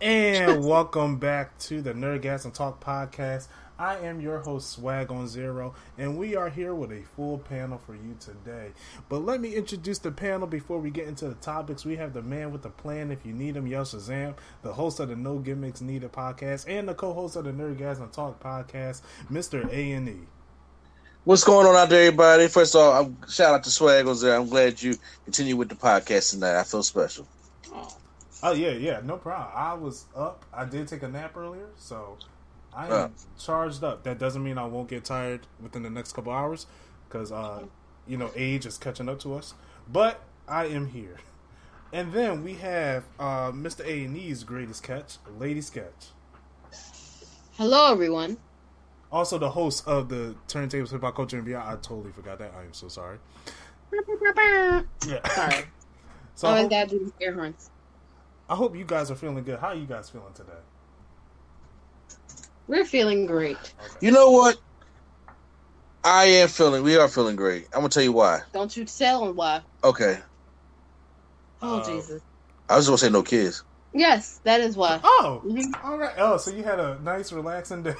And welcome back to the Nerdgasm Talk podcast. I am your host, Swag on Zero, and we are here with a full panel for you today. But let me introduce the panel before we get into the topics. We have the man with the plan, if you need him, Yel Shazam, the host of the No Gimmicks Needed podcast, and the co-host of the Nerdgasm Talk podcast, Mr. A and E. What's going on out there, everybody? First of all, I'm, shout out to Swag on Zero. I'm glad you continue with the podcast tonight. I feel special. Oh yeah, yeah, no problem. I was up. I did take a nap earlier, so I am Uh. charged up. That doesn't mean I won't get tired within the next couple hours, because uh, you know age is catching up to us. But I am here, and then we have uh, Mr. A and E's greatest catch, Lady Sketch. Hello, everyone. Also, the host of the Turntables Hip Hop Culture and Beyond. I totally forgot that. I am so sorry. Yeah. Sorry. so I I always hope, gotta do the air horns. I hope you guys are feeling good. How are you guys feeling today? We're feeling great. You know what? I am feeling. We are feeling great. I'm gonna tell you why. Don't you tell them why. Okay, Oh, Uh, Jesus. I was gonna say no kids. Yes, that is why. Oh, Mhm. all right. Oh, so you had a nice, relaxing day.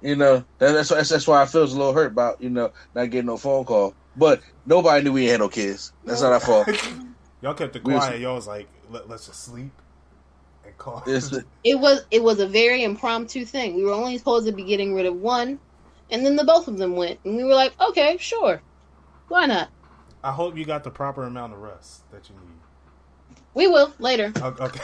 You know that, that's that's that's why I feel a little hurt about you know not getting no phone call. But nobody knew we had no kids. That's not our fault. Y'all kept it We was- quiet. Y'all was like, Let, "Let's just sleep and call." It was it was a very impromptu thing. We were only supposed to be getting rid of one, and then the both of them went, and we were like, okay, sure, why not? I hope you got the proper amount of rest that you need. We will later. Okay.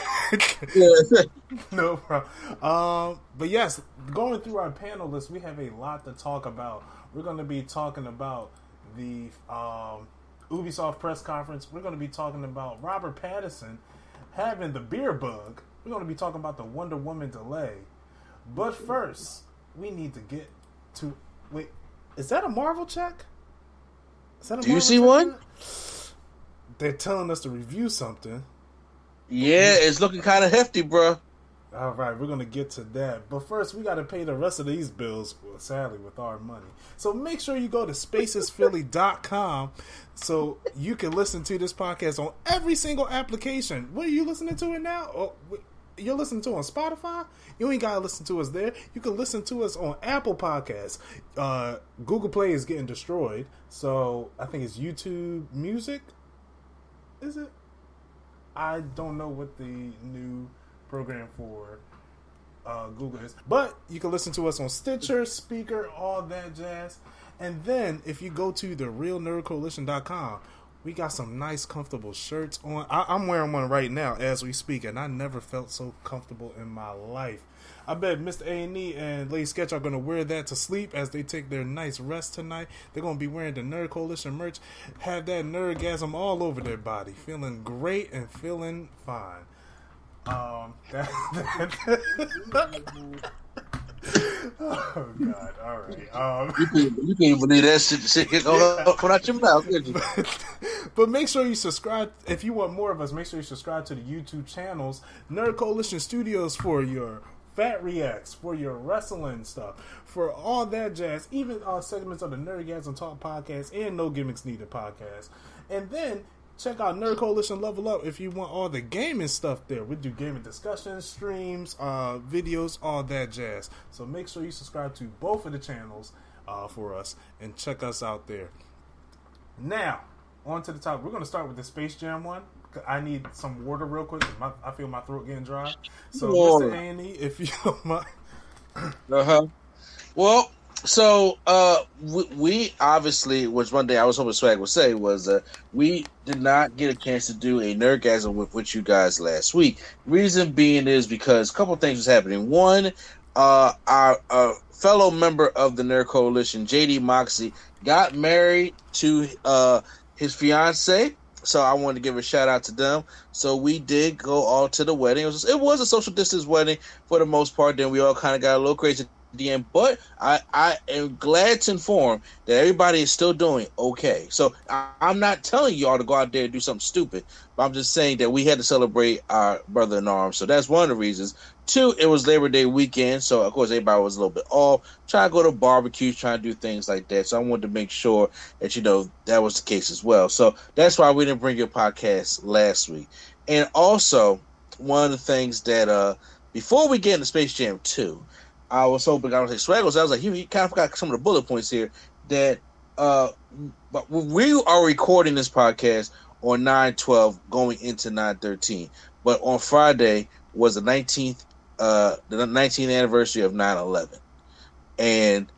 no problem. Um, but yes, going through our panel list, we have a lot to talk about. We're going to be talking about the um, Ubisoft press conference. We're going to be talking about Robert Pattinson having the beer bug. We're going to be talking about the Wonder Woman delay. But first, we need to get to. Wait, is that a Marvel check? Is that a Do you see check? one? They're telling us to review something. yeah, it's looking kind of hefty, bro. All right, we're gonna get to that, but first we got to pay the rest of these bills. Sadly, with our money. So make sure you go to spacesphilly.com so you can listen to this podcast on every single application. What are you listening to it now? Oh, you're listening to on Spotify. You ain't gotta listen to us there. You can listen to us on Apple Podcasts. Uh, Google Play is getting destroyed, so I think it's YouTube Music. Is it? I don't know what the new program for uh, Google is, but you can listen to us on Stitcher, Spreaker, all that jazz. And then if you go to the realnerdcoalition.com, we got some nice, comfortable shirts on. I, I'm wearing one right now as we speak, and I never felt so comfortable in my life. I bet Mr. A and and Lady Sketch are gonna wear that to sleep as they take their nice rest tonight. They're gonna be wearing the Nerd Coalition merch, have that nerdgasm all over their body, feeling great and feeling fine. Um, that, that- oh God! All right. Um, You can you can't believe that shit. Shit get going out your mouth. You? but make sure you subscribe if you want more of us. Make sure you subscribe to the YouTube channels, Nerd Coalition Studios, for your fat reacts, for your wrestling stuff, for all that jazz. Even uh, segments of the Nerdgasm Talk podcast and No Gimmicks Needed podcast, and then. Check out Nerd Coalition Level Up if you want all the gaming stuff there. We do gaming discussions, streams, uh, videos, all that jazz. So make sure you subscribe to both of the channels uh, for us and check us out there. Now, on to the top. We're going to start with the Space Jam one. I need some water real quick. My, I feel my throat getting dry. So, Water. Mr. Andy, if you don't mind. Uh huh. Well, so uh, we, we obviously, which one day I was hoping Swag would say was, uh, we did not get a chance to do a nerdgasm with, with you guys last week. Reason being is because a couple things was happening. One, uh, our fellow member of the Nerd Coalition, JD Moxie, got married to uh, his fiance so I wanted to give a shout out to them. So we did go all to the wedding. It was it was a social distance wedding for the most part. Then we all kind of got a little crazy end, but I I am glad to inform that everybody is still doing okay. So I, I'm not telling you all to go out there and do something stupid, but I'm just saying that we had to celebrate our brother in arms. So that's one of the reasons. Two, it was Labor Day weekend, so of course everybody was a little bit off, trying to go to barbecues, trying to do things like that. So I wanted to make sure that you know that was the case as well. So that's why we didn't bring your podcast last week. And also, one of the things that uh before we get into Space Jam 2, I was hoping I was like Swaggles. I was like, he, he kind of got some of the bullet points here that uh but we are recording this podcast on 9-12 going into 9-13. But on Friday was the 19th uh the 19th anniversary of 9-11 and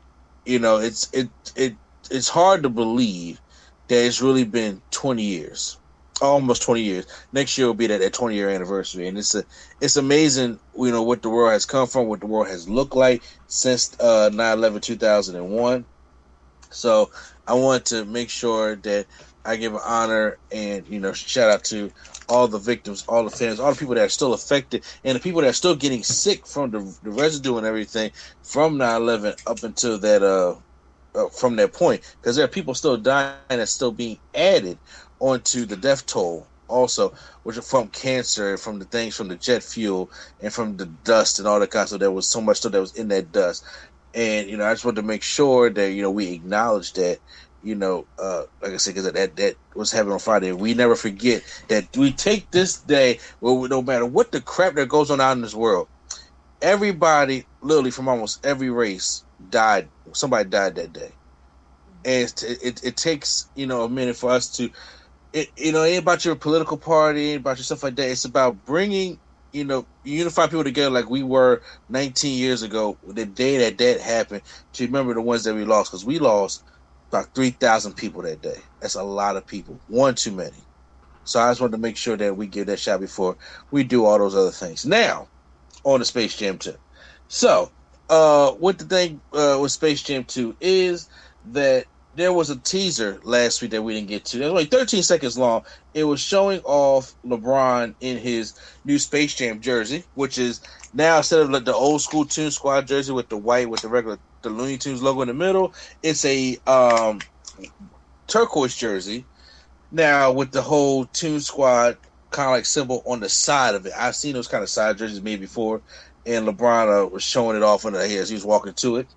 you know it's it it it's hard to believe that it's really been 20 years almost 20 years. Next year will be that, that 20 year anniversary. And it's a it's amazing you know what the world has come from what the world has looked like since uh 9-11 2001 so i want to make sure that i give an honor and you know shout out to all the victims, all the fans, all the people that are still affected, and the people that are still getting sick from the, the residue and everything from 9/11 up until that uh, uh from that point, because there are people still dying that's still being added onto the death toll also, which are from cancer, from the things from the jet fuel, and from the dust and all that kind of stuff. There was so much stuff that was in that dust, and you know, I just wanted to make sure that you know we acknowledge that you know, uh, like I said, because that that was happening on Friday. We never forget that we take this day, well, no matter what the crap that goes on out in this world, everybody, literally from almost every race, died. Somebody died that day, and it, it, it takes you know a minute for us to, it, you know, ain't about your political party, about your stuff like that. It's about bringing you know, unify people together like we were 19 years ago, the day that that happened, to remember the ones that we lost, because we lost about 3,000 people that day. That's a lot of people. One too many. So I just wanted to make sure that we give that shot before we do all those other things. Now, on the Space Jam 2. So, uh, what the thing uh, with Space Jam 2 is that there was a teaser last week that we didn't get to. It was only 13 seconds long. It was showing off LeBron in his new Space Jam jersey, which is now instead of like the old school Toon Squad jersey with the white with the regular the Looney Tunes logo in the middle. It's a um, turquoise jersey. Now with the whole Toon Squad kind of like symbol on the side of it. I've seen those kind of side jerseys made before, and LeBron uh, was showing it off in the as he was walking to it.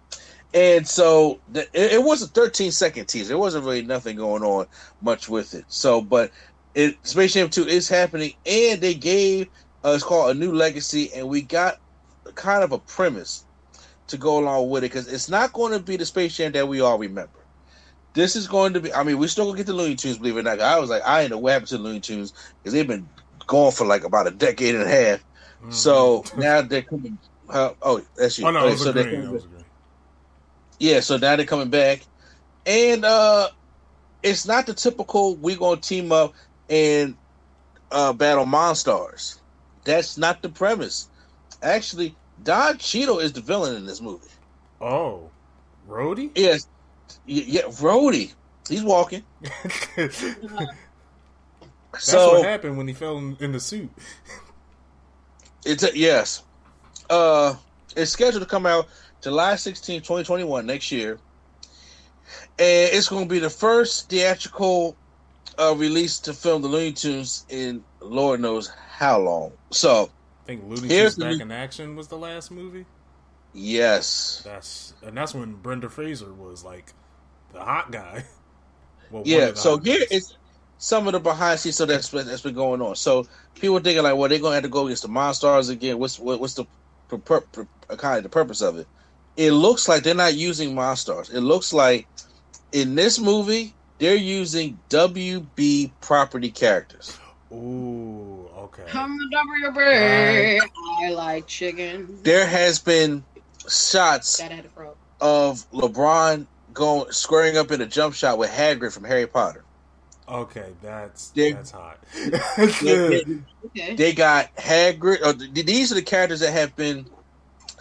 And so the, it, it, was a 13 second teaser. There wasn't really nothing going on much with it. So, but it Space Jam 2 is happening, and they gave uh, it's called a new legacy, and we got kind of a premise to go along with it because it's not going to be the Space Jam that we all remember. This is going to be. I mean, we still gonna get the Looney Tunes. Believe it or not, I was like, I ain't know what happened to the Looney Tunes because they've been going for like about a decade and a half. Mm-hmm. So now they're coming. Uh, oh, that's you. Oh no, okay, so agreeing. I was agreeing. Yeah, so now they're coming back, and uh it's not the typical we're gonna team up and uh battle monsters. That's not the premise. Actually, Don Cheadle is the villain in this movie. Oh, Rhodey? Yes, yeah, Rhodey. He's walking. That's so what happened when he fell in, in the suit. it's a, yes. Uh, it's scheduled to come out July 16, 2021, next year. And it's going to be the first theatrical uh, release to film the Looney Tunes in Lord knows how long. So, I think Looney Tunes Back in Action was the last movie. yes. That's and that's when Brendan Fraser was like the hot guy. Well, Yeah, so here guys. is some of the behind scenes so that's been, that's been going on. So people thinking like, well, they're gonna have to go against the Monstars again. What's what, what's the pur- pur- pur- kind of the purpose of it? It looks like they're not using Monstars. It looks like in this movie they're using WB property characters. Ooh, okay. I'm a W bird. I like chicken. There has been shots That had a frog. of LeBron going squaring up in a jump shot with Hagrid from Harry Potter. Okay, that's They- that's hot. They- Okay. They got Hagrid. Or th- these are the characters that have been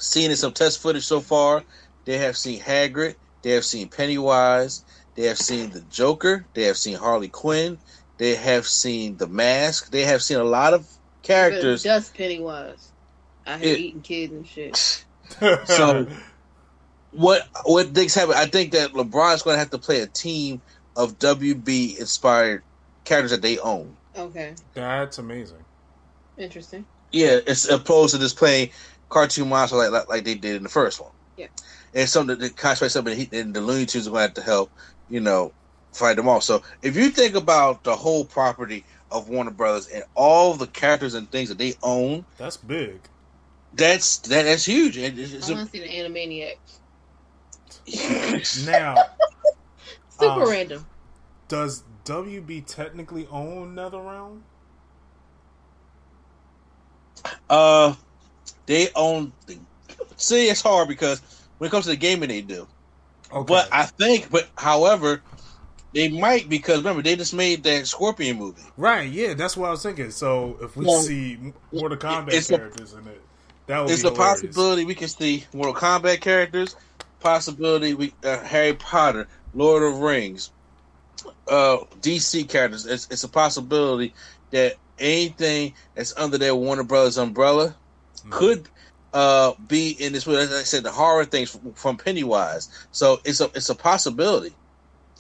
seen in some test footage so far. They have seen Hagrid. They have seen Pennywise. They have seen the Joker. They have seen Harley Quinn. They have seen The Mask. They have seen a lot of characters. Just Pennywise. I hate It- eating kids and shit. So what what thinks happen? I think that LeBron's going to have to play a team of WB inspired characters that they own. Okay, that's amazing. interesting. Yeah, it's opposed to just playing cartoon monsters like, like like they did in the first one. Yeah. and something that concentrate something he- and the Looney Tunes are going to have to help, you know, fight them off. So if you think about the whole property of Warner Brothers and all the characters and things that they own, That's big. that's that, that's huge. And it's, it's I a- want to see the Animaniacs. Now, Super Um, random. does WB technically own NetherRealm? Uh, they own. The, see, it's hard because when it comes to the gaming, they do. Okay. But I think, but however, they might because remember they just made that Scorpion movie. right, yeah, that's what I was thinking. So if we Well, see Mortal Kombat it's a- characters in it, that would It's be a hilarious. possibility we can see Mortal Kombat characters. Possibility we uh, Harry Potter, Lord of Rings, uh, DC characters. It's, it's a possibility that anything that's under their Warner Brothers umbrella. Could uh, be in this. As I said, the horror things from, from Pennywise. So it's a it's a possibility.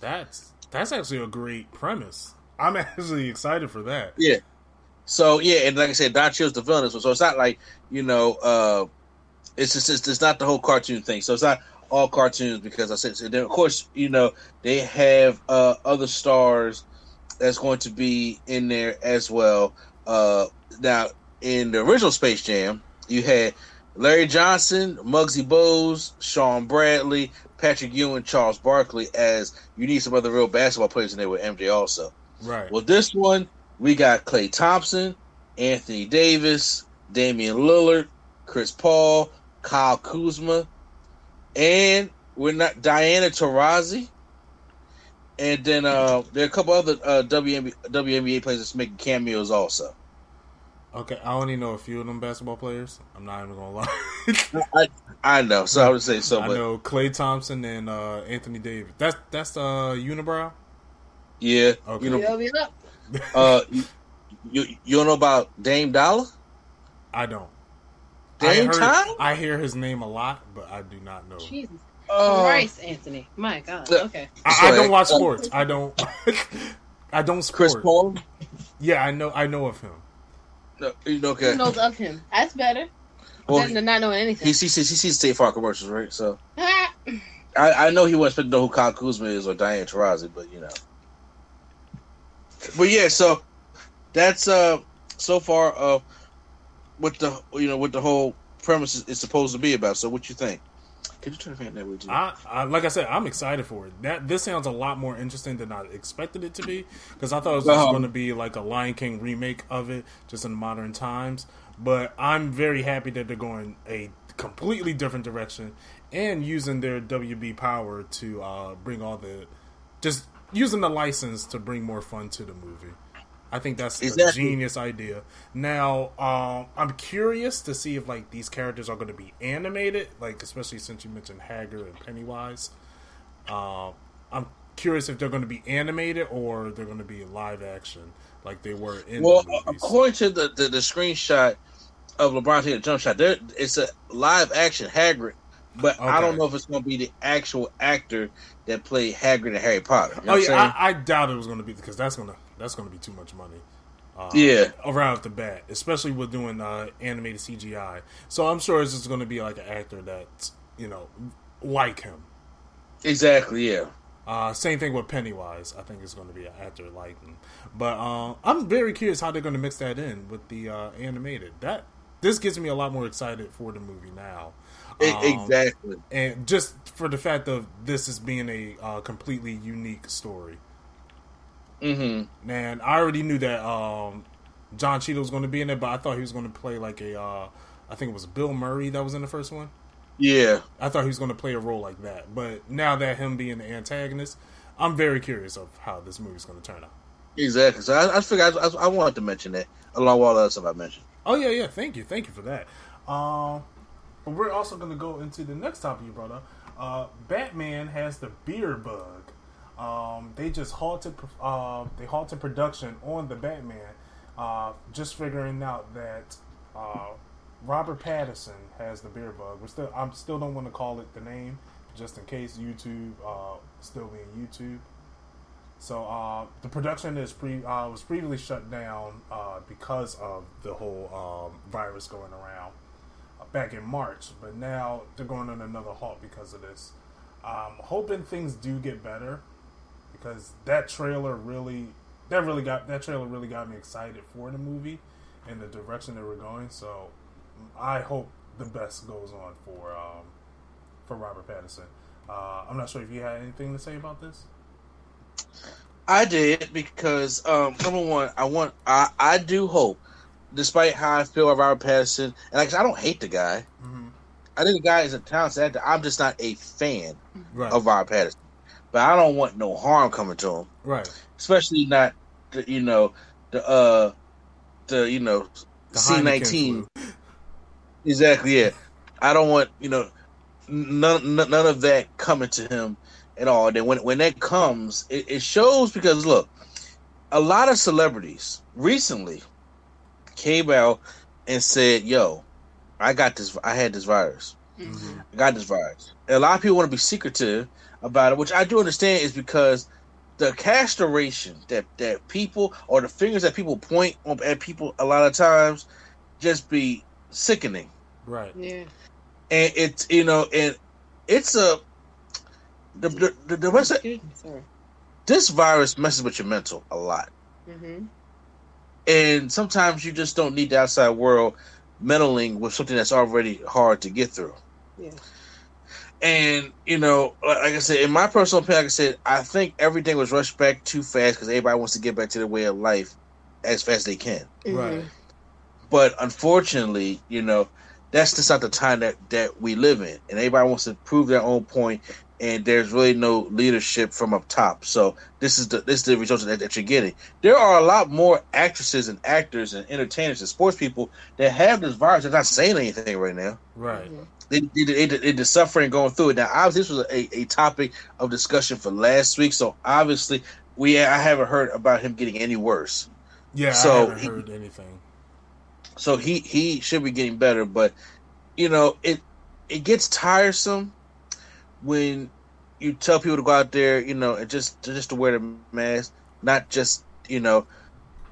That's that's actually a great premise. I'm actually excited for that. Yeah. So yeah, and like I said, Don Cheadle's the villain. So it's not like you know, uh, it's just it's, it's not the whole cartoon thing. So it's not all cartoons because I said. So then of course, you know, they have uh, other stars that's going to be in there as well. Uh, now in the original Space Jam, you had Larry Johnson, Muggsy Bogues, Sean Bradley, Patrick Ewing, Charles Barkley. As you need some other real basketball players in there with MJ also. Right. Well, this one we got Klay Thompson, Anthony Davis, Damian Lillard, Chris Paul, Kyle Kuzma, and we're not Diana Taurasi. And then uh, there are a couple other uh, WNBA, WNBA players that's making cameos also. Okay, I only know a few of them basketball players. I'm not even gonna lie. I, I know, so I would say so, I but know Klay Thompson and uh, Anthony Davis. That's that's uh, Unibrow. yeah, Okay. you know, Yo, it up. uh, you, you you don't know about Dame Dollar? I don't. I, Dame heard, time? I hear his name a lot, but I do not know. Jesus Oh. Christ, Anthony. My God. Okay. I, I don't watch Uh, sports. I don't. I don't sport. Chris Paul? Yeah, I know. I know of him. No, you know, okay. Who knows of him? That's better. Well, than not knowing anything. He sees he sees State Farm commercials, right? So I, I know he wasn't expecting to know who Kyle Kuzma is or Diane Taurasi, but you know. But yeah, so that's uh so far uh what the you know what the whole premise is, is supposed to be about. So what you think? Could you turn the fan that way? I, I like I said, I'm excited for it. That this sounds a lot more interesting than I expected it to be because I thought it was just Uh-huh. going to be like a Lion King remake of it, just in modern times. But I'm very happy that they're going a completely different direction and using their WB power to uh, bring all the just using the license to bring more fun to the movie. I think that's a genius idea. Now, um, I'm curious to see if like these characters are going to be animated, like especially since you mentioned Hagrid and Pennywise. Uh, I'm curious if they're going to be animated or they're going to be live action, like they were in well, the according to the, the the screenshot of LeBron taking a jump shot, there it's a live action Hagrid, but I don't know if it's going to be the actual actor that played Hagrid and Harry Potter. You know oh yeah. I, I doubt it was going to be because that's gonna that's going to be too much money. Uh, Yeah. around the bat, especially with doing uh, animated CGI. So I'm sure it's just going to be like an actor that's you know like him. exactly. Yeah. Uh, same thing with Pennywise. I think it's going to be an actor like him. But uh, I'm very curious how they're going to mix that in with the uh, animated. That this gets me a lot more excited for the movie now. Um, exactly. and just for the fact of this is being a uh, completely unique story. Mm-hmm. Man, I already knew that um, Don Cheadle was going to be in it, but I thought he was going to play like a, uh, I think it was Bill Murray that was in the first one. Yeah. I thought he was going to play a role like that, but now that him being the antagonist, I'm very curious of how this movie's going to turn out. Exactly. So I, I figured I, I, wanted to mention that along with all the other stuff I mentioned. Oh yeah, yeah. Thank you, thank you for that. Um, but we're also going to go into the next topic you brought up. Uh, Batman has the beer bug. Um, they just halted uh, they halted production on the Batman, uh, just figuring out that uh, Robert Pattinson has the beer bug. We still I still don't want to call it the name, just in case YouTube uh, still being YouTube. So uh, the production is pre uh, was previously shut down because of the whole um, virus going around back in March, but now they're going on another halt because of this. Um, hoping things do get better because that trailer really that really got that trailer really got me excited for the movie and the direction that we're going. So I hope the best goes on for um, for Robert Pattinson. Uh, I'm not sure if you had anything to say about this. I did because um, number one, I want I, I do hope, despite how I feel about Robert Pattinson, and like I don't hate the guy. Mm-hmm. I think the guy is a talented actor. I'm just not a fan Right, of Robert Pattinson. But I don't want no harm coming to him, right. especially not the you know the uh the you know C nineteen. exactly yeah. I don't want you know none none none of that coming to him at all. Then when when that comes, it, it shows because look, a lot of celebrities recently came out and said, "Yo, I got this. I had this virus. Mm-hmm. I got this virus." And a lot of people want to be secretive about it, which I do understand is because the castration that that people or the fingers that people point at people a lot of times just be sickening Right. Yeah. and it's you know and it's a the the, the, the rest of, Excuse me, sorry. this virus messes with your mental a lot Mm-hmm. and sometimes you just don't need the outside world meddling with something that's already hard to get through Yeah. And you know like like i said in my personal opinion like i said i think everything was rushed back too fast because everybody wants to get back to their way of life as fast as they can mm-hmm. Right. but unfortunately, you know, that's just not the time that, that we live in. And everybody wants to prove their own point, and there's really no leadership from up top. So this is the this is the result that, that you're getting. There are a lot more actresses and actors and entertainers and sports people that have this virus. They're not saying anything right now. Right. Mhm. They, they, they, they, they're suffering going through it. Now, obviously, this was a, a topic of discussion for last week. So obviously, we I haven't heard about him getting any worse. Yeah. So I haven't he- heard anything. so he he should be getting better but you know it it gets tiresome when you tell people to go out there you know and just just to wear the mask not just you know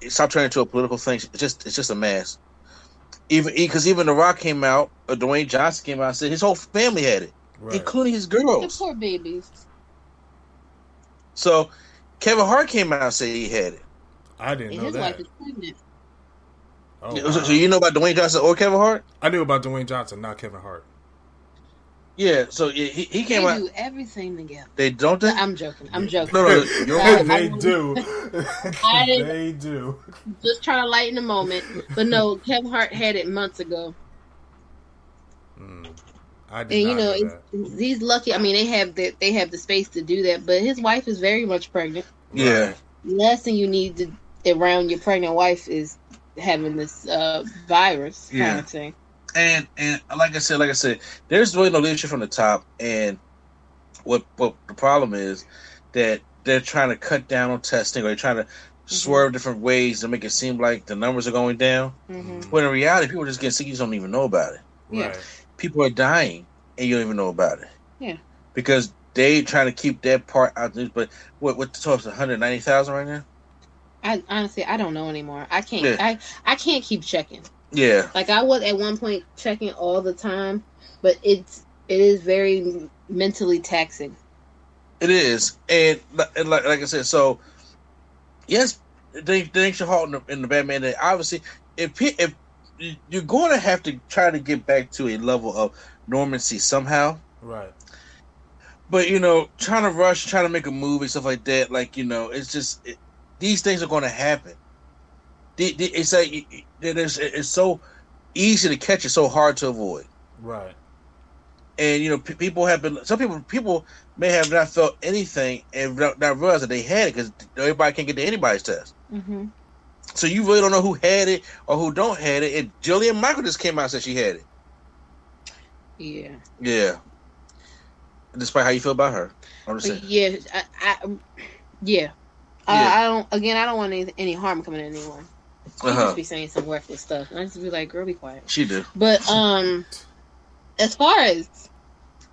stop turning into a political thing it's just it's just a mask even because even the rock came out or dwayne johnson came out and said his whole family had it Right. including his girls. The girls poor babies. so kevin hart came out and said he had it I didn't And know his that. wife is pregnant. Oh, so, wow. so you know about dwayne johnson or kevin hart I knew about Dwayne Johnson, not Kevin Hart. Yeah so he, he They came out do everything together. they don't they? I'm joking. I'm joking. no no you're Uh, they I- do. I they do. Just trying to lighten the moment. But no, Kevin Hart had it months ago. Mm. I did And you know, know that. he's lucky. I mean, they have the they have the space to do that, but his wife is very much pregnant. yeah Right. last thing you need to around your pregnant wife is having this uh, virus kind Yeah. of thing. And and like I said, like I said, there's really no leadership from the top. And what what the problem is that they're trying to cut down on testing, or they're trying to swerve different ways to make it seem like the numbers are going down. hmm When in reality, people are just getting sick. You just don't even know about it. Yeah. Right. People are dying, and you don't even know about it. Yeah. because they trying to keep that part out. There. But what what the total one hundred ninety thousand right now? I honestly I don't know anymore. I can't Yeah. I I can't keep checking. Yeah, Like I was at one point checking all the time, but it's it is very mentally taxing. It is, and, and like, like I said, so yes, they they should halt in the, in the Batman. That obviously, if if you're going to have to try to get back to a level of normancy somehow, Right. but you know, trying to rush, trying to make a movie, stuff like that, like you know, it's just it, these things are going to happen. The- the- It's like it- it is- it's so easy to catch, it's so hard to avoid. Right. and you know pe- people have been some people people may have not felt anything and not, not realized that they had it because everybody can't get to anybody's test hmm so you really don't know who had it or who don't had it and Jillian Michael just came out and said she had it Yeah. yeah despite how you feel about her. I'm just saying. Yeah, I, I yeah. Yeah. I, I don't. Again, I don't want any, any harm coming to anyone. She Uh-huh. just be saying some worthless stuff. And I just be like, girl, be quiet. She do. But um, as far as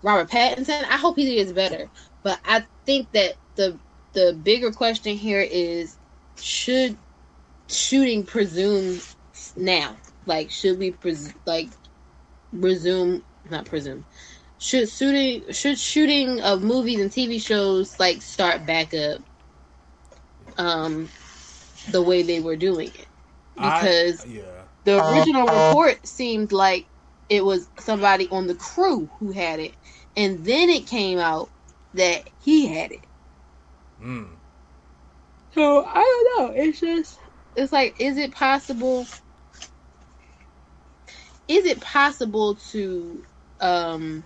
Robert Pattinson, I hope he gets better. But I think that the the bigger question here is, should shooting presume now? Like, should we pres- like resume? Not presume. Should shooting should shooting of movies and TV shows like start back up? Um, the way they were doing it I- because yeah, the original report seemed like it was somebody on the crew who had it, and then it came out that he had it. mm. So I don't know. It's just it's like, is it possible? Is it possible to, um,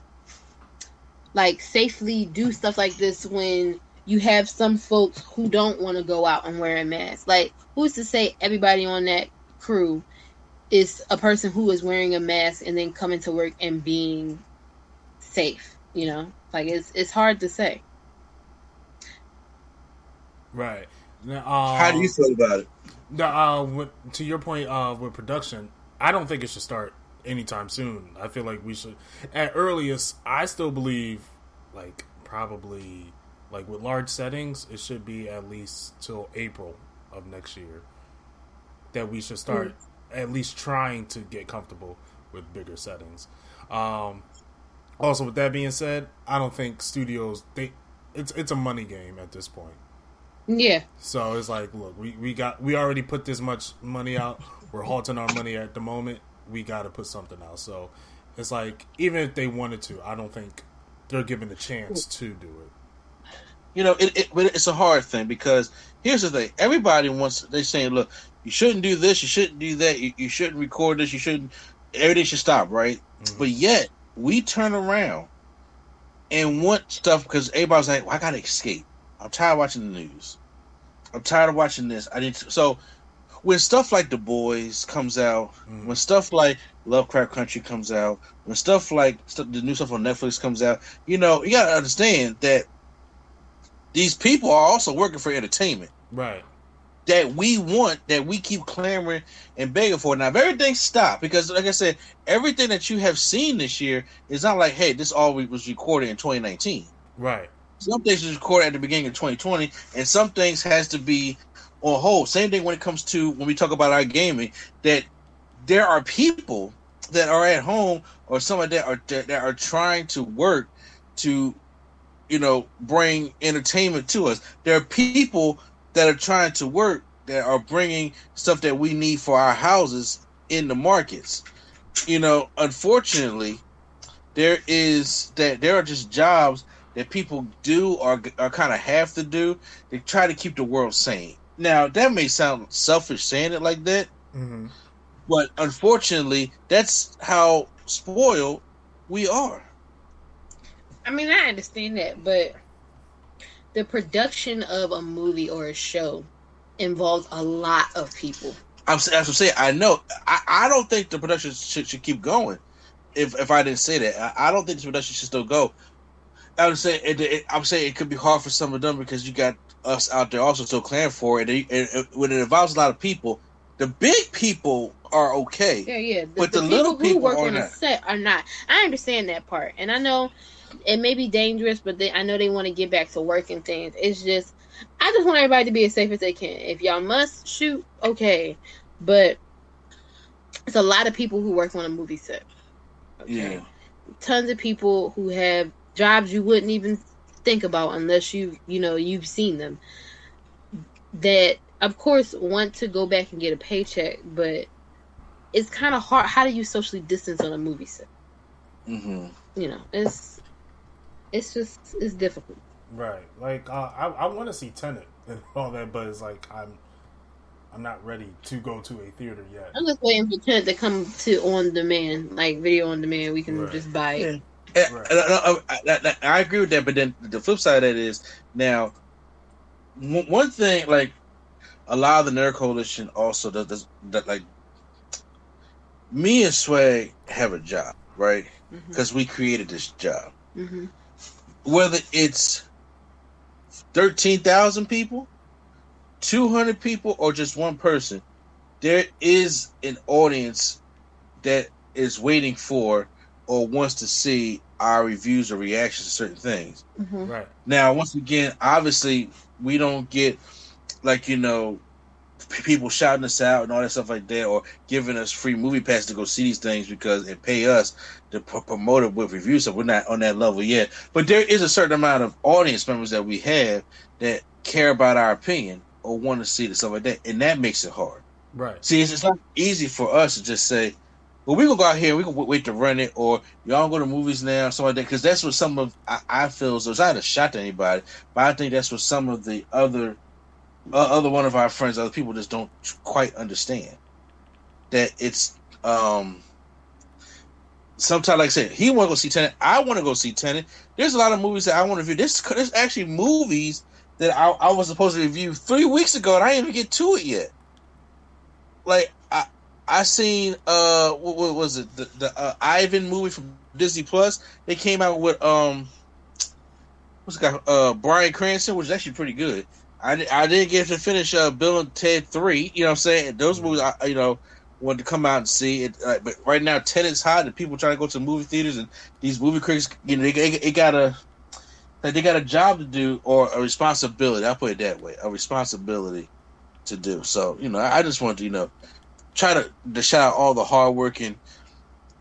like safely do stuff like this when you have some folks who don't want to go out and wear a mask? Like, who's to say everybody on that crew is a person who is wearing a mask and then coming to work and being safe? You know, like it's it's hard to say. right. Now, um, How do you feel about it? No, uh, with, to your point uh, with production, I don't think it should start anytime soon. I feel like we should, at earliest, I still believe, like probably, like with large settings, it should be at least till April of next year that we should start at least trying to get comfortable with bigger settings. Um, also, with that being said, I don't think studios they it's it's a money game at this point. Yeah, So it's like, look, we, we got we already put this much money out. We're halting our money at the moment. We got to put something out. So it's like, even if they wanted to, I don't think they're given the chance to do it. You know, it, it but it's a hard thing because here's the thing: everybody wants. They're saying, "Look, you shouldn't do this. You shouldn't do that. You, you shouldn't record this. You shouldn't. Everything should stop, right?" Mhm. But yet we turn around and want stuff because everybody's like, well, "I gotta escape. I'm tired of watching the news. I'm tired of watching this. I need to." So when stuff like The Boys comes out, Mhm. when stuff like Lovecraft Country comes out, when stuff like stuff, the new stuff on Netflix comes out, you know, you gotta understand that these people are also working for entertainment Right. that we want, that we keep clamoring and begging for. Now, if everything stopped, because like I said, everything that you have seen this year is not like, hey, this all was recorded in 2019. Right. Some things was recorded at the beginning of 2020, and some things has to be on hold. Same thing when it comes to when we talk about our gaming, that there are people that are at home or some of that are that, that are trying to work to, you know, bring entertainment to us. There are people that are trying to work that are bringing stuff that we need for our houses in the markets. You know, unfortunately, there is that there are just jobs that people do or, or kind of have to do to try to keep the world sane. Now, that may sound selfish saying it like that, hmm but unfortunately, that's how spoiled we are. I mean, I understand that, but the production of a movie or a show involves a lot of people. I'm, as I'm saying, I know. I, I don't think the production should, should keep going. If if I didn't say that, I, I don't think the production should still go. I would say it, it, I'm saying it could be hard for some of them because you got us out there also still clamoring for it. And, and, and when it involves a lot of people, the big people are okay. Yeah, yeah. But the little who people work are on a not. set are not. I understand that part, and I know it may be dangerous, but they, I know they want to get back to work and things. It's just, I just want everybody to be as safe as they can. If y'all must shoot, okay, but it's a lot of people who work on a movie set. Okay? Yeah. tons of people who have jobs you wouldn't even think about unless you you know you've seen them that of course want to go back and get a paycheck but it's kind of hard how do you socially distance on a movie set hmm you know it's it's just it's difficult Right. Like uh, I I want to see Tenet and all that, but it's like I'm I'm not ready to go to a theater yet. i'm just waiting for Tenet to come to on demand like video on demand we can Right. just buy it Yeah. And- Right. and I, I- I- I agree with that, but then the flip side of that is now one one thing like a lot of the nerd coalition also does, does that like me and Sway have a job, right? Because we created this job. hmm whether it's thirteen thousand people, two hundred people, or just one person, there is an audience that is waiting for or wants to see our reviews or reactions to certain things. Mm-hmm. Right now, once again, obviously, we don't get like you know people shouting us out and all that stuff like that, or giving us free movie pass to go see these things because it pay us to promote it with reviews. So we're not on that level yet. But there is a certain amount of audience members that we have that care about our opinion or want to see the stuff like that, and that makes it hard. Right. See, it's, it's not easy for us to just say, "Well, we're gonna go out here, we gonna wait to run it," or y'all go to movies now, something like that. Because that's what some of I, I feel. So it's not a shot to anybody, but I think that's what some of the other other one of our friends, other people just don't quite understand that it's um sometimes like I said, he want to go see Tenet. I want to go see Tenet. There's a lot of movies that I want to review. This there's actually movies that I, I, was supposed to review three weeks ago, and I didn't even get to it yet. Like I I seen uh what, what was it the, the uh, Ivan movie from Disney Plus? They came out with um what's it got uh Bryan Cranston, which is actually pretty good. I, I didn't get to finish uh, Bill and Ted three. You know what I'm saying? Those movies, I, you know, wanted to come out and see it. Uh, but right now, Tenet's hot, and people trying to go to movie theaters, and these movie critics, you know, they, they, they got a they got a job to do or a responsibility. I'll put it that way, a responsibility to do. So you know, I just want to you know try to, to shout out all the hardworking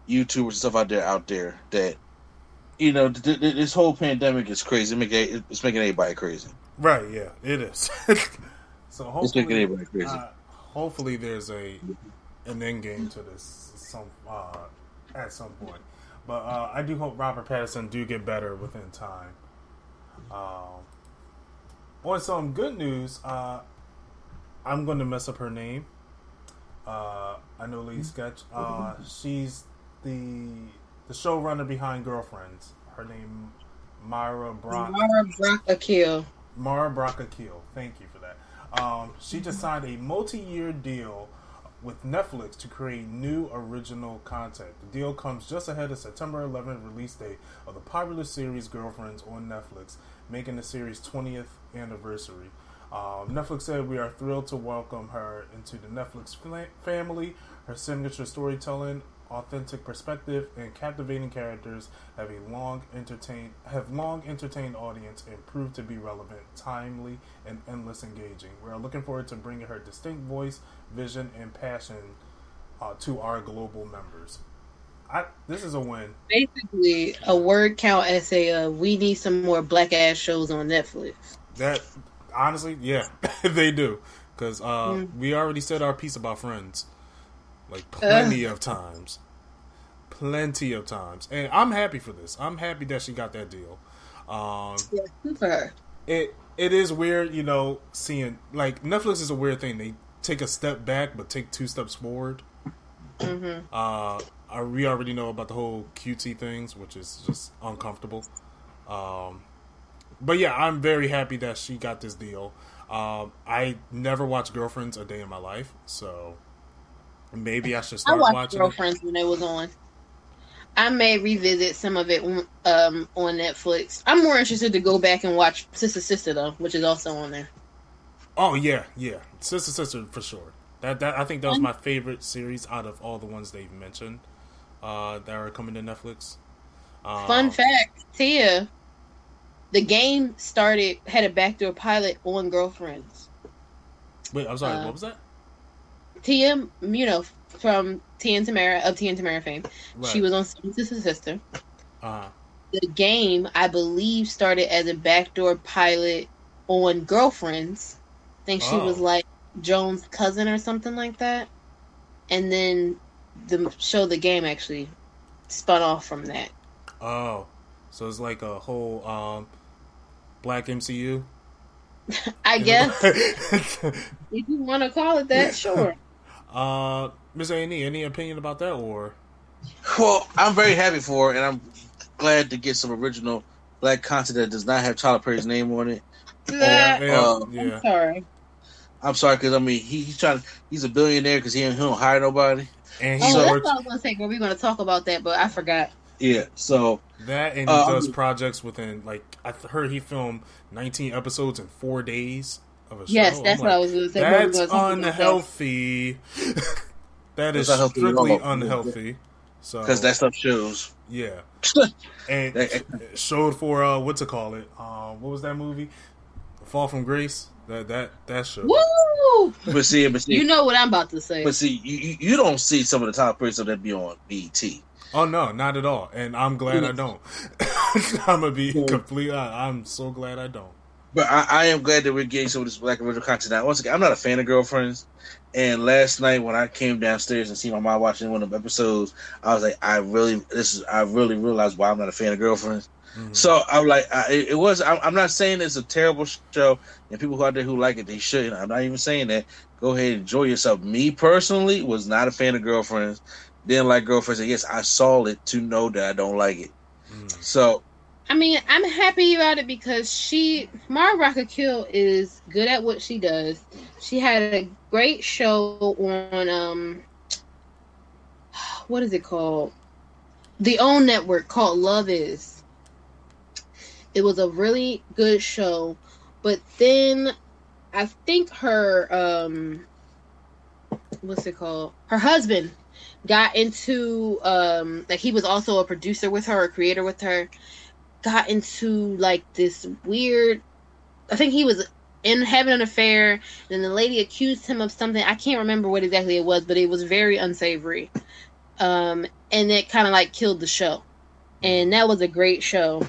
YouTubers and stuff out there out there that you know th- th- this whole pandemic is crazy. It's making, it's making everybody crazy. Right. Yeah, it is. so hopefully, uh, hopefully there's a an end game to this some uh, at some point. But uh, I do hope Robert Pattinson do get better within time. Um, on some good news, uh, I'm going to mess up her name. Uh, I know Lady Sketch. Uh, she's the the showrunner behind Girlfriends. Her name Myra Brock. Myra Brock Akil. Mara Brock Akil. Thank you for that. Um, she just signed a multi-year deal with Netflix to create new original content. The deal comes just ahead of September 11th release date of the popular series Girlfriends on Netflix, making the series 20th anniversary. Um, Netflix said we are thrilled to welcome her into the Netflix family. Her signature storytelling authentic perspective, and captivating characters have a long entertained have long entertained audience and proved to be relevant, timely, and endless engaging. We are looking forward to bringing her distinct voice, vision, and passion uh, to our global members. I, this is a win. Basically, a word count essay of we need some more black ass shows on Netflix. That honestly, yeah, they do because uh, mm. we already said our piece about Friends like plenty uh. of times, plenty of times, and I'm happy for this. I'm happy that she got that deal. Um, yeah. It it is weird, you know, seeing like Netflix is a weird thing. They take a step back but take two steps forward. Mm-hmm. Uh, we already know about the whole QT things, which is just uncomfortable. Um, but yeah, I'm very happy that she got this deal. Um, I never watched Girlfriends a day in my life, so Maybe I should start I watched watching Girlfriends it. when it was on. I may revisit some of it um, on Netflix. I'm more interested to go back and watch Sister Sister though, which is also on there. Oh yeah, yeah, Sister Sister for sure. That that I think that was my favorite series out of all the ones they've mentioned uh, that are coming to Netflix. Um, Fun fact, Tia, the game started had a backdoor pilot on Girlfriends. Wait, I'm sorry. Uh, what was that? Tia, you know, from Tia and Tamara of Tia and Tamara fame. Right. She was on Sister Sister. Uh-huh. The game, I believe, started as a backdoor pilot on Girlfriends. I think she oh. was like Joan's cousin or something like that. And then the show, the game, actually spun off from that. Oh, so it's like a whole um, black MCU. I guess if you want to call it that, sure. Uh, Miss A any opinion about that or? Well, I'm very happy for it, and I'm glad to get some original black content that does not have Tyler Perry's name on it. Yeah, uh, yeah. I'm sorry. I'm sorry because I mean he, he's trying. He's a billionaire because he, he don't hire nobody. And he oh, so, that's what I was gonna say. Were we're gonna talk about that? But I forgot. Yeah, so that and he uh, does projects within like I heard he filmed 19 episodes in four days of a show. Yes, that's what I was going to say. That's unhealthy. that is strictly unhealthy. So because that stuff shows. Yeah, and showed for uh, what to call it? Uh, what was that movie? Fall from Grace. That that that show. Woo! But see, but see, you know what I'm about to say. But see, you you don't see some of the top players that be on BET. Oh no, not at all. And I'm glad I don't. I'm gonna be completely. I'm so glad I don't. But I, I, am glad that we're getting some of this black original content now. Once again, I'm not a fan of Girlfriends, and last night when I came downstairs and see my mom watching one of the episodes, I was like, I really, this is, I really realized why I'm not a fan of Girlfriends. Mm-hmm. So I'm like, I, it was. I'm, I'm, not saying it's a terrible show, and people who out there who like it, they shouldn't. I'm not even saying that. Go ahead, enjoy yourself. Me personally was not a fan of Girlfriends. Didn't like Girlfriends. And yes, I saw it to know that I don't like it. Mm-hmm. So I mean, I'm happy about it because she, Mara Brock Akil, is good at what she does. She had a great show on, um, what is it called? The OWN network called Love Is. It was a really good show, but then I think her, um, what's it called? Her husband got into, um, like he was also a producer with her, a creator with her got into like this weird I think he was in having an affair and the lady accused him of something. I can't remember what exactly it was but it was very unsavory. Um and it kind of like killed the show. And that was a great show.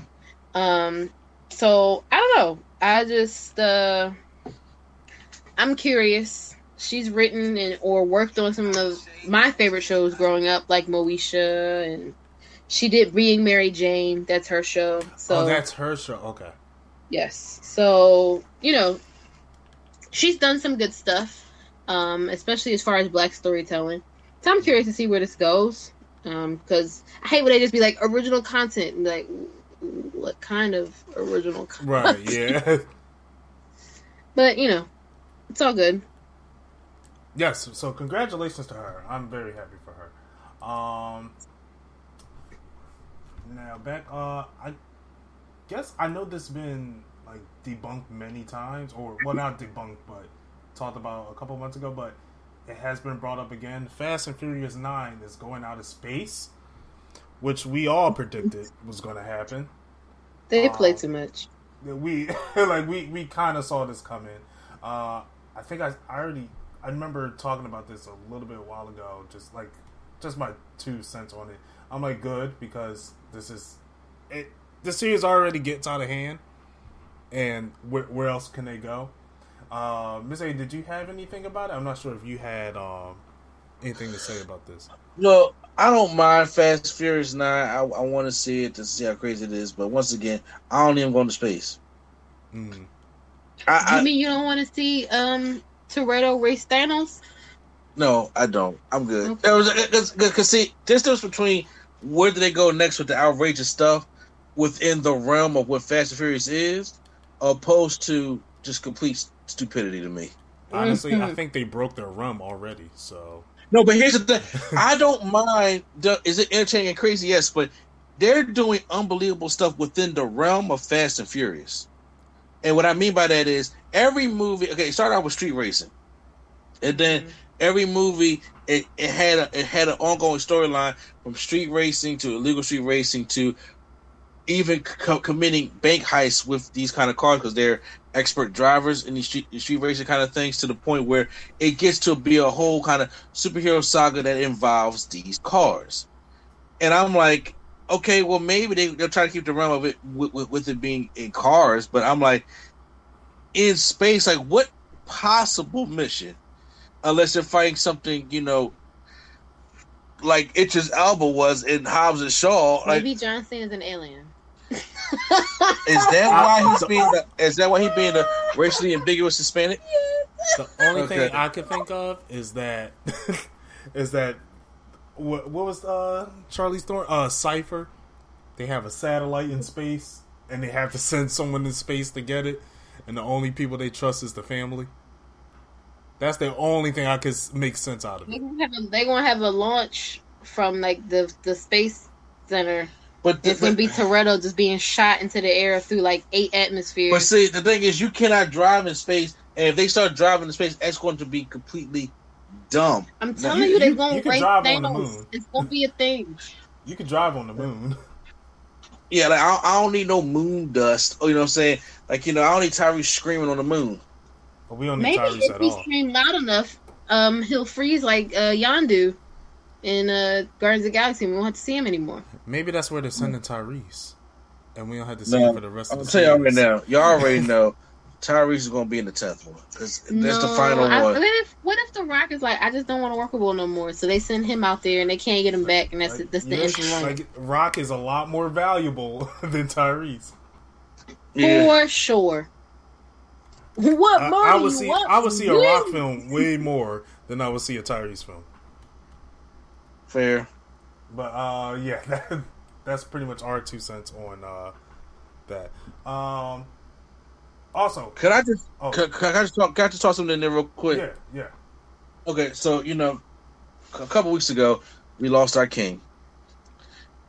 Um so I don't know. I just uh I'm curious. She's written and or worked on some of my favorite shows growing up like Moesha and she did Being Mary Jane. That's her show. So oh, that's her show. Okay. Yes. So you know, she's done some good stuff, um, especially as far as black storytelling. So I'm curious to see where this goes, because um, I hate when they just be like original content. And like, what kind of original content? Right. Yeah. but you know, it's all good. Yes. So congratulations to her. I'm very happy for her. Um, now back, uh, I guess I know this has been like debunked many times, or well, not debunked, but talked about a couple months ago. But it has been brought up again. Fast and Furious Nine is going out of space, which we all predicted was going to happen. They um, play too much. We like we we kind of saw this coming. Uh, I think I, I already I remember talking about this a little bit a while ago. Just like just my two cents on it. I'm like good because this is it. The series already gets out of hand, and where, where else can they go? Uh, Miss A, did you have anything about it? I'm not sure if you had um, anything to say about this. No, I don't mind Fast Furious Nine. I, I want to see it to see how crazy it is, but once again, I don't even go into space. Mm. I, you mean you don't want to see um Toretto race Thanos? No, I don't. I'm good. Because okay. see, there's difference between where do they go next with the outrageous stuff within the realm of what Fast and Furious is, opposed to just complete stupidity to me. Honestly, I think they broke their rum already. So no, but here's the thing: I don't mind. The, is it entertaining and crazy? Yes, but they're doing unbelievable stuff within the realm of Fast and Furious. And what I mean by that is every movie. Okay, start out with street racing, and then mm-hmm. Every movie it, it had a, it had an ongoing storyline from street racing to illegal street racing to even co- committing bank heists with these kind of cars because they're expert drivers in these street, street racing kind of things to the point where it gets to be a whole kind of superhero saga that involves these cars. And I'm like, okay, well maybe they, they'll try to keep the realm of it with, with, with it being in cars, but I'm like, in space, like what possible mission unless they're fighting something, you know, like Idris Elba was in Hobbs and Shaw. Maybe like, John Cena's an alien. is that why he's being? The, is that why he's being a racially ambiguous Hispanic? The only okay. thing I can think of is that is that what, what was uh, Charlie's story? Uh, Cipher. They have a satellite in space, and they have to send someone in space to get it, and the only people they trust is the family. That's the only thing I could make sense out of it. They're gonna have a, they gonna have a launch from like the the space center But it's gonna be Toretto just being shot into the air through like eight atmospheres. But see, the thing is, you cannot drive in space, and if they start driving in space, it's going to be completely dumb. I'm telling you, you they're going to race Thanos. It's gonna be a thing. You can drive on the moon. Yeah, like I, I, don't need no moon dust. You know what I'm saying? Like you know, I don't need Tyrese screaming on the moon. But we don't need Maybe Tyrese if he screams loud enough, um, he'll freeze like uh, Yondu in uh, Guardians of the Galaxy. We won't have to see him anymore. Maybe that's where they're sending Tyrese, and we don't have to see no, him for the rest of the. I'll tell y'all right now. Y'all already know Tyrese is going to be in the tenth one because no, that's the final I, one. What if, what if the Rock is like, I just don't want to work with Will no more, so they send him out there and they can't get him back, and that's like, that's the end of Like Rock is a lot more valuable than Tyrese. Yeah. For sure. What more? I, I would see. I would see a Rock film way more than I would see a Tyrese film. Fair. But uh, yeah, that, that's pretty much our two cents on uh, that. Um, also, could I just oh. could, could, I just talk? Got to talk something in there real quick? Yeah, yeah. Okay, so you know, a couple weeks ago we lost our king,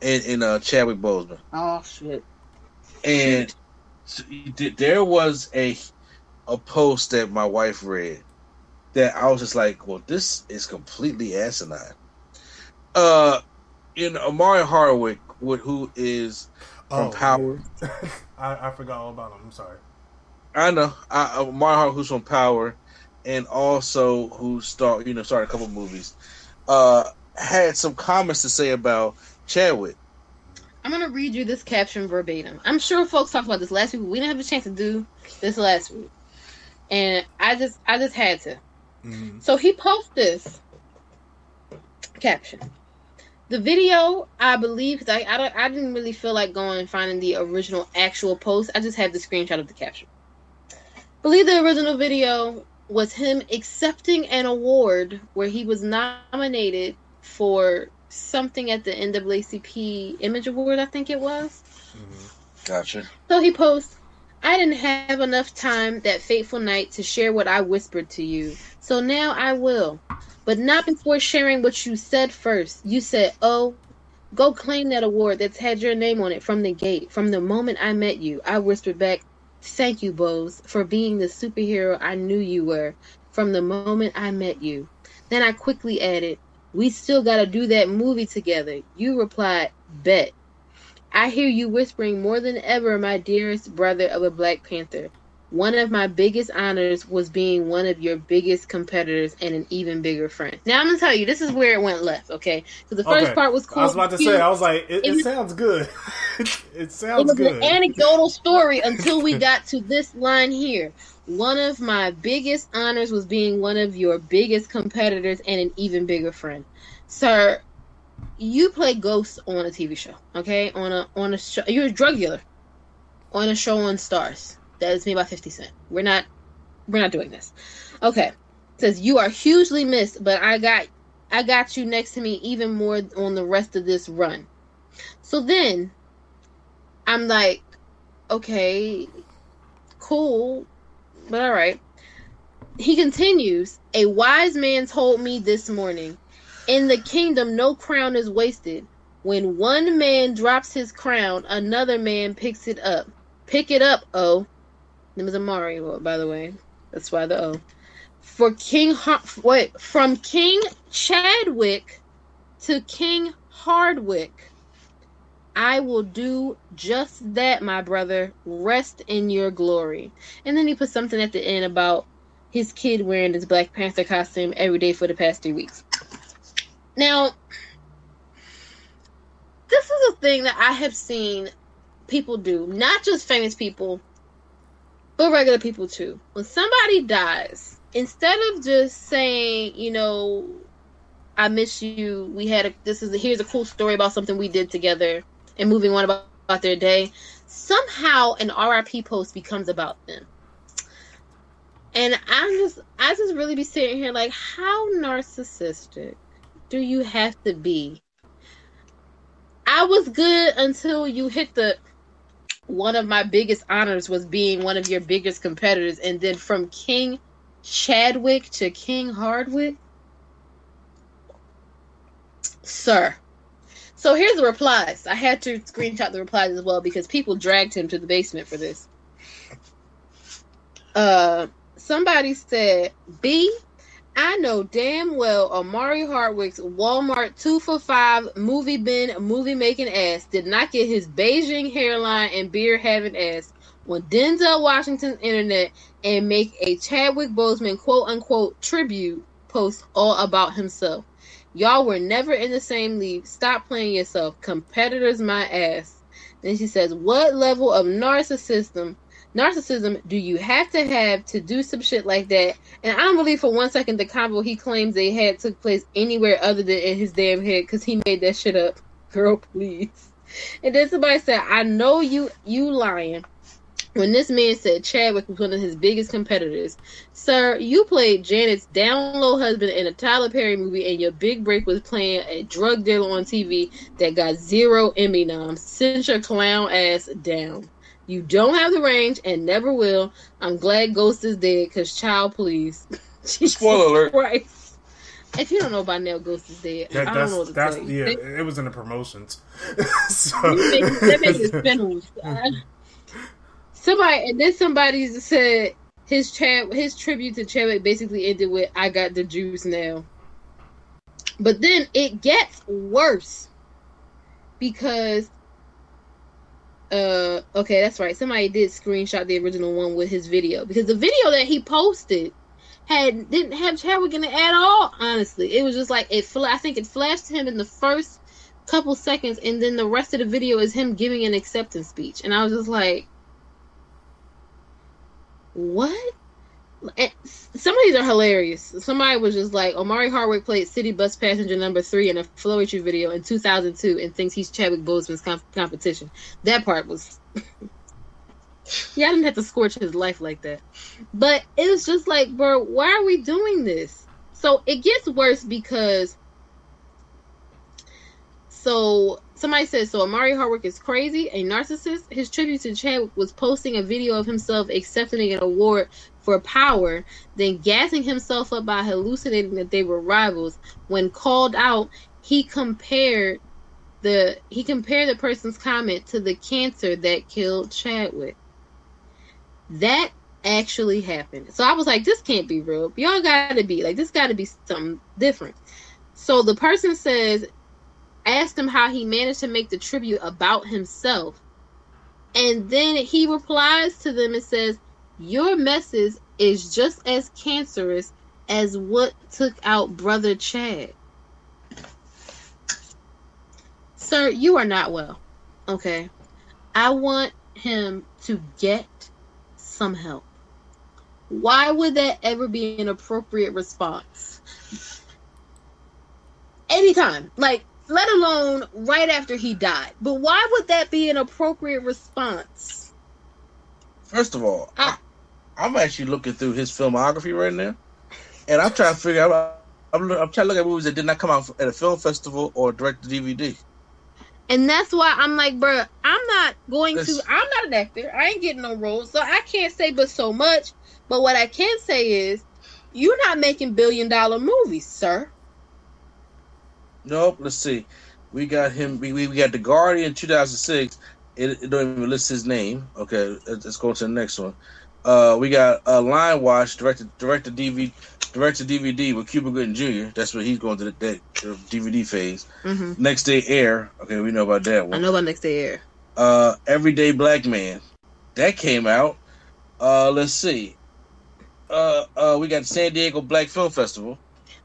in in uh, Chadwick Boseman. Oh shit! And there was a a post that my wife read that I was just like, well, this is completely asinine. Uh, you know, Omari Hardwick, who is from oh, Power. I, I forgot all about him. I'm sorry. I know. I, uh, Hart, who's from Power, and also who start you know started a couple movies, uh, had some comments to say about Chadwick. I'm gonna read you this caption verbatim. I'm sure folks talked about this last week. We didn't have a chance to do this last week, and I just I just had to. Mm-hmm. So he posted this caption. The video, I believe, because I, I, I didn't really feel like going and finding the original actual post. I just had the screenshot of the caption believe the original video was him accepting an award where he was nominated for something at the NAACP Image Award, I think it was. Mm-hmm. Gotcha. So he posts, I didn't have enough time that fateful night to share what I whispered to you, so now I will. But not before sharing what you said first. You said, Oh, go claim that award that's had your name on it from the gate. From the moment I met you, I whispered back, Thank you, Bose, for being the superhero I knew you were from the moment I met you. Then I quickly added, We still gotta do that movie together. You replied, Bet. I hear you whispering more than ever, my dearest brother of a Black Panther. One of my biggest honors was being one of your biggest competitors and an even bigger friend. Now I'm gonna tell you, this is where it went left, okay? Because the first okay. part was cool. I was about to say, I was like, it, it, it sounds good. it sounds it was good. an anecdotal story until we got to this line here. One of my biggest honors was being one of your biggest competitors and an even bigger friend, sir. You play ghosts on a TV show, okay? On a on a show, you're a drug dealer on a show on Starz that is made by 50 Cent. We're not we're not doing this. Okay. It says you are hugely missed, but I got I got you next to me even more on the rest of this run. So then I'm like, okay, cool, but all right. He continues, a wise man told me this morning, in the kingdom no crown is wasted. When one man drops his crown, another man picks it up. Pick it up, oh. Name is Omari, by the way. That's why the O. For King, Har- wait, from King Chadwick to King Hardwick, I will do just that, my brother. Rest in your glory. And then he put something at the end about his kid wearing his Black Panther costume every day for the past three weeks. Now, this is a thing that I have seen people do, not just famous people, but regular people too. When somebody dies, instead of just saying, you know, I miss you, we had a this is a, here's a cool story about something we did together, and moving on about, about their day, somehow an RIP post becomes about them. And I'm just I just really be sitting here like, how narcissistic do you have to be? I was good until you hit the one of my biggest honors was being one of your biggest competitors, and then from King Chadwick to King Hardwick, sir. So here's the replies. I had to screenshot the replies as well because people dragged him to the basement for this. Uh, somebody said, "B, I know damn well Omari Hardwick's Walmart two for five movie bin movie making ass did not get his Beijing hairline and beard having ass when Denzel Washington's internet and make a Chadwick Boseman quote unquote tribute post all about himself. Y'all were never in the same league. Stop playing yourself. Competitors my ass. Then she says, What level of narcissism narcissism do you have to have to do some shit like that? And I don't believe for one second the convo he claims they had took place anywhere other than in his damn head because he made that shit up. Girl, please. And then somebody said, I know you you lying when this man said Chadwick was one of his biggest competitors. Sir, you played Janet's down low husband in a Tyler Perry movie, and your big break was playing a drug dealer on TV that got zero Emmy noms. Send your clown ass down. You don't have the range and never will. I'm glad Ghost is dead because child, please. Spoiler alert. Christ. If you don't know by now, Ghost is dead. That, I don't that's know what to that's tell you. yeah. They- It was in the promotions. so they make- they make it spin-offs. Somebody and then somebody said his Chad his tribute to Chadwick basically ended with "I got the juice now," but then it gets worse because uh okay that's right. Somebody did screenshot the original one with his video. Because the video that he posted had didn't have Chadwick in it at all honestly. It was just like it fla- I think it flashed to him in the first couple seconds and then the rest of the video is him giving an acceptance speech. And I was just like what? And some of these are hilarious. Somebody was just like, Omari Hardwick played City Bus Passenger Number Three in a Floetry video in 2002 and thinks he's Chadwick Boseman's comp- competition. That part was, yeah, I didn't have to scorch his life like that. But it was just like, bro, why are we doing this? So it gets worse because, so somebody says so Omari Hardwick is crazy, a narcissist. His tribute to Chadwick was posting a video of himself accepting an award for power, then gassing himself up by hallucinating that they were rivals. When called out, he compared the he compared the person's comment to the cancer that killed Chadwick. That actually happened. So I was like, this can't be real. Y'all gotta be like this gotta be something different. So the person says asked him how he managed to make the tribute about himself. And then he replies to them and says, Your message is just as cancerous as what took out Brother Chad. Sir, you are not well. Okay. I want him to get some help. Why would that ever be an appropriate response? Anytime. Like, let alone right after he died. But why would that be an appropriate response? First of all. I, I'm actually looking through his filmography right now, and I'm trying to figure out. I'm, I'm trying to look at movies that did not come out at a film festival or direct to DVD. And that's why I'm like, bruh, I'm not going to. I'm not an actor. I ain't getting no roles, so I can't say but so much. But what I can say is, you're not making billion dollar movies, sir. Nope. Let's see. We got him. We, we got the Guardian 2006. It, it don't even list his name. Okay, let's go to the next one. Uh, we got uh, Line Watch directed directed DVD directed DVD with Cuba Gooding Jr. That's what he's going to the, that DVD phase. Mm-hmm. Next Day Air. Okay, we know about that one. I know about next day air. Uh, Everyday Black Man. That came out. Uh, let's see. Uh, uh, we got San Diego Black Film Festival.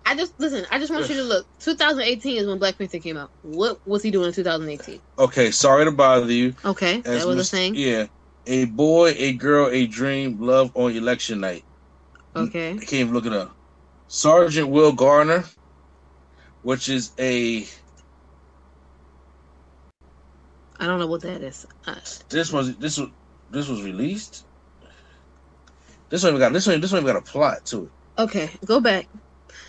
I just listen. I just want you to look. 2018 is when Black Panther came out. What was he doing in 2018? Okay, sorry to bother you. Okay, that was a thing. Yeah. A boy, a girl, a dream, love on election night. Okay, I can't even look it up. Sergeant Will Garner, which is a I don't know what that is. Uh, this was this was this was released. This one even got this one this one even got a plot to it. okay, go back.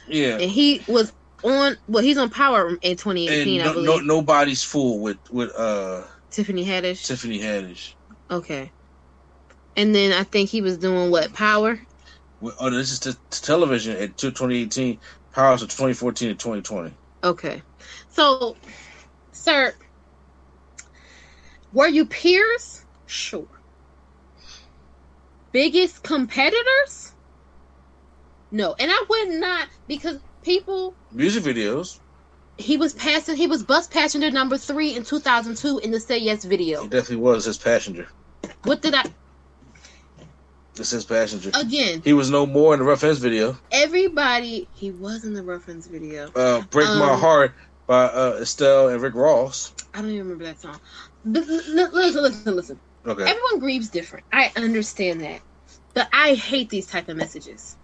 Yeah. And he was on. Well, he's on Power in And 2018, I believe. no, nobody's fool with with uh Tiffany Haddish. Tiffany Haddish. Okay. And then I think he was doing what? Power? Oh, this is t- t- television at 2018. Powers of 2014 and 2020. Okay. So sir, were you peers? Sure. Biggest competitors? No. And I would not because people music videos. He was passing. He was bus passenger number three in 2002 in the Say Yes video. He definitely was his passenger. What did I? It's his passenger. Again, he was no more in the Rough Ends video. Everybody, he was in the Rough Ends video. Uh, "Break um, My Heart" by uh, Estelle and Rick Ross. I don't even remember that song. Listen, listen, listen. Okay. Everyone grieves different. I understand that, but I hate these type of messages.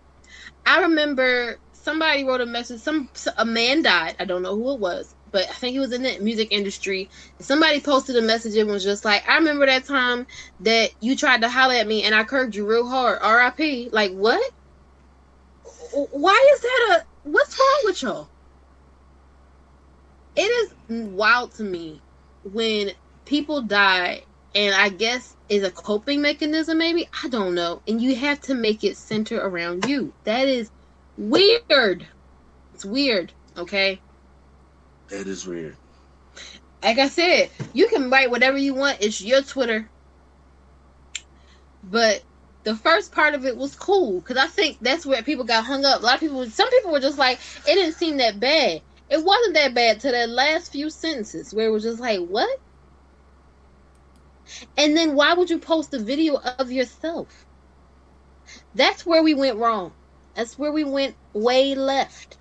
I remember somebody wrote a message. Some a man died. I don't know who it was, but I think he was in the music industry. Somebody posted a message and was just like, "I remember that time that you tried to holler at me and I curved you real hard. R.I.P." Like what? Why is that a? What's wrong with y'all? It is wild to me when people die and I guess is a coping mechanism, maybe. I don't know. And you have to make it center around you. That is weird. It's weird, okay? It is weird. Like I said, you can write whatever you want. It's your Twitter. But the first part of it was cool because I think that's where people got hung up. A lot of people, some people were just like, it didn't seem that bad. It wasn't that bad to that last few sentences where it was just like, what? And then why would you post a video of yourself? That's where we went wrong. That's where we went way left.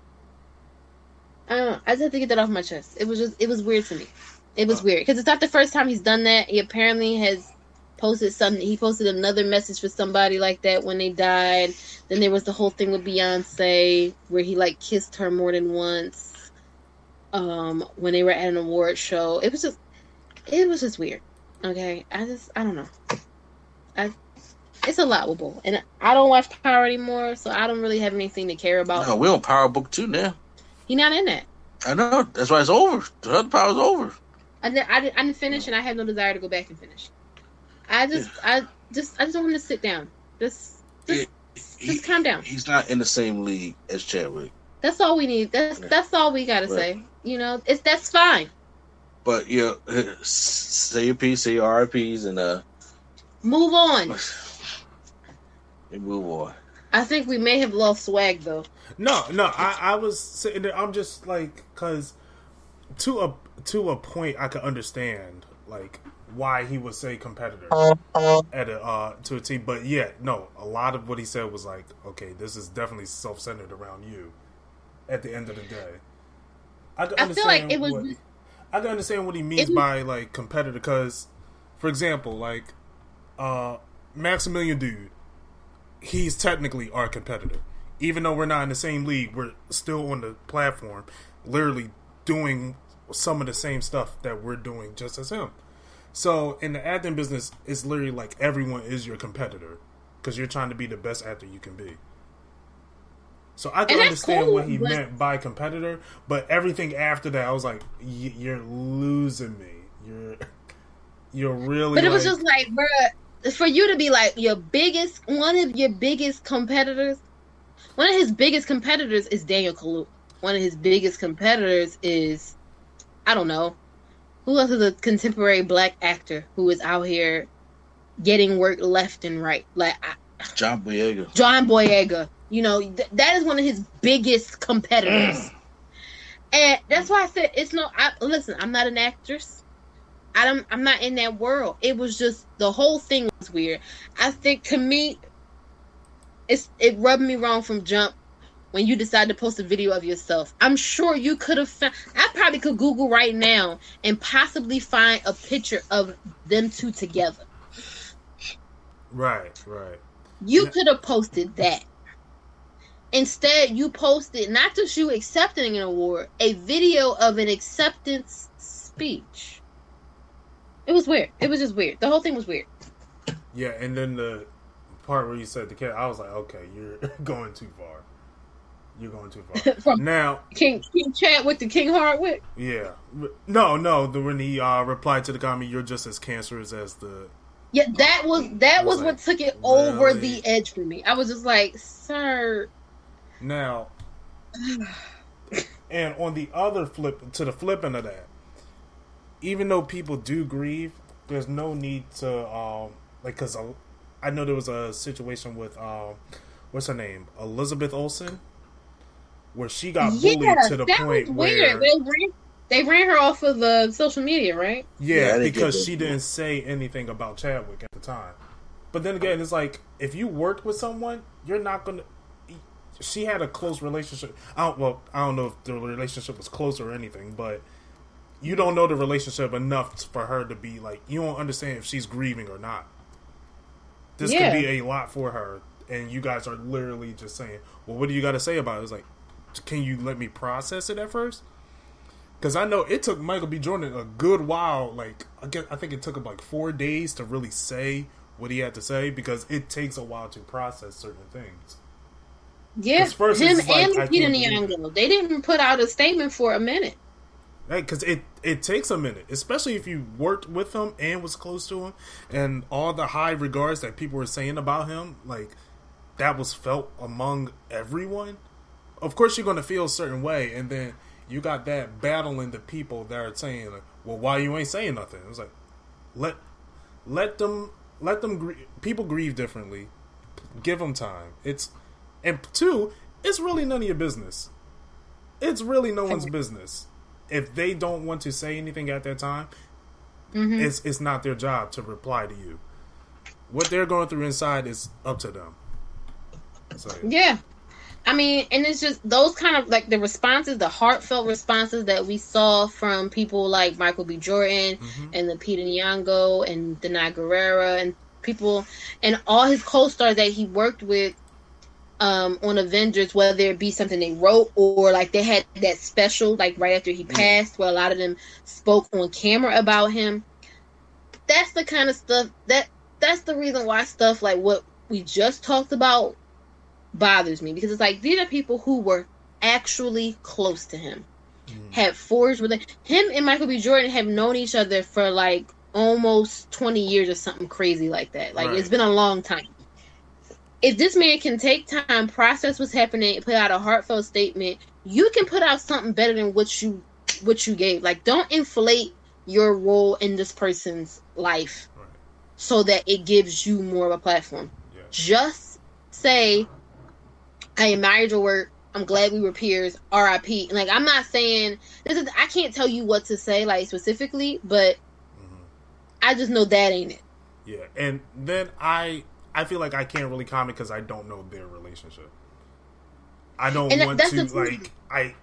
I don't know. I just had to get that off my chest. It was just, it was weird to me. It was weird because it's not the first time he's done that. He apparently has posted something. He posted another message for somebody like that when they died. Then there was the whole thing with Beyonce where he like kissed her more than once. Um, when they were at an award show, it was just, it was just weird. Okay, I just I don't know. I it's a lot with Bull, and I don't watch Power anymore, so I don't really have anything to care about. No, we're on Power Book Two now. He not in that. I know. That's why it's over. The other Power's over. I didn't, I didn't, I didn't finish, and I have no desire to go back and finish. I just, yeah. I just, I just want him to sit down. Just, just, he, just calm down. He's not in the same league as Chadwick. That's all we need. That's yeah. that's all we gotta right. say. You know, it's that's fine. But yeah, say your piece, say your RIPs, and uh, move on. and move on. I think we may have lost swag though. No, no, I, I was sitting there. I'm just like, cause to a to a point, I could understand like why he would say competitor at a uh, to a team, but yeah, no, a lot of what he said was like, okay, this is definitely self centered around you. At the end of the day, I, I feel like it was. What, I can understand what he means by like competitor because, for example, like uh Maximilian dude, he's technically our competitor. Even though we're not in the same league, we're still on the platform, literally doing some of the same stuff that we're doing just as him. So in the acting business, it's literally like everyone is your competitor because you're trying to be the best actor you can be. So I can understand cool, what he but... meant by competitor, but everything after that, I was like, "You're losing me. You're, you're really." But it was just like, bro, for you to be like your biggest, one of your biggest competitors, one of his biggest competitors is Daniel Kaluuya. One of his biggest competitors is, I don't know, who else is a contemporary black actor who is out here getting work left and right, like I, John Boyega. John Boyega. You know, th- that is one of his biggest competitors. Mm. and that's why I said it's no. I, listen, I'm not an actress. I don't, I'm not in that world. It was just the whole thing was weird. I think to me, it's it rubbed me wrong from jump when you decide to post a video of yourself. I'm sure you could have found. I probably could Google right now and possibly find a picture of them two together. Right, right. You could have posted that. Instead, you posted not just you accepting an award, a video of an acceptance speech. It was weird. It was just weird. The whole thing was weird. Yeah, and then the part where you said the cat, I was like, okay, you're going too far. You're going too far. From now, King King with the King Hardwick. Yeah, no, no. The when he uh, replied to the comment, "You're just as cancerous as the." Yeah, that was that was, was like, what took it really? over the edge for me. I was just like, "Sir, now, and on the other flip, to the flipping of that, even though people do grieve, there's no need to um like because I know there was a situation with um what's her name Elizabeth Olsen where she got bullied yeah, to the point where they ran, they ran her off of the social media, right? Yeah, yeah because she didn't say anything about Chadwick at the time. But then again, it's like if you worked with someone, you're not gonna. She had a close relationship. I don't, well, I don't know if the relationship was close or anything, but you don't know the relationship enough for her to be like you don't understand if she's grieving or not. This yeah. could be a lot for her, and you guys are literally just saying, "Well, what do you got to say about it?" It's like, can you let me process it at first? Because I know it took Michael B. Jordan a good while. Like I guess I think it took him like four days to really say what he had to say because it takes a while to process certain things. Yeah, first him and like, Lupita Nyong'o, they didn't put out a statement for a minute. Because it it takes a minute, especially if you worked with him and was close to him, and all the high regards that people were saying about him, like that was felt among everyone. Of course, you're going to feel a certain way, and then you got that battling the people that are saying, like, "Well, why you ain't saying nothing?" It's like let let them let them gr- people grieve differently. Give them time. It's and two, it's really none of your business. It's really no one's business if they don't want to say anything at that time, mm-hmm. it's it's not their job to reply to you. What they're going through inside is up to them. So, yeah. I mean, and it's just those kind of like the responses, the heartfelt responses that we saw from people like Michael B. Jordan mm-hmm. and the Lupita Nyong'o and Danai Gurira and people and all his co-stars that he worked with um, on Avengers, whether it be something they wrote or like they had that special, like right after he passed, where a lot of them spoke on camera about him. That's the kind of stuff that that's the reason why stuff like what we just talked about bothers me because it's like these are people who were actually close to him, mm. had forged with him and Michael B. Jordan have known each other for like almost twenty years or something crazy like that. Like right. it's been a long time if this man can take time, process what's happening, put out a heartfelt statement, you can put out something better than what you what you gave. Like don't inflate your role in this person's life right. so that it gives you more of a platform. Yeah. Just say, I admired your work. I'm glad we were peers. R.I.P. Like I'm not saying this is. I can't tell you what to say like specifically, but mm-hmm. I just know that ain't it. Yeah, and then I I feel like I can't really comment because I don't know their relationship. I don't and want to like I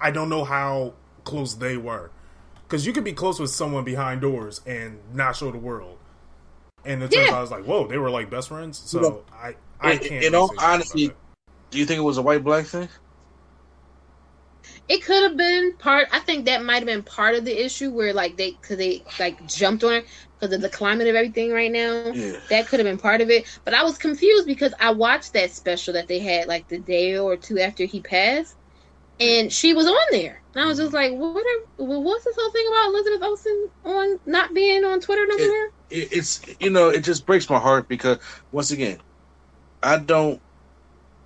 I don't know how close they were because you could be close with someone behind doors and not show the world. And the turns yeah. I was like, whoa, they were like best friends. So you know, I I can't. In all honesty, do you think it was a white black thing? It could have been part. I think that might have been part of the issue where like they because they like jumped on it because of the climate of everything right now. Yeah. That could have been part of it. But I was confused because I watched that special that they had like the day or two after he passed, and she was on there. And I was just mm-hmm. like, what? Are, what's this whole thing about Elizabeth Olsen on not being on Twitter no more? It, it's you know it just breaks my heart because once again, I don't.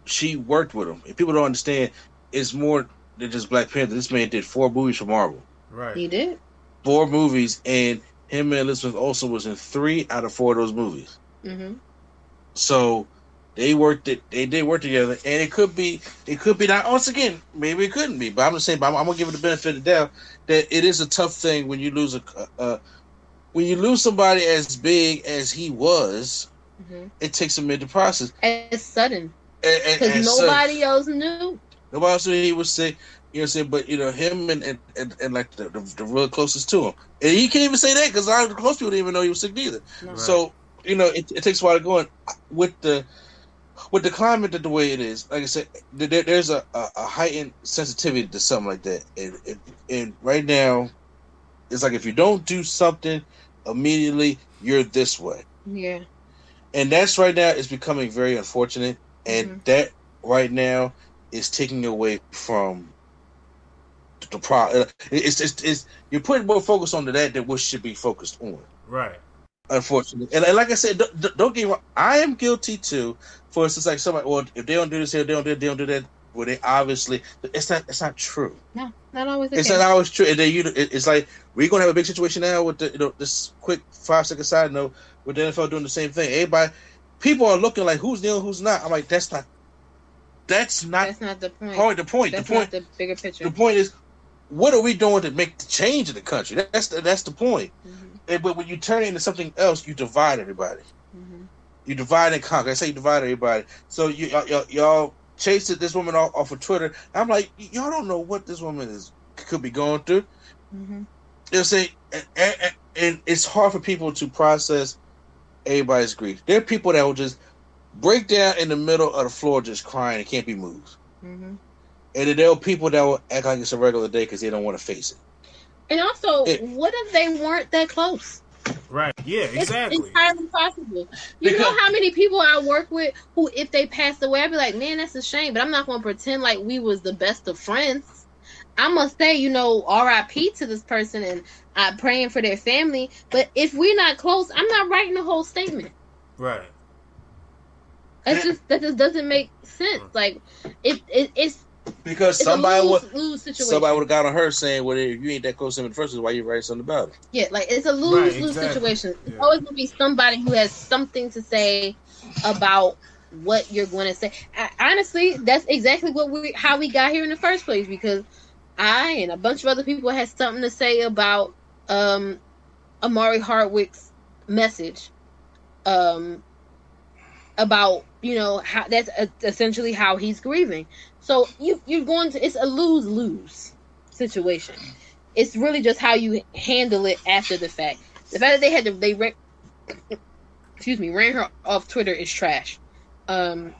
She worked with him. If people don't understand, it's more than just Black Panther. This man did four movies for Marvel. Right. He did four movies, and him and Elizabeth Olsen was in three out of four of those movies. Mm-hmm. So they worked it. They did work together, and it could be. It could be not. Once again, maybe it couldn't be. But I'm just saying. I'm, I'm, gonna give it the benefit of the doubt that it is a tough thing when you lose a. Uh, when you lose somebody as big as he was, mm-hmm. it takes a minute to process. And it's sudden because nobody sudden. else knew. Nobody else knew he was sick. You know what I'm saying? But you know him and and, and, and like the, the, the real closest to him, and he can't even say that because a lot of the close people didn't even know he was sick neither. Right. So you know it, it, takes a while to go in with the with the climate the way it is. Like I said, there, there's a, a, a, heightened sensitivity to something like that, and, and and right now, it's like if you don't do something immediately, you're this way. Yeah. And that's right now is becoming very unfortunate, and mm-hmm. that right now is taking away from the pro. Uh, it's, it's, it's you're putting more focus on that than what should be focused on. Right. Unfortunately, and, and like I said, don't, don't get me wrong. I am guilty too. For instance, like somebody, well, if they don't do this here, they don't do, they don't do that. where they obviously it's not it's not true. No, not always. it's case. not always true. And then you, it's like we're gonna have a big situation now with the you know this quick five second side note with the NFL doing the same thing. Everybody, people are looking like who's kneeling, who's not. I'm like that's not. That's not. That's not the point. The point. That's the point. the bigger picture. The point is, what are we doing to make the change in the country? That's the, that's the point. Mm-hmm. And, but when you turn it into something else, you divide everybody. Mm-hmm. You divide and conquer. I say you divide everybody. So you y'all, y'all chased this woman off, off of Twitter. I'm like, y'all don't know what this woman is could be going through. Mm-hmm. They'll say, and, and, and, it's hard for people to process everybody's grief. There are people that will just break down in the middle of the floor, just crying and can't be moved. Mm-hmm. And then there are people that will act like it's a regular day because they don't want to face it. And also, it, what if they weren't that close? Right. Yeah. Exactly. It's entirely possible. You because, know how many people I work with who, if they passed away, I'd be like, man, that's a shame. But I'm not going to pretend like we was the best of friends. I must say, you know, R.I.P. to this person, and I'm praying for their family. But if we're not close, I'm not writing the whole statement. Right. That just that just doesn't make sense. Like, it, it it's because it's somebody would lose situation. somebody would have got on her saying, "Well, if you ain't that close to him in the first place, why you writing something about it?" Yeah, like it's a lose right, lose exactly. situation. Yeah. It's always gonna be somebody who has something to say about what you're going to say. I, honestly, that's exactly what we how we got here in the first place because I and a bunch of other people had something to say about um Omari Hardwick's message um about you know how that's essentially how he's grieving so you you're going to it's a lose lose situation. It's really just how you handle it after the fact. The fact that they had to they ran, excuse me ran her off Twitter is trash. Um,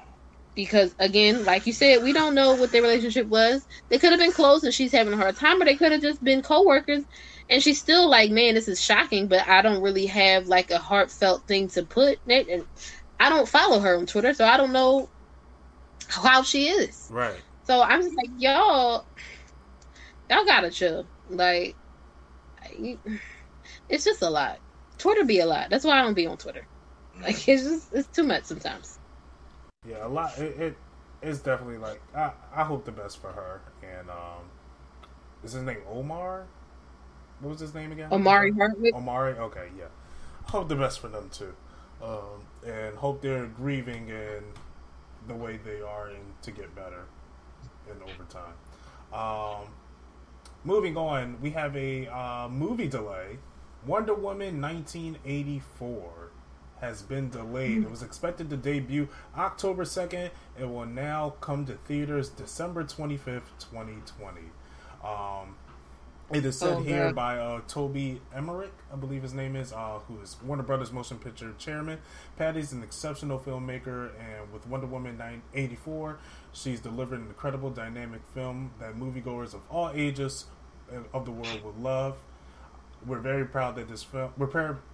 because again, like you said, we don't know what their relationship was. They could have been close and she's having a hard time, or they could have just been co-workers. And she's still like, man, this is shocking, but I don't really have like a heartfelt thing to put. And I don't follow her on Twitter, so I don't know how she is. Right. So I'm just like, y'all, y'all gotta chill. Like, it's just a lot. Twitter be a lot. That's why I don't be on Twitter. Like, it's just it's too much sometimes. Yeah, a lot. It, it it's definitely like I I hope the best for her. And um, is his name Omar? What was his name again? Omari Hardwick. Omari. Okay, yeah. Hope the best for them too. Um, and hope they're grieving and the way they are and to get better in overtime. Um, moving on, we have a uh, movie delay. Wonder Woman 1984 has been delayed. It was expected to debut October 2nd. It will now come to theaters December 25th, 2020. Um, it is said oh, here by uh, Toby Emmerich, I believe his name is, uh, who is Warner Brothers Motion Picture Chairman. Patty's an exceptional filmmaker, and with Wonder Woman 984, she's delivered an incredible, dynamic film that moviegoers of all ages of the world will love. We're very proud that this film. We're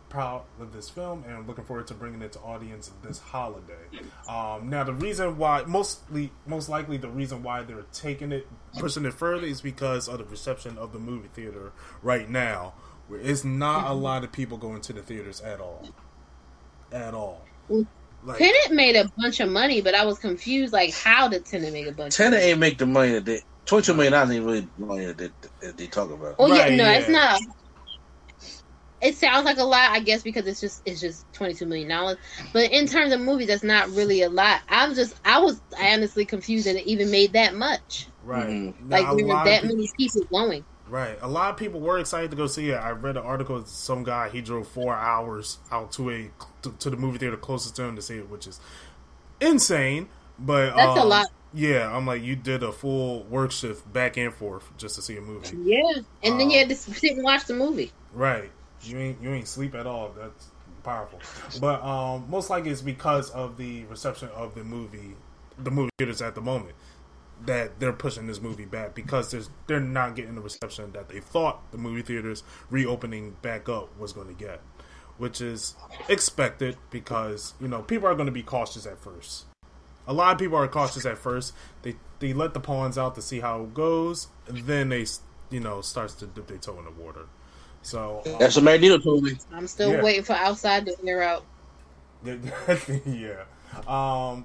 proud of this film and looking forward to bringing it to audience this holiday. Um, now, the reason why, mostly, most likely, the reason why they're taking it, pushing it further, is because of the reception of the movie theater right now. Where it's not a lot of people going to the theaters at all, at all. Like, Tenet made a bunch of money, but I was confused. Like, how did Tenet make a bunch? Tenet ain't make the money that they, twenty-two million dollars ain't really money that they, that they talk about. Oh right, yeah, no, yeah. it's not it sounds like a lot, I guess, because it's just it's just twenty two million dollars. But in terms of movies, that's not really a lot. I'm just I was honestly confused that it even made that much. Right, mm-hmm. like there were that people, many people going. Right, a lot of people were excited to go see it. I read an article. Some guy he drove four hours out to a to, to the movie theater closest to him to see it, which is insane. But that's um, a lot. Yeah, I'm like you did a full work shift back and forth just to see a movie. Yeah, and um, then you had to sit and watch the movie. Right, you ain't you ain't sleep at all. That's powerful. But um, most likely it's because of the reception of the movie, the movie theaters at the moment that they're pushing this movie back because there's they're not getting the reception that they thought the movie theaters reopening back up was going to get, which is expected because you know people are going to be cautious at first. A lot of people are cautious at first. They they let the pawns out to see how it goes, then they you know starts to dip their toe in the water. So um, that's what Magneto told me. I'm still yeah. waiting for outside to air out. yeah. Um,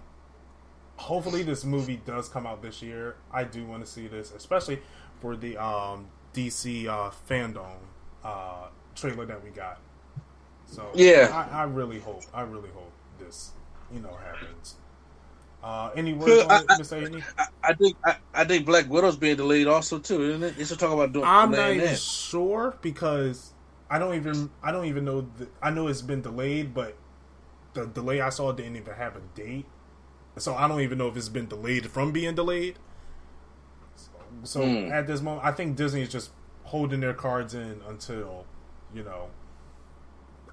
hopefully this movie does come out this year. I do want to see this, especially for the um, DC uh, fandom uh, trailer that we got. So Yeah. I, I really hope. I really hope this, you know, happens. Uh, any words I- on it, I-? I, think I, I think Black Widow's being delayed also too, isn't it? They should talk about doing. I'm not even that. sure because I don't even I don't even know. The, I know it's been delayed, but the delay I saw didn't even have a date, so I don't even know if it's been delayed from being delayed. So, so Hmm. at this moment, I think Disney is just holding their cards in until you know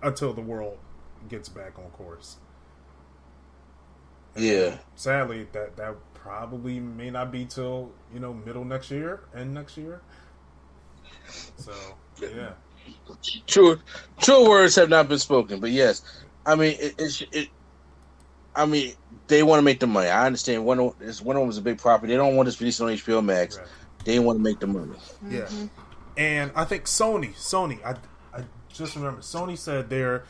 until the world gets back on course. Yeah. Sadly, that that probably may not be till you know middle next year and next year. So yeah. True, true words have not been spoken, but yes, I mean it. it, it I mean, they want to make the money. I understand. One of this one of them is a big property. They don't want this released on HBO Max. Right. They want to make the money. Yeah, mm-hmm. and I think Sony, Sony, I, I just remember Sony said they're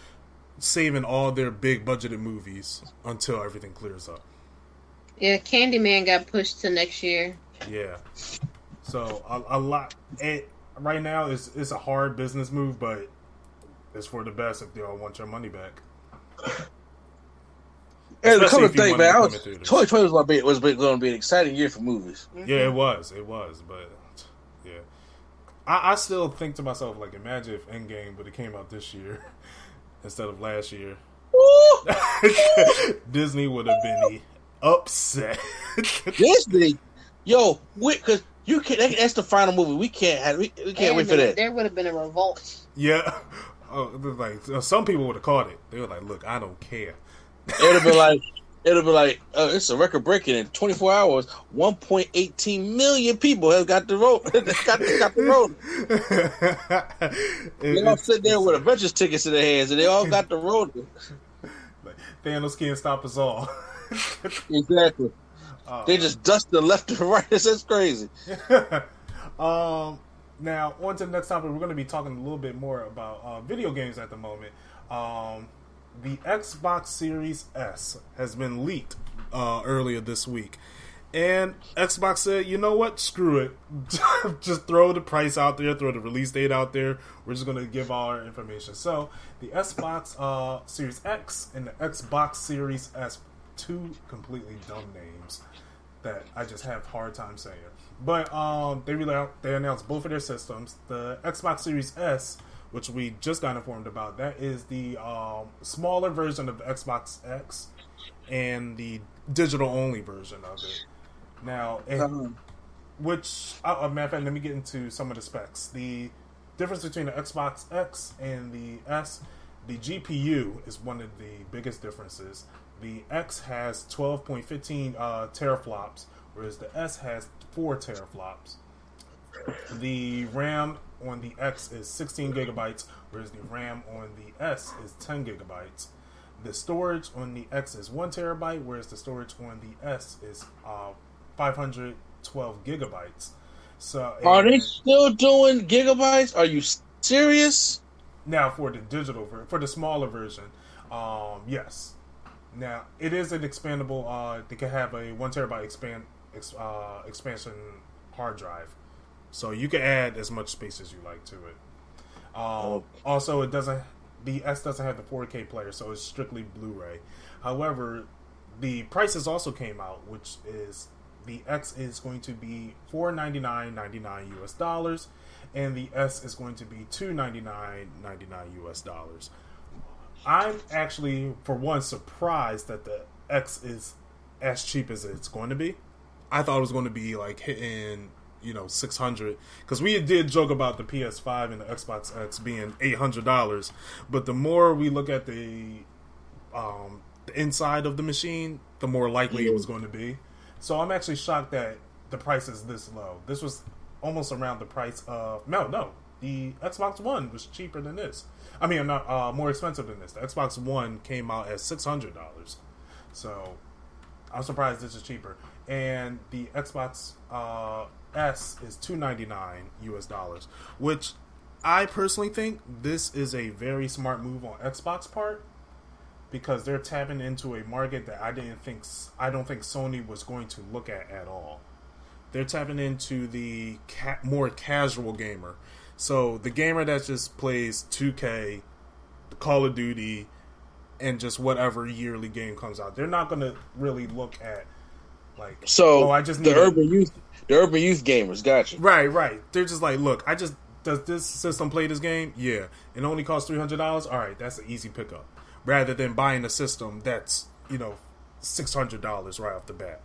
saving all their big budgeted movies until everything clears up. Yeah, Candyman got pushed to next year. Yeah, so a, a lot. It, right now is it's a hard business move, but it's for the best if they all want your money back. And Especially come to if you man, to I was in 2020 was going to be was going to be an exciting year for movies. Mm-hmm. Yeah, it was, it was, but yeah, I, I still think to myself like, imagine if Endgame would have came out this year instead of last year. Disney would have been upset. Disney, yo, because you can. that- That's the final movie. We can't have. We, we can't And wait for there- that. There would have been a revolt. yeah, oh, like some people would have caught it. They were like, "Look, I don't care." It would have been like. It would be like, uh, it's a record breaking in 24 hours. 1.18 million people have got the vote. got, got the vote. They all it's- sit there with Avengers tickets in their hands, and they all got the like, Thanos can't stop us all. Exactly. They just dust the left and right. That's crazy. um, now on to the next topic. We're going to be talking a little bit more about uh, video games at the moment. Um, the Xbox Series S has been leaked uh, earlier this week, and Xbox said, "You know what? Screw it. just throw the price out there, throw the release date out there. We're just going to give all our information." So the Xbox uh, Series X and the Xbox Series S, two completely dumb names that I just have hard time saying. But um, they really they announced both of their systems. The Xbox Series S, which we just got informed about, that is the um, smaller version of Xbox X, and the digital only version of it. Now, it, Um, which uh, uh, matter of fact, let me get into some of the specs. The difference between the Xbox X and the S, the GPU is one of the biggest differences. The X has 12.15 uh, teraflops, whereas the S has 4 teraflops. The RAM on the X is 16 gigabytes, whereas the RAM on the S is 10 gigabytes. The storage on the X is 1 terabyte, whereas the storage on the S is uh, 512 gigabytes. So Are they still doing gigabytes? Are you serious? now for the digital ver- for the smaller version? Um, yes. Now it is an expandable. Uh, they can have a one terabyte expand ex, uh, expansion hard drive, so you can add as much space as you like to it. Um, Also, it doesn't. The S doesn't have the 4K player, so it's strictly Blu-ray. However, the prices also came out, which is the X is going to be four ninety nine ninety nine US dollars, and the S is going to be two ninety nine ninety nine US dollars. I'm actually, for one, surprised that the X is as cheap as it's going to be. I thought it was going to be like hitting, you know, six hundred because we did joke about the PS5 and the Xbox X being eight hundred dollars, but the more we look at the um, the inside of the machine, the more likely it was going to be. So I'm actually shocked that the price is this low. This was almost around the price of no, no. The Xbox One was cheaper than this. I mean, not uh, more expensive than this. The Xbox One came out at six hundred dollars. So I'm surprised this is cheaper. And the Xbox uh, S is two ninety nine US dollars, which I personally think this is a very smart move on Xbox part because they're tapping into a market that I didn't think I don't think Sony was going to look at at all. They're tapping into the ca- more casual gamer. So the gamer that just plays 2K, Call of Duty, and just whatever yearly game comes out. They're not going to really look at like so. Oh, I just the urban youth, the urban youth gamers. Gotcha. Right, right. They're just like, look, I just does this system play this game? Yeah, it only costs three hundred dollars. All right, that's an easy pickup. Rather than buying a system that's you know six hundred dollars right off the bat.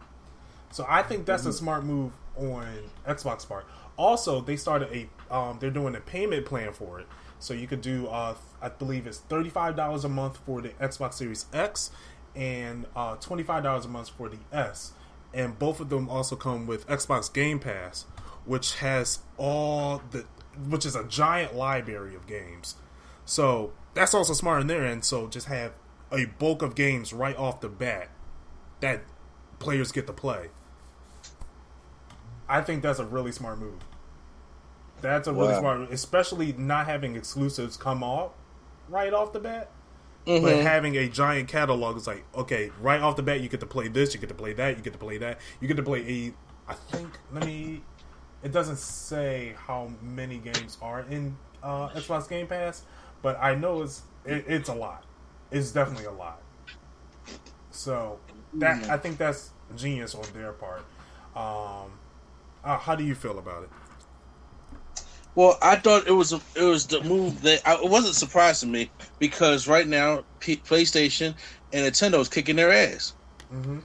So I think that's mm-hmm. a smart move on Xbox part. Also, they started a um, they're doing a payment plan for it. So you could do, uh, I believe it's thirty five dollars a month for the Xbox Series X, and uh, twenty five dollars a month for the S. And both of them also come with Xbox Game Pass, which has all the, which is a giant library of games. So that's also smart in there. And so just have a bulk of games right off the bat that players get to play. I think that's a really smart move. That's a really wow. smart, especially not having exclusives come off right off the bat, mm-hmm. but having a giant catalog is like okay, right off the bat you get to play this, you get to play that, you get to play that, you get to play a. I think let me. It doesn't say how many games are in uh, Xbox Game Pass, but I know it's it, it's a lot. It's definitely a lot. So that mm-hmm. I think that's genius on their part. Um, uh, how do you feel about it? Well, I thought it was a, it was the move that I, it wasn't surprising me because right now P- PlayStation and Nintendo is kicking their ass, mm-hmm.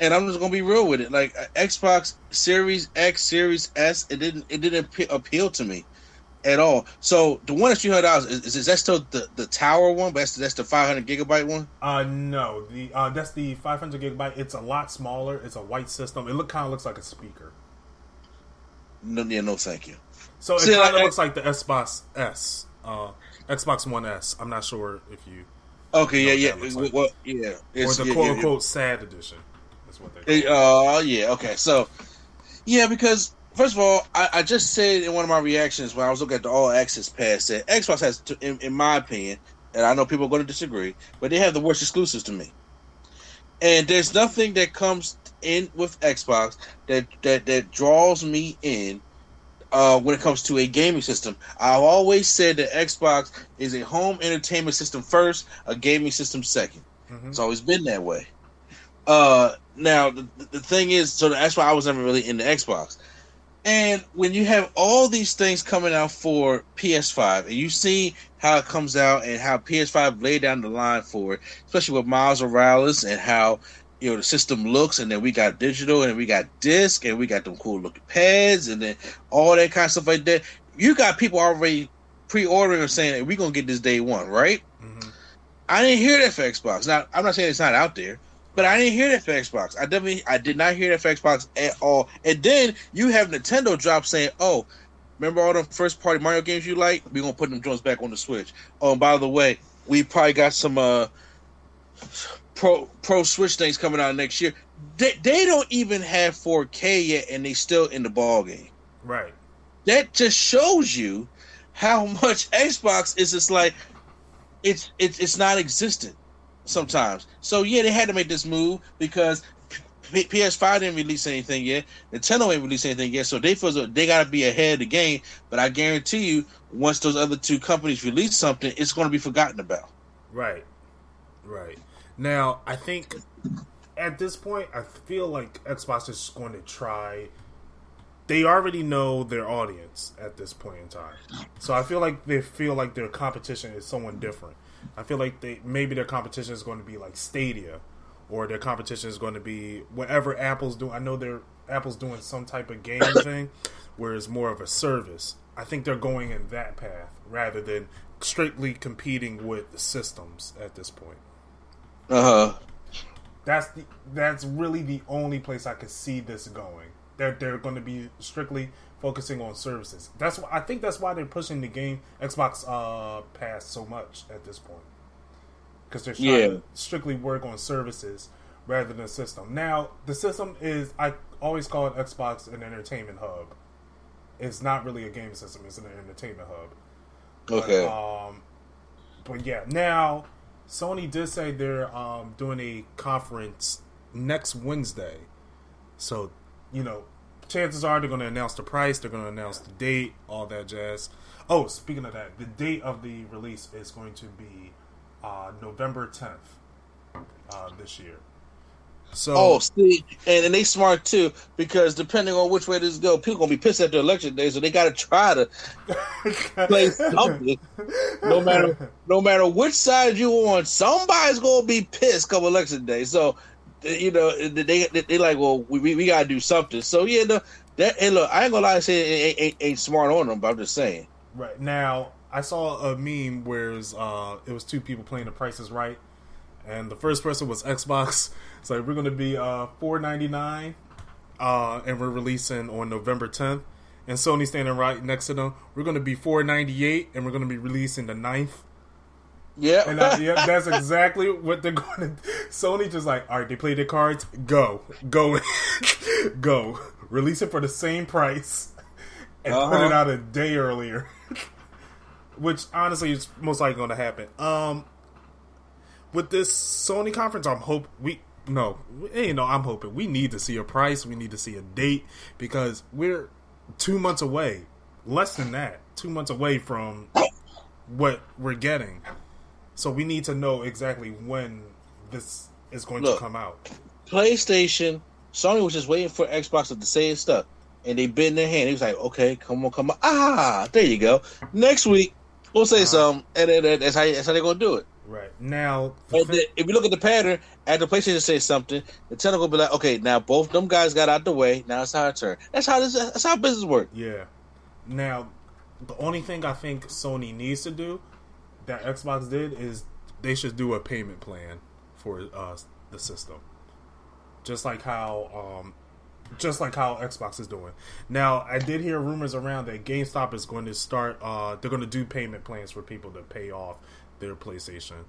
and I'm just gonna be real with it. Like Xbox Series X, Series S, it didn't it didn't appeal to me at all. So the one at three hundred dollars is, is that still the, the tower one? But that's that's the five hundred gigabyte one. Uh no, the uh that's the five hundred gigabyte. It's a lot smaller. It's a white system. It look kind of looks like a speaker. No, yeah, no, thank you. So it kind of looks like the Xbox S, uh, Xbox One S. I'm not sure if you. Okay, yeah, yeah, like. well, yeah, or the yeah, quote unquote yeah. sad edition. That's what they. Oh uh, yeah, okay, so yeah, because first of all, I, I, just said in one of my reactions when I was looking at the All Access Pass that Xbox has, to, in, in my opinion, and I know people are going to disagree, but they have the worst exclusives to me. And there's nothing that comes in with Xbox that that that draws me in uh, when it comes to a gaming system. I've always said that Xbox is a home entertainment system first, a gaming system 2nd mm-hmm. It's always been that way. Uh, now the, the thing is, so that's why I was never really into Xbox. And when you have all these things coming out for PS5, and you see how it comes out and how PS5 laid down the line for it, especially with Miles Morales and how you know the system looks, and then we got digital, and we got disc, and we got them cool looking pads, and then all that kind of stuff like that. You got people already pre-ordering or saying hey, we're gonna get this day one, right? Mm-hmm. I didn't hear that for Xbox. Now I'm not saying it's not out there, but I didn't hear that for Xbox. I definitely I did not hear that for Xbox at all. And then you have Nintendo drop saying, "Oh, remember all the first party Mario games you like? We're gonna put them joints back on the Switch." Oh, and by the way, we probably got some uh pro pro Switch things coming out next year. They, they don't even have 4K yet, and they still in the ball game. Right. That just shows you how much Xbox is just like it's it's it's not existent sometimes. So yeah, they had to make this move because P- PS5 didn't release anything yet. Nintendo ain't released anything yet, so they feel so they got to be ahead of the game. But I guarantee you, once those other two companies release something, it's going to be forgotten about. Right, right. Now, I think at this point, I feel like Xbox is going to try. They already know their audience at this point in time, so I feel like they feel like their competition is someone different. I feel like they maybe their competition is going to be like Stadia, or their competition is going to be whatever Apple's doing. I know they're Apple's doing some type of game thing, where it's more of a service. I think they're going in that path rather than strictly competing with the systems at this point. Uh huh. That's the that's really the only place I could see this going. That they're, they're going to be strictly focusing on services. That's why I think that's why they're pushing the game Xbox uh, Pass so much at this point because they're trying yeah. to strictly work on services rather than system. Now the system is I always call it Xbox an entertainment hub. It's not really a game system; it's an entertainment hub. Okay. But, um, but yeah, now Sony did say they're um, doing a conference next Wednesday, so you know, chances are they're going to announce the price, they're going to announce the date, all that jazz. Oh, speaking of that, the date of the release is going to be uh, November 10th uh, this year. So, oh, see, and, and they smart too because depending on which way this go, people gonna be pissed after election day, so they got to try to play something. No matter no matter which side you on, somebody's gonna be pissed come election day. So, you know, they they, they like, well, we, we gotta do something. So yeah, no, that and look, I ain't gonna lie, and say it ain't, ain't, ain't smart on them, but I'm just saying. Right now, I saw a meme where it was, uh, it was two people playing The Price is Right, and the first person was Xbox. So we're going to be uh, four ninety nine, uh, and we're releasing on November tenth. And Sony standing right next to them. We're going to be four ninety eight, and we're going to be releasing the 9th. Yeah, and uh, yeah, that's exactly what they're going to. Sony just like, all right, they play their cards. Go, go, go. Release it for the same price, and uh-huh. put it out a day earlier. Which honestly is most likely going to happen. Um, with this Sony conference, I'm hope we no, you know, I'm hoping we need to see a price. We need to see a date because we're two months away, less than that, two months away from what we're getting. So we need to know exactly when this is going Look, to come out. PlayStation, Sony was just waiting for Xbox to say its stuff, and they bit in their hand. He was like, "Okay, come on, come on, ah, there you go." Next week we'll say uh, something, and then that's how that's how they're gonna do it. Right now, the, if you look at the pattern, at after PlayStation says something, the Nintendo will be like, "Okay, now both them guys got out the way. Now it's our turn." That's how this. That's how business works. Yeah. Now, the only thing I think Sony needs to do that Xbox did is they should do a payment plan for uh, the system, just like how um, just like how Xbox is doing. Now, I did hear rumors around that GameStop is going to start. Uh, they're going to do payment plans for people to pay off their PlayStation.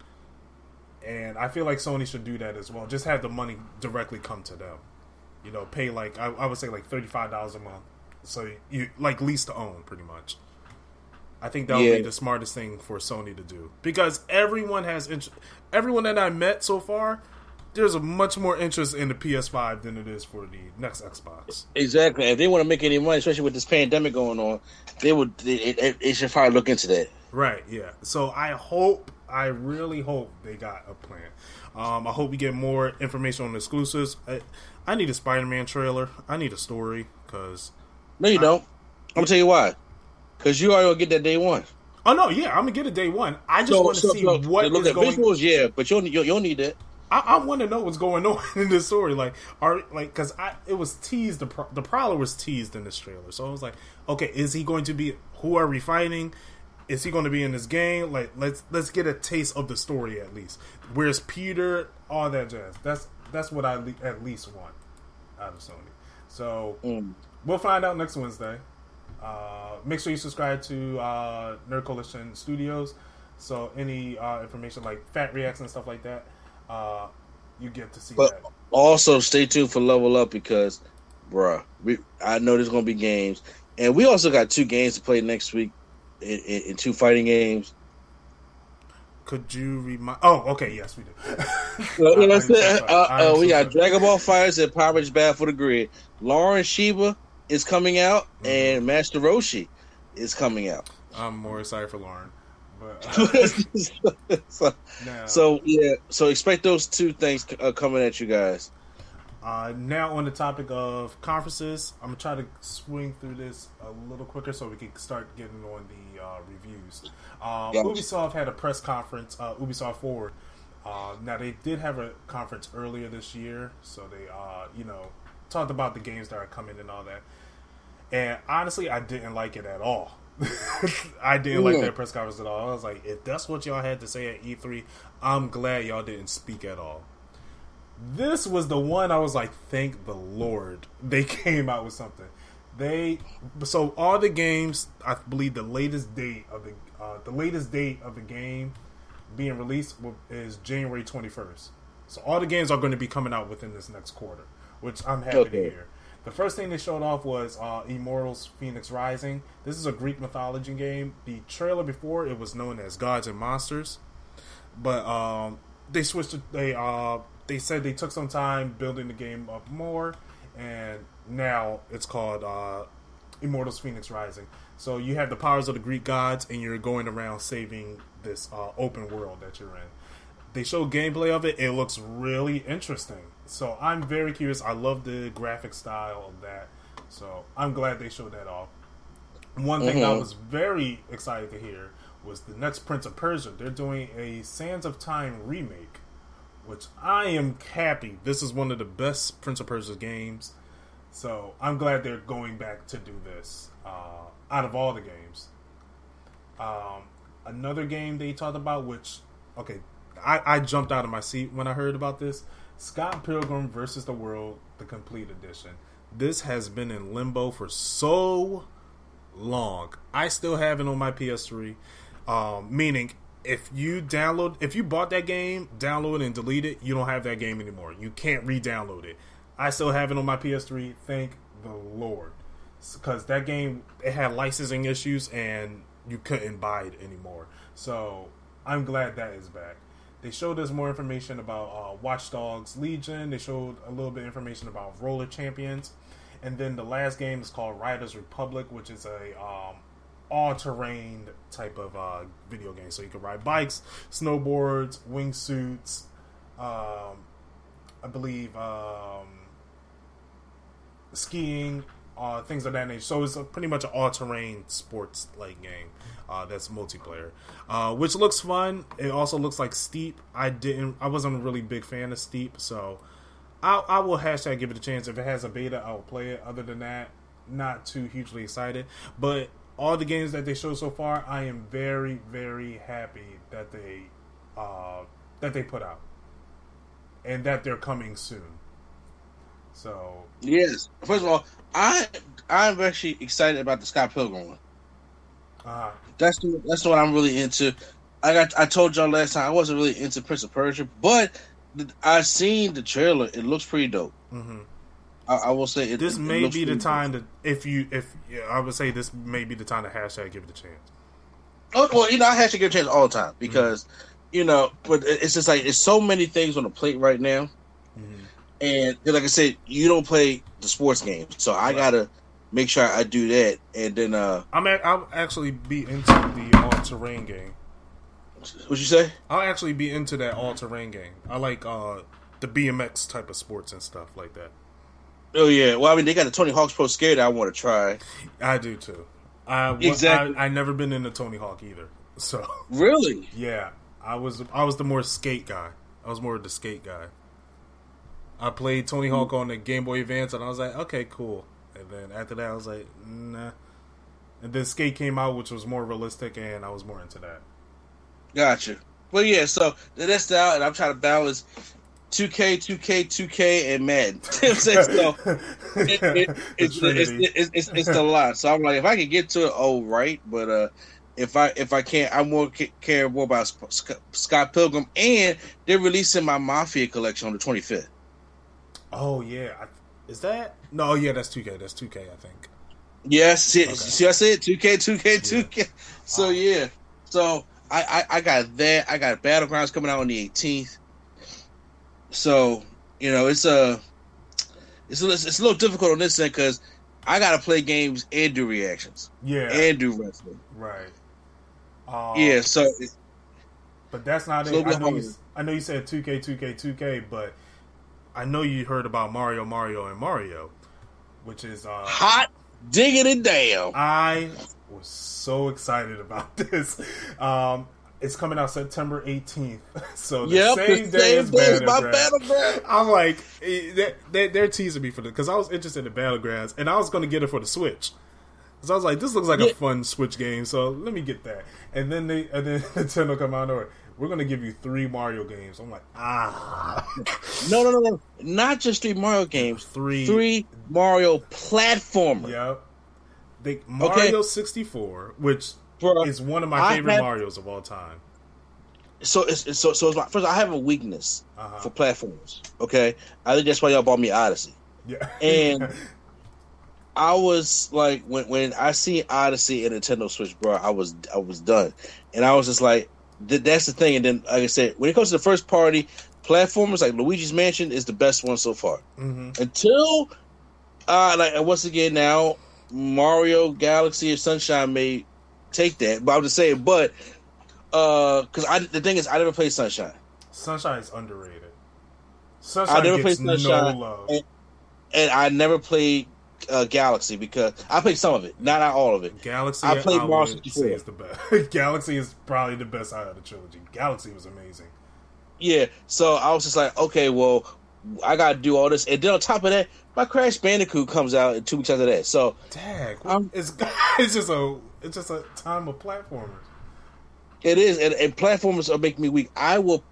And I feel like Sony should do that as well. Just have the money directly come to them. You know, pay like I, I would say like thirty five dollars a month. So you like lease to own pretty much. I think that would yeah. be the smartest thing for Sony to do because everyone has int- everyone that I met so far. There's a much more interest in the PS5 than it is for the next Xbox. Exactly. If they want to make any money, especially with this pandemic going on, they would. They, they should probably look into that. Right. Yeah. So I hope, I really hope they got a plan. Um, I hope we get more information on exclusives. I, I need a Spider-Man trailer. I need a story because. No, you I, don't. I'm gonna tell you why. Because you already gonna get that day one. Oh no, yeah, I'm gonna get it day one. I just so, want to so, see so, what look is going. Visuals, yeah, but you'll you'll, you'll need that. I, I want to know what's going on in this story. Like, are like because I it was teased the the Prowler was teased in this trailer, so I was like, okay, is he going to be? Who are we fighting? Is he going to be in this game? Like, let's let's get a taste of the story at least. Where's Peter? All that jazz. That's that's what I le- at least want out of Sony. So mm. we'll find out next Wednesday. Uh, make sure you subscribe to uh, Nerd Coalition Studios. So any uh, information like fat reacts and stuff like that, uh, you get to see but that. Also, stay tuned for Level Up because, bruh, we I know there's gonna be games, and we also got two games to play next week in, in, in two fighting games. Could you remind? Oh, okay, yes, we do. well, you know uh, uh, we got Dragon Ball FighterZ and Power Rangers Battle for the Grid. Lauren Shiba is coming out, mm-hmm. and Master Roshi is coming out. I'm more excited for Lauren. But, uh, so, so, yeah, so expect those two things uh, coming at you guys. Uh, now on the topic of conferences, I'm gonna try to swing through this a little quicker so we can start getting on the uh, reviews. Um, Ubisoft had a press conference, uh, Ubisoft Forward. Uh, now they did have a conference earlier this year, so they, uh, you know, talked about the games that are coming and all that. And honestly, I didn't like it at all. I didn't like that press conference at all. I was like, if that's what y'all had to say at E3, I'm glad y'all didn't speak at all. This was the one I was like, thank the Lord they came out with something. They so all the games, I believe the latest date of the uh, the latest date of the game being released is January 21st. So all the games are going to be coming out within this next quarter, which I'm happy okay. to hear. The first thing they showed off was uh, Immortals Fenyx Rising. This is a Greek mythology game. The trailer before it was known as Gods and Monsters. but um, they switched. It, they uh, they said they took some time building the game up more, and now it's called uh, Immortals: Fenyx Rising. So you have the powers of the Greek gods, and you're going around saving this uh, open world that you're in. They show gameplay of it. It looks really interesting. So I'm very curious. I love the graphic style of that. So I'm glad they showed that off. One thing mm-hmm. I was very excited to hear was the next Prince of Persia. They're doing a Sands of Time remake, which I am happy. This is one of the best Prince of Persia games. So I'm glad they're going back to do this uh, out of all the games. Um, another game they talked about, which okay, I, I jumped out of my seat when I heard about this. Scott Pilgrim versus the World, the complete edition. This has been in limbo for so long. I still have it on my PS3. Um, meaning, if you download, if you bought that game, download and delete it, you don't have that game anymore. You can't re-download it. I still have it on my PS3. Thank the Lord, because that game it had licensing issues and you couldn't buy it anymore. So I'm glad that is back. They showed us more information about uh, Watch Dogs Legion. They showed a little bit of information about Roller Champions, and then the last game is called Riders Republic, which is a um, all-terrain type of uh, video game. So you can ride bikes, snowboards, wingsuits. Um, I believe um, skiing, uh, things of that nature. So it's pretty much an all-terrain sports-like game uh, that's multiplayer, uh, which looks fun. It also looks like Steep. I didn't, I wasn't a really big fan of Steep, so I, I will hashtag give it a chance. If it has a beta, I will play it. Other than that, not too hugely excited. But all the games that they show so far, I am very, very happy that they uh, that they put out, and that they're coming soon. So yes, first of all, I I'm actually excited about the Scott Pilgrim one. Uh-huh. That's the, that's what I'm really into. I got I told y'all last time I wasn't really into Prince of Persia, but I seen the trailer. It looks pretty dope. Mm-hmm. I, I, will say it, this it, may be the time to if you if yeah, I would say this may be the time to hashtag give it a chance. Oh well, you know I hashtag give it a chance all the time because mm-hmm. you know, but it's just like it's so many things on the plate right now, mm-hmm. and like I said, you don't play the sports games, so I gotta make sure I do that, and then uh, I'm a, I'll actually be into the all terrain game. What would you say? I'll actually be into that all terrain game. I like uh, the BMX type of sports and stuff like that. Oh yeah, well I mean they got the Tony Hawk's Pro Skater I want to try. I do too. I, exactly. I, I never been into Tony Hawk either. So really, yeah, I was I was the more skate guy. I was more of the skate guy. I played Tony Hawk hmm. on the Game Boy Advance, and I was like, okay, cool. And then after that, I was like, nah. And then Skate came out, which was more realistic, and I was more into that. Gotcha. Well, yeah. So that's out, and I'm trying to balance 2K, 2K, 2K, and Madden. so it, it, it's, it's, it's, it's, a lot. So I'm like, if I can get to it, oh right. But uh, if I if I can't, I more care more about Scott Pilgrim, and they're releasing my Mafia collection on the 25th. Oh yeah, is that no? Yeah, that's 2K. That's 2K. I think. Yes. See, okay. see I said 2K, 2K, 2K. Yeah. So yeah. So I, I I got that. I got Battlegrounds coming out on the 18th. So you know it's a it's a, it's a little difficult on this end because I gotta play games and do reactions. Yeah. And do wrestling. Right. Um, yeah. So. But that's not it. I know, you, I know you said 2K, 2K, 2K, but I know you heard about Mario, Mario, and Mario, which is uh, hot digging it down. I was so excited about this. Um, it's coming out September 18th, so the yep, same the day same as day Battlegrounds. Battleground. I'm like, eh, they, they're teasing me for this because I was interested in Battlegrounds, and I was going to get it for the Switch. So I was like, this looks like yeah. a fun Switch game, so let me get that. And then they, and then Nintendo come out and we're gonna give you three Mario games. I'm like, ah, no, no, no, no, not just three Mario games, three, three Mario platformers. Yep. They Mario okay. 64, which is one of my favorite Mario's of all time. So it's, it's so so. It's my, first, I have a weakness uh-huh. for platforms. Okay, I think that's why y'all bought me Odyssey. Yeah, and. I was like when when I see Odyssey and Nintendo Switch, bro, I was I was done, and I was just like, th- that's the thing. And then, like I said, when it comes to the first party platformers, like Luigi's Mansion is the best one so far. Mm-hmm. Until, uh, like once again now, Mario Galaxy or Sunshine may take that. But I'm just saying, but because I the thing is, I never played Sunshine. Sunshine is underrated. Sunshine I never played Sunshine, no and, and I never played uh, Galaxy because I played some of it, not all of it. Galaxy, I played Mario say is the best. Galaxy is probably the best out of the trilogy. Galaxy was amazing. Yeah, so I was just like, okay, well, I got to do all this, and then on top of that, my Crash Bandicoot comes out in two weeks after that. So Um, it's it's just a it's just a time of platformers. it is, and, and platformers are making me weak. I will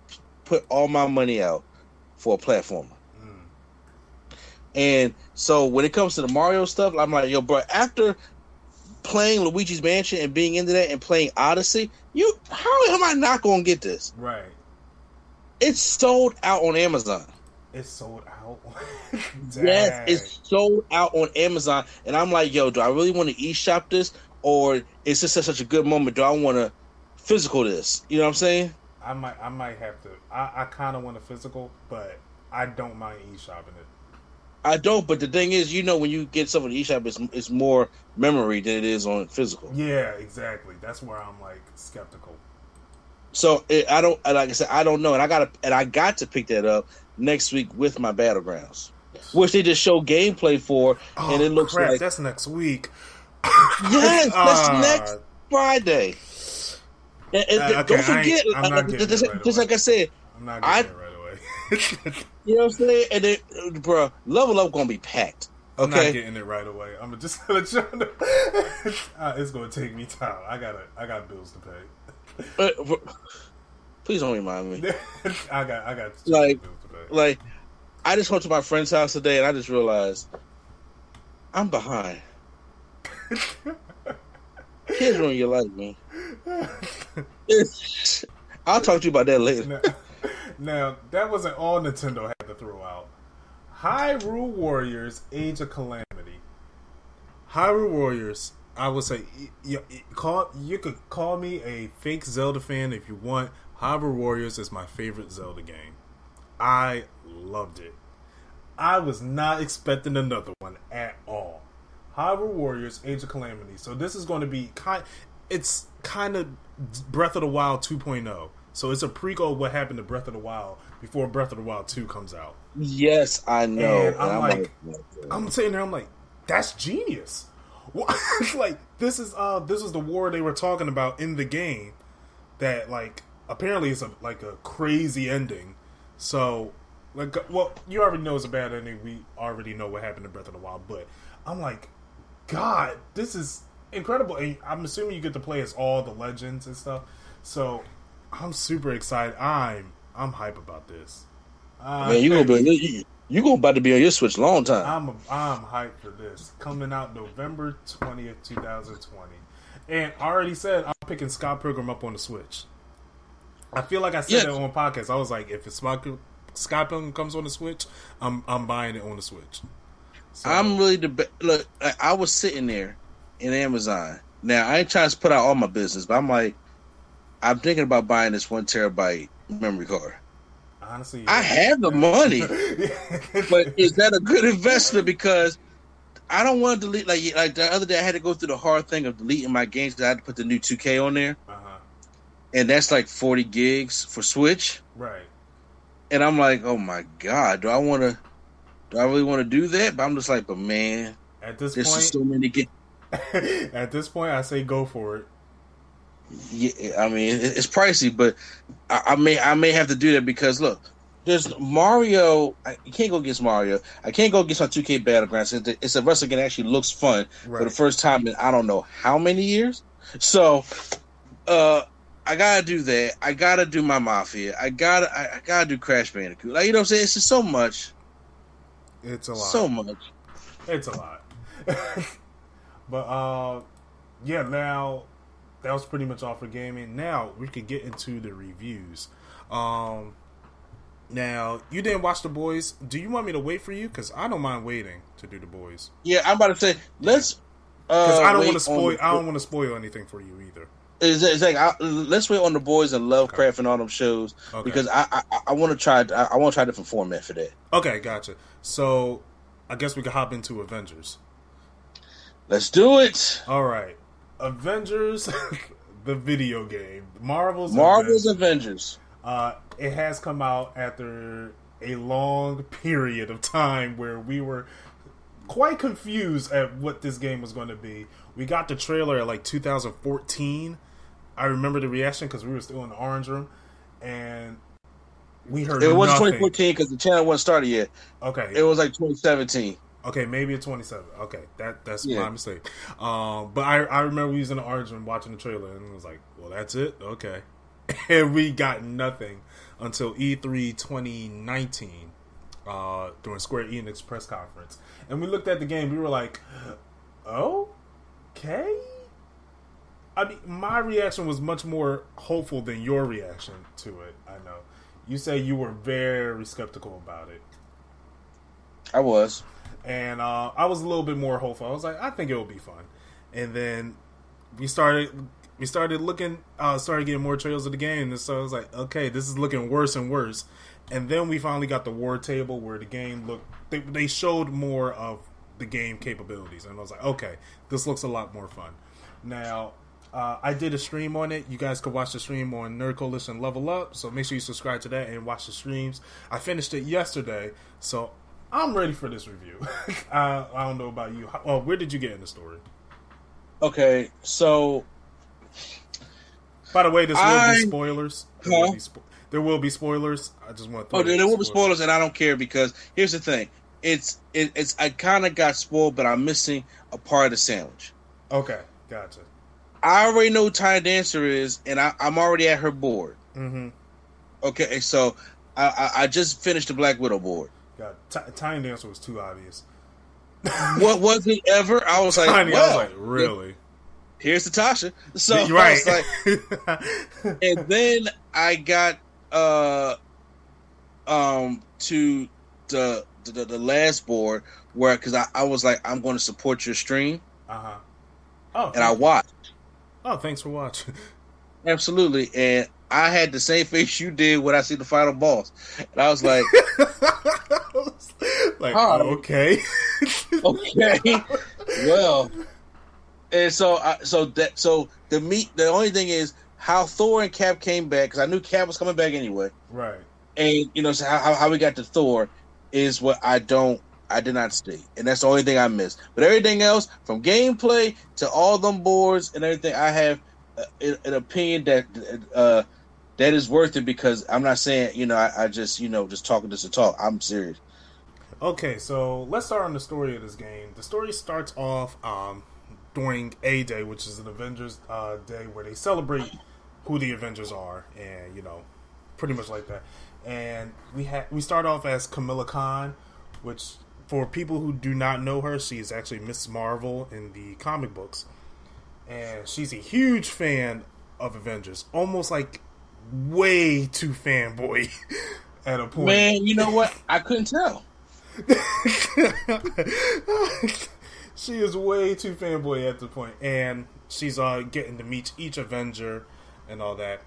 put all my money out for a platformer. Mm. And so when it comes to the Mario stuff, I'm like, yo, bro, after playing Luigi's Mansion and being into that and playing Odyssey, you how am I not gonna get this? Right. It's sold out on Amazon. It's sold out. Yes, it's sold out on Amazon, and I'm like, yo, do I really want to e-shop this, or is this such a good moment? Do I want to physical this? You know what I'm saying? I might I might have to. I, I kind of want a physical, but I don't mind e shopping it. I don't, but the thing is, you know, when you get something to e-shop, it's, it's more memory than it is on physical. Yeah, exactly. That's where I'm like skeptical. So it, I don't, like I said, I don't know, and I got to, and I got to pick that up next week with my battlegrounds, which they just show gameplay for, and oh, it looks Oh, crap, like that's next week. yes, that's Ah. next Friday. And, and Uh, okay, don't forget, I'm not uh, just, it right just like I said, I'm not I- getting it right away. you know what I'm saying, and then, uh, bro, level up gonna be packed. I'm not Okay, getting it right away. I'm just let you know. Uh, it's gonna take me time. I gotta. I got bills to pay. Uh, bro, please don't remind me. I got. I got Like- to. Like, I just went to my friend's house today, and I just realized I'm behind. Kids ruin your life, man. I'll talk to you about that later. now, now, that wasn't all Nintendo had to throw out. Hyrule Warriors: Age of Calamity. Hyrule Warriors. I would say you, you, call you could call me a fake Zelda fan if you want. Hyrule Warriors is my favorite Zelda game. I loved it. I was not expecting another one at all. Hyrule Warriors: Age of Calamity. So this is going to be kind. It's kind of Breath of the Wild 2.0. So it's a prequel of what happened to Breath of the Wild before Breath of the Wild 2 comes out. Yes, I know. And I'm and like- I'm sitting there. I'm like, that's genius. Like this is uh this is the war they were talking about in the game. That like apparently it's a like a crazy ending. So like well you already know it's a bad ending. We already know what happened in Breath of the Wild. But I'm like, God, this is incredible. And I'm assuming you get to play as all the legends and stuff. So I'm super excited. I'm I'm hype about this. Uh, man, you gonna be you, you gonna about to be on your Switch long time. I'm a, I'm hyped for this. Coming out November twentieth, two thousand twenty, and I already said I'm picking Scott Pilgrim up on the Switch. I feel like I said Yes. it on podcast. I was like, if it's Scott Scott Pilgrim comes on the Switch, I'm I'm buying it on the Switch. So, I'm really the look. I, was sitting there in Amazon. Now I ain't trying to put out all my business, but I'm like, I'm thinking about buying this one terabyte memory card. honestly, I have the money, but is that a good investment? Because I don't want to delete like like the other day. I had to go through the hard thing of deleting my games because I had to put the new 2K on there, uh-huh. and that's like 40 gigs for Switch. right. And I'm like, oh my god, do I want to? Do I really want to do that? But I'm just like, but man, At this this is point, so many gigs. at this point, I say go for it. Yeah, I mean it's pricey, but I, I may I may have to do that because look, there's Mario. I you can't go against Mario. I can't go against my 2K Battlegrounds. It's a, it's a wrestling game that actually looks fun for the first time in I don't know how many years. So, uh, I gotta do that. I gotta do my Mafia. I gotta I, I gotta do Crash Bandicoot. Like you know what I'm saying? It's just so much, It's a lot. so much. It's a lot. but uh yeah, now that was pretty much all for gaming. Now we could get into the reviews. Um now you didn't watch the boys. Do you want me to wait for you? Because I don't mind waiting to do the boys. Yeah, I'm about to say let's. Because Uh, I don't want to spoil. I don't want to spoil anything for you either. It's, it's like I, let's wait on the boys and Lovecraft and all them shows Okay. because I I, I want to try I, want to try a different format for that. Okay, gotcha. So I guess we can hop into Avengers. Let's do it. All right, Avengers, the video game, Marvel's Marvel's Avengers. Avengers. Uh, it has come out after a long period of time where we were quite confused at what this game was going to be. We got the trailer at like 2014. I remember the reaction because we were still in the orange room, and we heard It was nothing. 2014 because the channel wasn't started yet. Okay, It was like 2017. Okay, maybe a twenty-seven. Okay, that that's Yeah. my mistake. Um, but I I remember we was in the orange room watching the trailer and it was like, well, that's it. Okay, and we got nothing until E E3 2019 uh, during Square Enix press conference, and we looked at the game. We were like, okay. I mean, my reaction was much more hopeful than your reaction to it. I know you say you were very skeptical about it I was. and uh, I was a little bit more hopeful. I was like, I think it will be fun. And then we started we started looking, uh, started getting more trails of the game, and so I was like, okay, this is looking worse and worse. And then we finally got the war table where the game looked. They, they showed more of the game capabilities, and I was like, okay, this looks a lot more fun. Now. Uh, I did a stream on it. You guys could watch the stream on Nerd Coalition Level Up. So make sure you subscribe to that and watch the streams. I finished it yesterday, so I'm ready for this review. I, I don't know about you. How, well, where did you get in the story? Okay, so By the way, this will I- be spoilers. There, will be spo- there will be spoilers. I just want to. oh, there, there will be spoilers, and I don't care because here's the thing: it's it, it's I kind of got spoiled, but I'm missing a part of the sandwich. Okay, gotcha. I already know who Tiny Dancer is, and I, I'm already at her board. Mm-hmm. Okay, so I, I, I just finished the Black Widow board. Got T- Tiny Dancer was too obvious. What was it ever? I was like, Tiny, I was like, really? here's Natasha. So You're right. was like, and then I got uh um to the the, the last board where because I, I was like I'm going to support your stream uh huh. Oh, and I watched oh, thanks for watching. absolutely and I had the same face you did when I see the final boss and I was like like, Huh. okay. okay well and so I, so that so the meet the only thing is how Thor and Cap came back because I knew Cap was coming back anyway right. and you know so how, how how we got to Thor is what I don't I did not see, and that's the only thing I missed. But everything else, from gameplay to all them boards and everything, I have an an opinion that uh, that is worth it because I'm not saying you know I, I just you know just talking just to talk. I'm serious. Okay, so let's start on the story of this game. The story starts off um, during A Day, which is an Avengers uh, Day where they celebrate who the Avengers are, and you know, pretty much like that. And we ha- we start off as Kamala Khan, which for people who do not know her, she is actually Miss Marvel in the comic books, and she's a huge fan of Avengers, almost like way too fanboy at a point. Man, you know what? I couldn't tell. she is way too fanboy at the point, and she's uh getting to meet each Avenger and all that.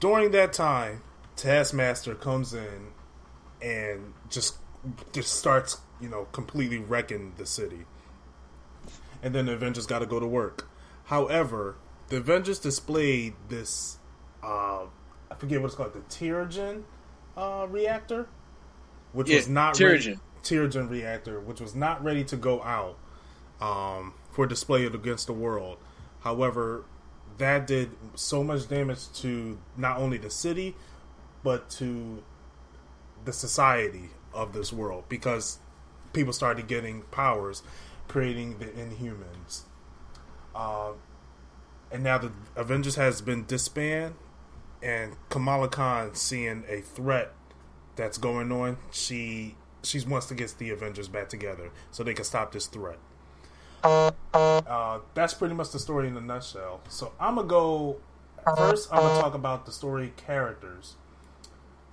During that time, Taskmaster comes in and just just starts, you know, completely wrecking the city. And then the Avengers got to go to work. However, the Avengers displayed this uh I forget what it's called, the Terrigen uh reactor, which Yeah, was not ready- Terrigen. Terrigen reactor, which was not ready to go out um, for display against the world. However, that did so much damage to not only the city, but to the society of this world because people started getting powers, creating the Inhumans. Um, and now the Avengers has been disbanded, and Kamala Khan seeing a threat that's going on, she she wants to get the Avengers back together so they can stop this threat. Uh, that's pretty much the story in a nutshell. So I'm gonna go first. I'm gonna talk about the story characters.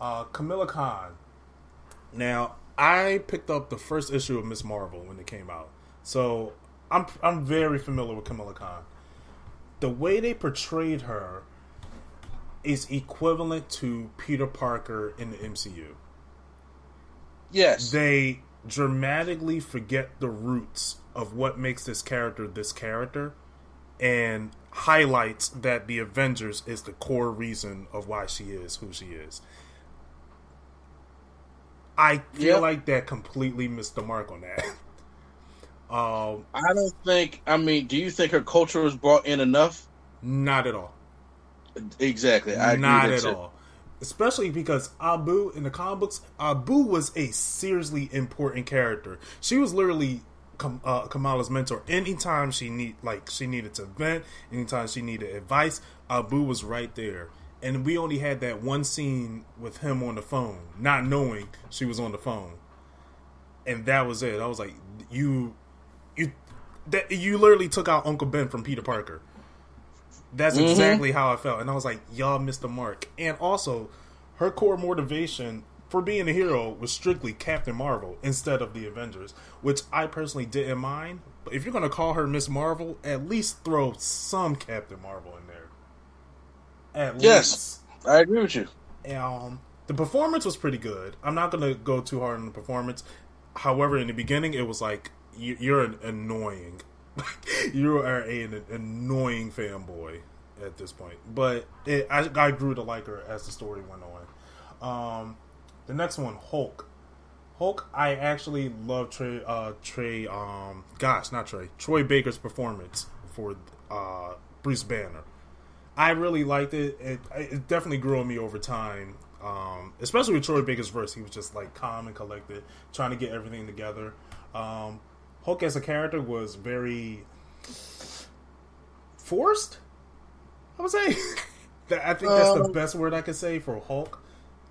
Uh, Kamala Khan. Now I picked up the first issue of Miss Marvel when it came out, so I'm I'm very familiar with Kamala Khan. the way they portrayed her is equivalent to Peter Parker in the MCU. Yes. They dramatically forget the roots of what makes this character this character and highlights that the Avengers is the core reason of why she is who she is. I feel yep. like that completely missed the mark on that. um, I don't think. I mean, do you think her culture was brought in enough? Not at all. Exactly. I not at all. Especially because Abu in the comic books, Abu was a seriously important character. She was literally uh, Kamala's mentor. Anytime she need like she needed to vent, anytime she needed advice, Abu was right there. And we only had that one scene with him on the phone, not knowing she was on the phone, and that was it. I was like, you, you, that you literally took out Uncle Ben from Peter Parker. That's mm-hmm. exactly how I felt, and I was like, y'all missed the mark. And also, her core motivation for being a hero was strictly Captain Marvel instead of the Avengers, which I personally didn't mind. But if you're gonna call her Miss Marvel, at least throw some Captain Marvel in there. At yes, least. I agree with you. Um, the performance was pretty good. I'm not gonna go too hard on the performance. However, in the beginning, it was like you're an annoying. you are an annoying fanboy at this point. But it, I, I grew to like her as the story went on. Um, the next one, Hulk. Hulk, I actually love Trey. Uh, Trey. Um, gosh, not Trey. Troy Baker's performance for uh, Bruce Banner. I really liked it. It, it definitely grew on me over time. Um, especially with Troy Baker's verse, he was just like calm and collected, trying to get everything together. Um, Hulk as a character was very forced. I would say. that I think that's the um, best word I could say for Hulk.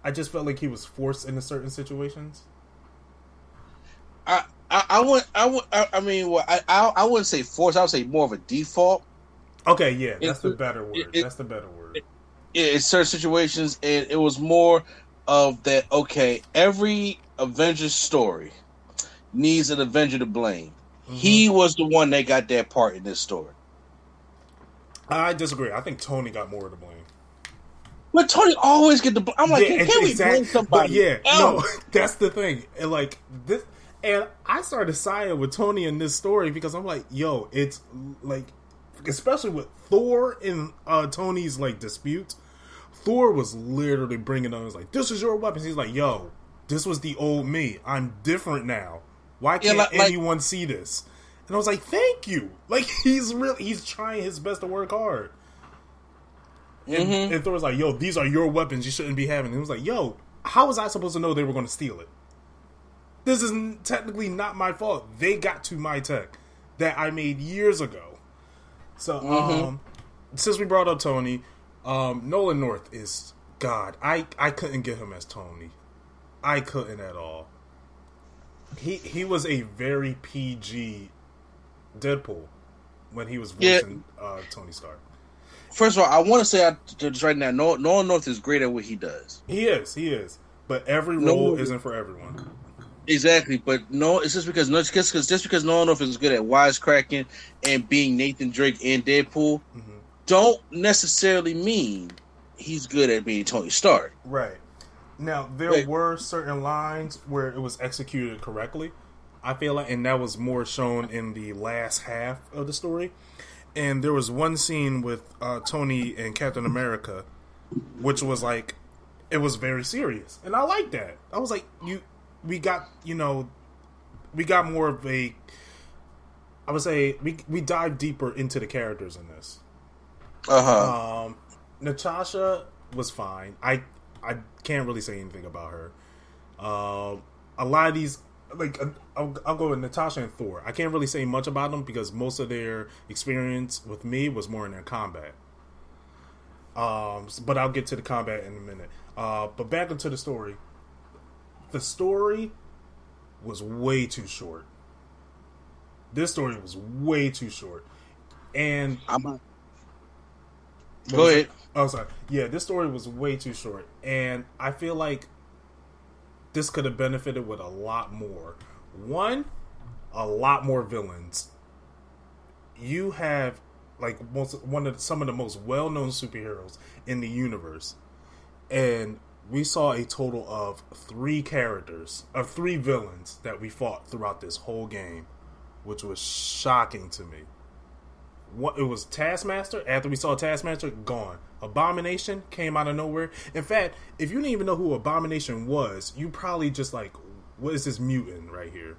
I just felt like he was forced into certain situations. I I, I would I would I, I mean well, I, I I wouldn't say forced. I would say more of a default. Okay, yeah, that's it, the better word. It, that's the better word. It, in certain situations, it, it was more of that. Okay, every Avengers story needs an Avenger to blame. Mm-hmm. He was the one that got that part in this story. I disagree. I think Tony got more to blame. But Tony always get the. I'm like, yeah, can we blame somebody? Yeah, else? no, that's the thing. And like this, and I started siding with Tony in this story because I'm like, yo, it's like, especially with Thor and uh, Tony's like dispute. Thor was literally bringing on, was like, "This is your weapons." He's like, "Yo, this was the old me. I'm different now. Why can't yeah, like, anyone see this?" And I was like, "Thank you." Like he's really he's trying his best to work hard. And, mm-hmm. and Thor's like, "Yo, these are your weapons. You shouldn't be having." And he was like, "Yo, how was I supposed to know they were going to steal it? This is technically not my fault. They got to my tech that I made years ago." So, mm-hmm. um, since we brought up Tony, um, Nolan North is God. I I couldn't get him as Tony. I couldn't at all. He he was a very PG Deadpool when he was voicing yeah. uh, Tony Stark. First of all, I want to say I, just right now, Nolan North is great at what he does. He is, he is. But every role no, isn't for everyone. Exactly, but no, it's just because no, just because just because Nolan North is good at wisecracking and being Nathan Drake and Deadpool, mm-hmm. don't necessarily mean he's good at being Tony Stark. Right. Now there were certain lines where it was executed correctly. I feel like, and that was more shown in the last half of the story and there was one scene with uh, Tony and Captain America, which was like, it was very serious, and I like that. I was like, you, we got, you know, we got more of a. I would say we we dive deeper into the characters in this. Uh huh. Um, Natasha was fine. I I can't really say anything about her. Uh, a lot of these like uh, I'll, I'll, go with Natasha and Thor. I can't really say much about them because most of their experience with me was more in their combat. Um, but I'll get to the combat in a minute. Uh, but back into the story. The story was way too short. This story was way too short, and I'm. A... Go ahead. Oh, sorry. Yeah, this story was way too short, and I feel like this could have benefited with a lot more. One, a lot more villains. You have like most one of some of the most well known superheroes in the universe, and we saw a total of three characters of three villains that we fought throughout this whole game, which was shocking to me. What it was Taskmaster. After we saw Taskmaster, gone. Abomination came out of nowhere. In fact, if you didn't even know who Abomination was, you probably just like, what is this mutant right here?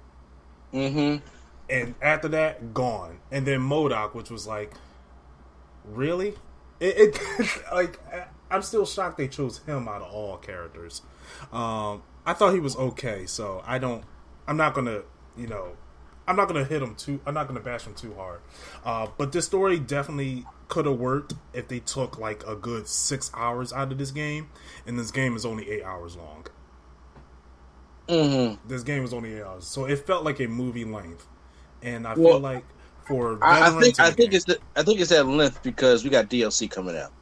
Mm-hmm. And after that, gone. And then MODOK, which was like, really? It, it like I'm still shocked they chose him out of all characters. Um, I thought he was okay, so I don't. I'm not gonna, you know, I'm not gonna hit him too. I'm not gonna bash him too hard. Uh, but this story definitely could have worked if they took like a good six hours out of this game, and this game is only eight hours long. Mm-hmm. This game is only eight hours, so it felt like a movie length, and I Well, feel like for I, I think I think game- it's the, I think it's at length because we got DLC coming out.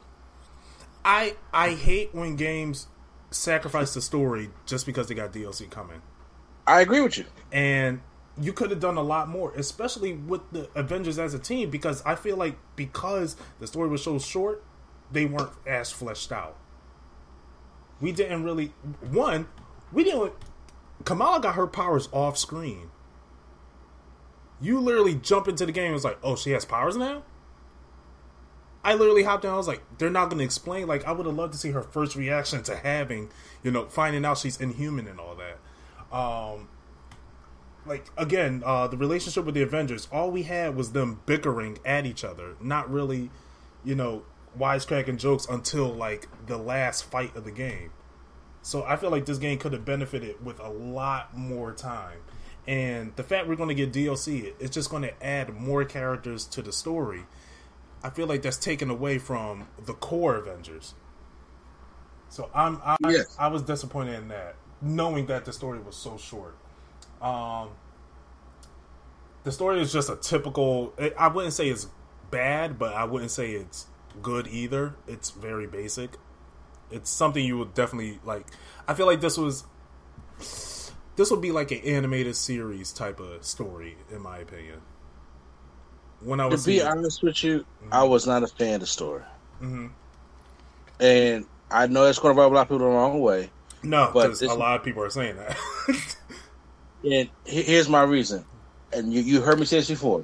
I I hate when games sacrifice the story just because they got DLC coming. I agree with you. And you could have done a lot more, especially with the Avengers as a team, because I feel like because the story was so short, they weren't as fleshed out. We didn't really one, we didn't Kamala got her powers off screen. You literally jump into the game and it's like, oh, she has powers now? I literally hopped in. I was like, they're not going to explain. Like, I would have loved to see her first reaction to having, you know, finding out she's inhuman and all that. Um, like again, uh, the relationship with the Avengers, all we had was them bickering at each other, not really, you know, wisecracking jokes until like the last fight of the game. So I feel like this game could have benefited with a lot more time. And the fact we're going to get DLC, it's just going to add more characters to the story. I feel like that's taken away from the core Avengers. So I'm I, Yes. I was disappointed in that, knowing that the story was so short. Um, the story is just a typical. I wouldn't say it's bad, but I wouldn't say it's good either. It's very basic. It's something you would definitely like. I feel like this was this would be like an animated series type of story, in my opinion. When I To be honest with you, I was not a fan of the story, Mhm. and I know it's going to rub a lot of people the wrong way. no, but because a lot of people are saying that. And here's my reason, and you, you heard me say this before.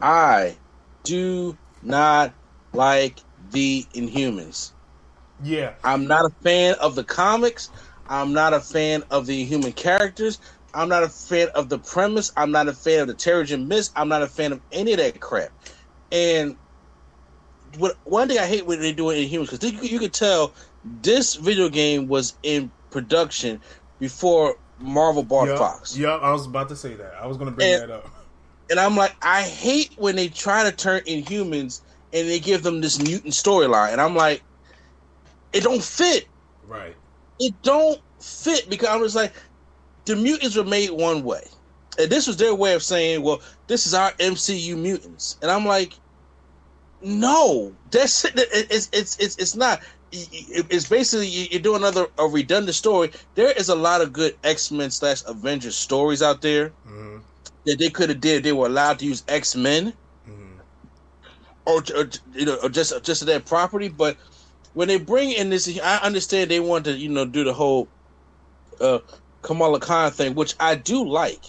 I do not like the Inhumans. yeah, I'm not a fan of the comics. I'm not a fan of the human characters. I'm not a fan of the premise. I'm not a fan of the Terrigen Mist. I'm not a fan of any of that crap. And what one thing I hate when they do it Inhumans because you, you could tell this video game was in production before Marvel bought Yup, Fox. Yup, I was about to say that. I was going to bring And- that up. And I'm like, I hate when they try to turn Inhumans and they give them this mutant storyline. And I'm like, it don't fit. Right. it don't fit because I was like, the mutants were made one way, and this was their way of saying, "Well, this is our MCU mutants," and I'm like, "No, that's it's it's it's it's not." It's basically you're doing another a redundant story. There is a lot of good X Men slash Avengers stories out there hmm that they could have did. They were allowed to use X Men hmm or, or you know, or just just that property. But when they bring in this, I understand they want to you know do the whole uh, Kamala Khan thing, which I do like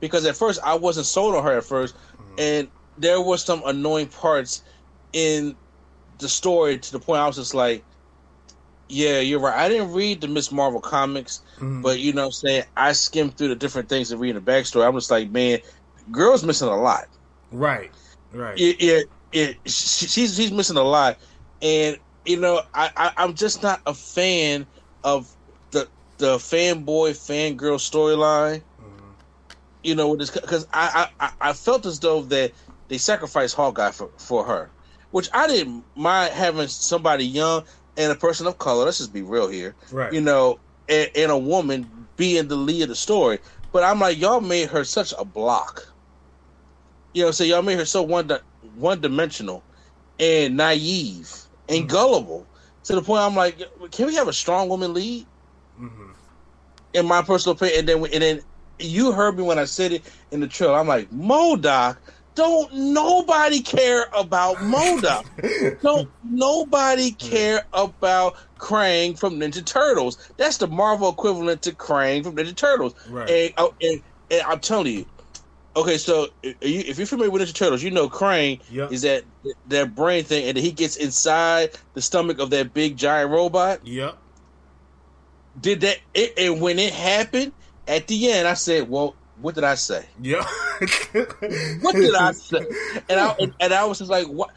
because at first I wasn't sold on her at 1st and there was some annoying parts in the story to the point I was just like. Yeah, you're right. I didn't read the Miss Marvel comics, Mhm. but you know what I'm saying? I skimmed through the different things and reading the backstory. I'm just like, man, girl's missing a lot Right. Right. it, it, it she, she's she's missing a lot, and you know I, I I'm just not a fan of the fanboy fangirl storyline. Mhm. You know, because I, I I- I felt as though that they sacrificed Hawkeye for for her, which I didn't mind having somebody young and a person of color. Let's just be real here. Right. You know, and, and a woman being the lead of the story. But I'm like, y'all made her such a block. You know, so y'all made her so one di- one dimensional and naive and Mhm. gullible to the point I'm like, can we have a strong woman lead? hmm In my personal opinion, and then and then you heard me when I said it in the trailer. I'm like, MODOK don't nobody care about MODOK. don't nobody care about Krang from Ninja Turtles. That's the Marvel equivalent to Krang from Ninja Turtles. Right. And, oh, and, and I'm telling you, okay, so if you're familiar with Ninja Turtles, you know Krang Yep. is that that brain thing, and he gets inside the stomach of that big giant robot. Yep. Did that? It, and when it happened at the end, I said, "Well, what did I say? yeah What did I say?" And I and, and I was just like, "What?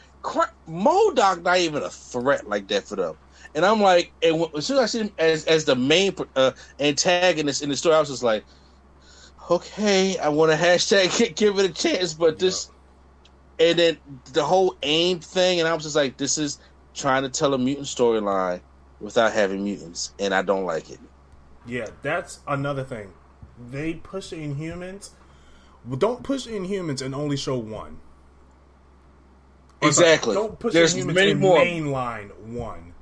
MODOK not even a threat like that for them." And I'm like, and when, as soon as I see him as as the main uh, antagonist in the story, I was just like, "Okay, I want to hashtag give it a chance," but this. And then the whole AIM thing, and I was just like, "This is trying to tell a mutant storyline without having mutants," and I don't like it. Yeah, that's another thing. They push the Inhumans. Well, don't push the Inhumans and only show one. Exactly. Don't push There's the Inhumans many and more. mainline one.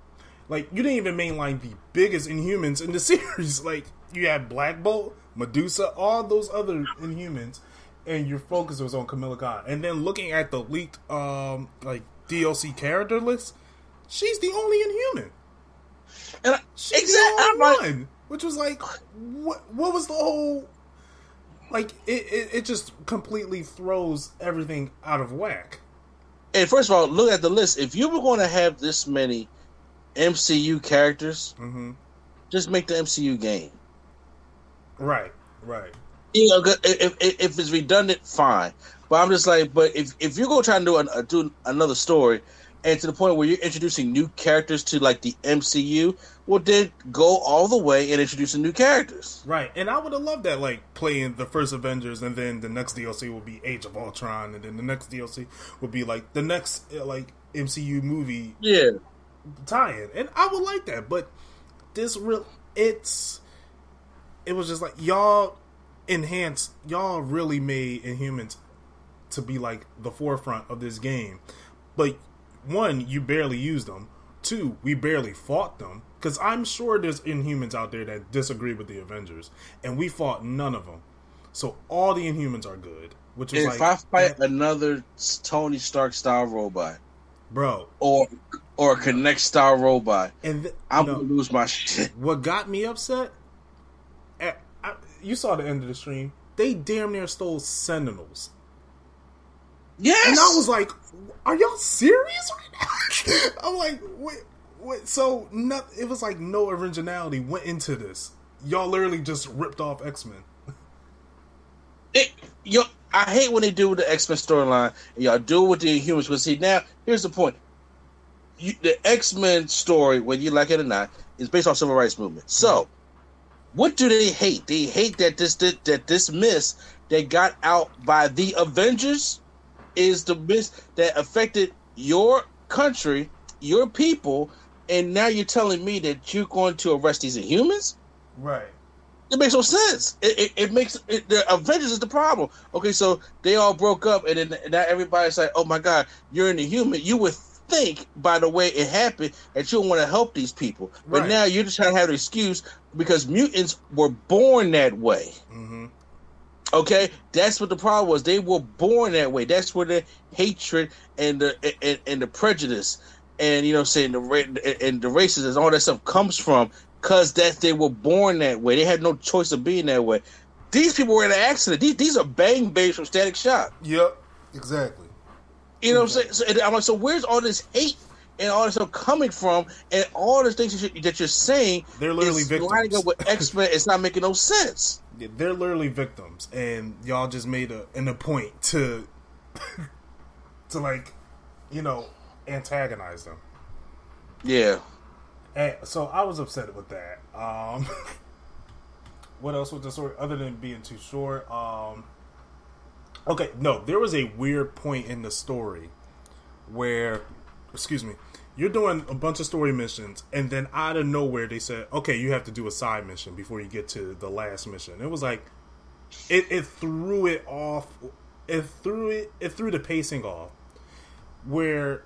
Like you didn't even mainline the biggest Inhumans in the series. Like you had Black Bolt, Medusa, all those other Inhumans, and your focus was on Kamala Khan. And then looking at the leaked um like DLC character list, she's the only Inhuman. And I, exactly, the I'm like, one. Which was like, what? What was the whole? Like it, it, it just completely throws everything out of whack. and first of all, look at the list. If you were going to have this many MCU characters, Mm-hmm. just make the MCU game. Right, right. You know, if, if, if it's redundant, fine. But I'm just like, but if if you're going to try and do an, uh, do another story, and to the point where you're introducing new characters to like the MCU, well, then go all the way and introduce the new characters. Right, and I would have loved that, like playing the first Avengers, and then the next DLC will be Age of Ultron, and then the next DLC will be like the next uh, like MCU movie Yeah, tie-in, and I would like that. But this real, it's it was just like y'all enhanced, y'all really made Inhumans to be like the forefront of this game. But one, you barely used them. Two, we barely fought them because I'm sure there's Inhumans out there that disagree with the Avengers, and we fought none of them. So all the Inhumans are good, which is and like, if I fight another Tony Stark style robot bro. or or a Connect style robot, And th- I'm no. gonna lose my shit. What got me upset? eh, I, you saw the end of the stream. They damn near stole Sentinels, Yes, and I was like, "Are y'all serious right now?" I'm like, "Wait, wait." So, not, it was like no originality went into this. Y'all literally just ripped off X Men. it, yo, I hate when they do with the X Men storyline. Y'all do it with the humans. But see, now here's the point: you, the X Men story, whether you like it or not, is based on civil rights movement. So, mm-hmm. what do they hate? They hate that this that, that this miss that got out by the Avengers is the miss that affected your country, your people, and now you're telling me that you're going to arrest these Inhumans? Right. It makes no sense. It, it, it makes it, the Avengers is the problem. Okay, so they all broke up, and then now everybody's like, "Oh my God, you're in the human." You would think, by the way it happened, that you want to help these people, but Right. now you're just trying to have an excuse because mutants were born that way. Mm-hmm. Okay, that's what the problem was. They were born that way. That's where the hatred and the and, and the prejudice and you know, saying the and the racism and all that stuff comes from because that they were born that way. They had no choice of being that way. These people were in an accident. These these are Bang Babies from Static Shock. Yep. Exactly. You know what I'm saying? So, I'm like, so where's all this hate and all this stuff coming from? And all the things that you're, that you're saying, They're literally victims. lining up with X Men. It's not making no sense. Yeah, they're literally victims, and y'all just made a an a point to to like, you know, antagonize them. Yeah. And so I was upset with that. Um, what else was the story other than being too short? Um, okay, no, there was a weird point in the story where, excuse me, you're doing a bunch of story missions, and then out of nowhere they said, "Okay, you have to do a side mission before you get to the last mission." It was like, it it threw it off. It threw it. It threw the pacing off. Where,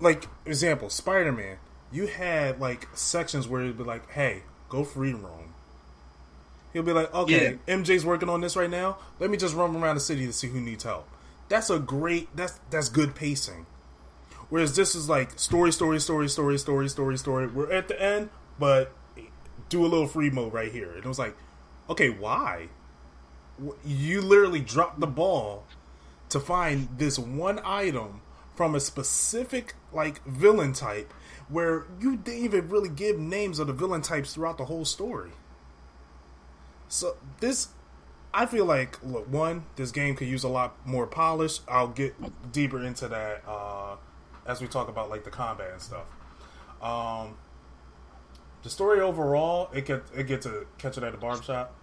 like, example, Spider Man, you had like sections where it'd be like, "Hey, go free roam." He'll be like, "Okay, MJ's working on this right now. Let me just roam around the city to see who needs help." that's a great that's that's good pacing. Whereas this is like story, story, story, story, story, story, story. We're at the end, but do a little free mode right here. And it was like, okay, why? You literally dropped the ball to find this one item from a specific like villain type where you didn't even really give names of the villain types throughout the whole story. So this I feel like look, one, this game could use a lot more polish. I'll get deeper into that uh, as we talk about like the combat and stuff. Um, the story overall, it get it get to catch it at the barbershop.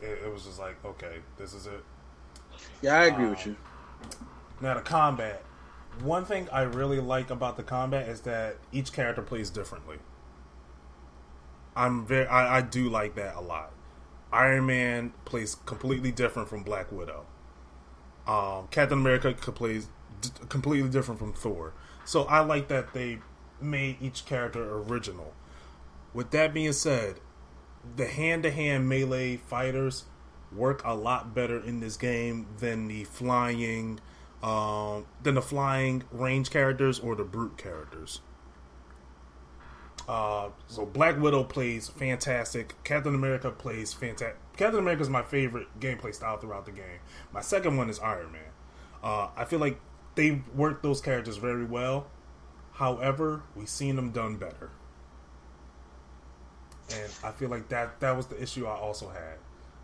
It, it was just like, okay, this is it. Yeah, I agree um, with you. Now the combat. One thing I really like about the combat is that each character plays differently. I'm very, I, I do like that a lot. Iron Man plays completely different from Black Widow. Um, Captain America plays d- completely different from Thor. So I like that they made each character original. With that being said, the hand to hand melee fighters work a lot better in this game than the flying um, than the flying range characters or the brute characters. Uh, so Black Widow plays fantastic. Captain America plays fantastic. Captain America is my favorite gameplay style throughout the game. My second one is Iron Man. Uh, I feel like they worked those characters very well. However, we've seen them done better, and I feel like that that was the issue I also had.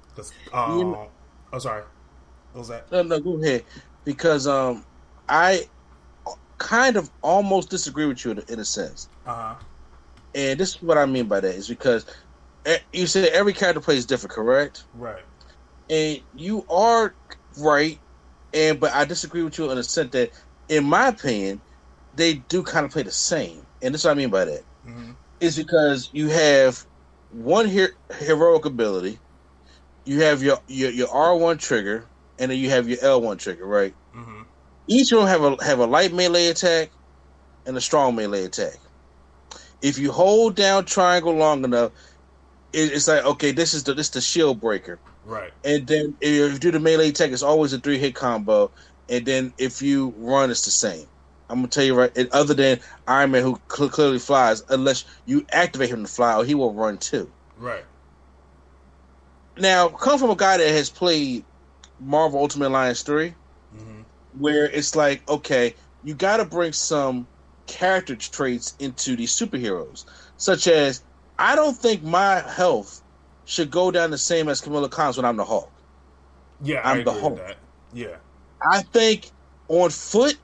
Because, um, you know, oh, sorry, what was that? No, no, go ahead. Because um, I kind of almost disagree with you in, in a sense. Uh huh and this is what I mean by that is because you said every character plays different, correct? Right. And you are right, and but I disagree with you in the sense that, in my opinion, they do kind of play the same. And this is what I mean by that mm-hmm. is because you have one her- heroic ability, you have your, your your R one trigger, and then you have your L one trigger, right? Mm-hmm. Each of them have a have a light melee attack and a strong melee attack if you hold down triangle long enough, it, it's like okay, this is the this is the shield breaker. Right. And then if you do the melee attack, it's always a three hit combo. And then if you run, it's the same. I'm gonna tell you right. And other than Iron Man, who cl- clearly flies, unless you activate him to fly, or he will run too. Right. Now, come from a guy that has played Marvel Ultimate Alliance 3 mm-hmm. where it's like, okay, you got to bring some character traits into these superheroes, such as I don't think my health should go down the same as Kamala Khan's when I'm the Hulk. Yeah, I'm the Hulk. Yeah, I think on foot,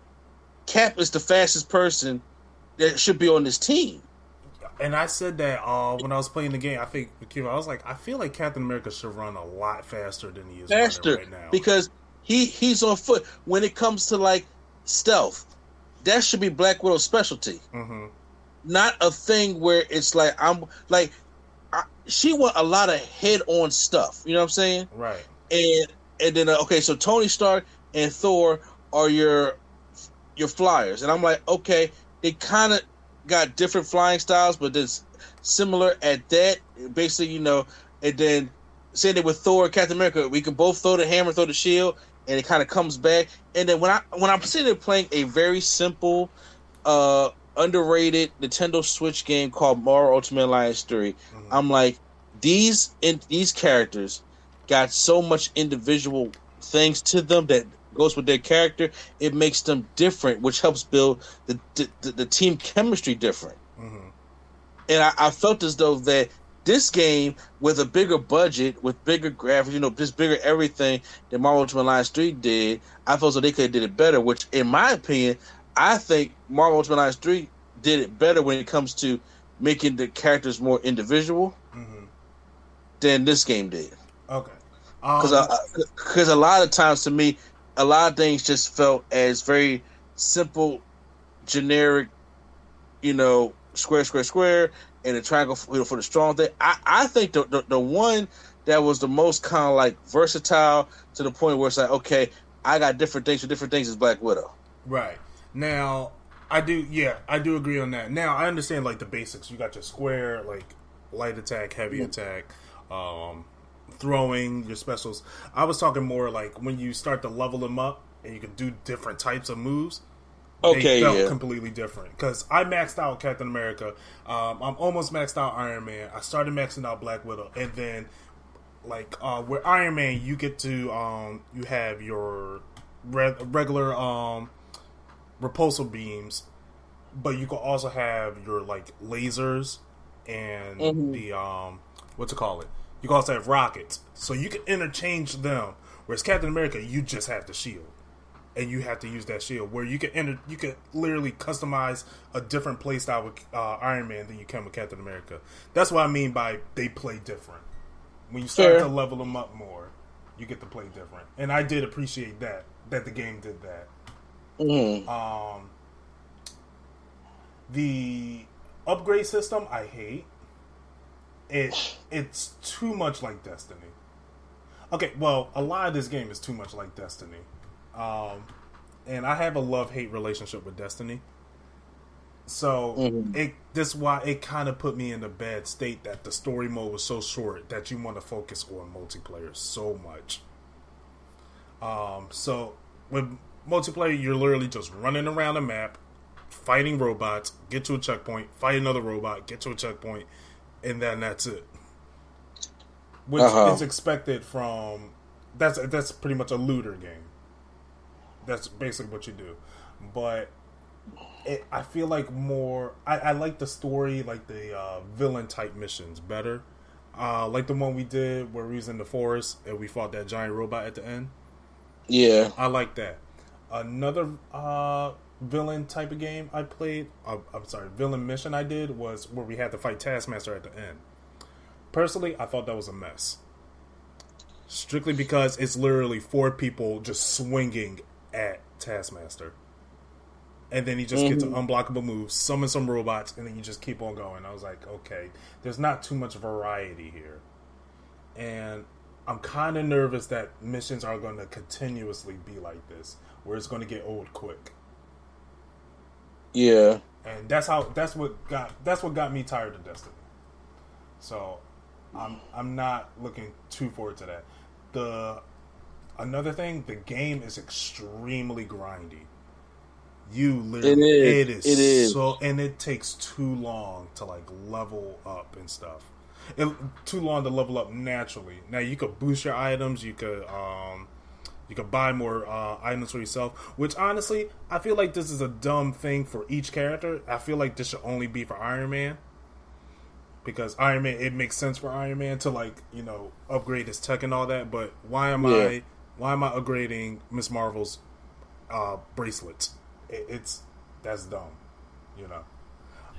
Cap is the fastest person that should be on this team. And I said that uh, when I was playing the game. I think I was like, I feel like Captain America should run a lot faster than he is faster right now because he he's on foot. When it comes to like stealth, that should be Black Widow's specialty. Mm-hmm. Not a thing where it's like I'm like I, she want a lot of head on stuff. You know what I'm saying? Right. And and then uh, okay, so Tony Stark and Thor are your your flyers, and I'm like, okay, they kind of got different flying styles, but it's similar at that. Basically, you know, and then same thing with Thor, Captain America. We can both throw the hammer, throw the shield, and it kind of comes back. And then when I when I'm sitting there playing a very simple, uh, underrated Nintendo Switch game called Marvel Ultimate Alliance 3, mm-hmm. I'm like, these in, these characters got so much individual things to them that goes with their character. It makes them different, which helps build the the, the team chemistry different. Mm-hmm. And I, I felt as though that this game with a bigger budget, with bigger graphics, you know, just bigger everything than Marvel Ultimate Alliance 3 did, I felt so they could have did it better, which in my opinion, I think Marvel Ultimate Alliance 3 did it better when it comes to making the characters more individual mm-hmm. than this game did. Okay. Because um, because a lot of times to me, a lot of things just felt as very simple, generic, you know, square, square, square, and a triangle for, for the strong thing. I, I think the, the, the one that was the most kind of like versatile to the point where it's like, okay, I got different things for different things is Black Widow. Right. Now, I do, yeah, I do agree on that. Now, I understand like the basics. You got your square, like light attack, heavy mm-hmm. attack, um, throwing, your specials. I was talking more like when you start to level them up and you can do different types of moves. Okay, they felt yeah. completely different because I maxed out Captain America. Um, I'm almost maxed out Iron Man. I started maxing out Black Widow, and then like uh, with Iron Man, you get to um, you have your re- regular um, repulsor beams, but you can also have your like lasers and Mhm. the um, what to call it? You can also have rockets, so you can interchange them. Whereas Captain America, you just have the shield and you have to use that shield. Where you can enter, you can literally customize a different playstyle with uh, Iron Man than you can with Captain America. That's what I mean by they play different. When you start Fair. to level them up more, you get to play different, and I did appreciate that that the game did that. Mhm. Um, the upgrade system I hate. It it's too much like Destiny. Okay, well, a lot of this game is too much like Destiny. Um, and I have a love hate relationship with Destiny. So Mhm. it this why it kind of put me in a bad state that the story mode was so short that you want to focus on multiplayer so much. Um, so with multiplayer, you're literally just running around the map, fighting robots, get to a checkpoint, fight another robot, get to a checkpoint, and then that's it. Which Uh-huh. is expected from that's that's pretty much a looter game. That's basically what you do, but it, I feel like more. I, I like the story, like the uh, villain type missions better. Uh, like the one we did where we was in the forest and we fought that giant robot at the end. Yeah. I like that. Another uh, villain type of game I played, uh, I'm sorry, villain mission I did was where we had to fight Taskmaster at the end. Personally, I thought that was a mess. Strictly because it's literally four people just swinging at Taskmaster. And then he just gets an unblockable move, summon some robots, and then you just keep on going. I was like, okay, there's not too much variety here. And I'm kind of nervous that missions are going to continuously be like this, where it's going to get old quick. Yeah. And that's how that's what got that's what got me tired of Destiny. So, I'm I'm not looking too forward to that. The another thing, the game is extremely grindy. You literally, It is. it is, It is. so, and it takes too long to like level up and stuff. It, too long to level up naturally. Now you could boost your items. You could um, you could buy more uh, items for yourself. Which honestly, I feel like this is a dumb thing for each character. I feel like this should only be for Iron Man because Iron Man it makes sense for Iron Man to like you know upgrade his tech and all that. But why am Yeah. I why am I upgrading Miss Marvel's uh, bracelets? It, it's that's dumb, you know.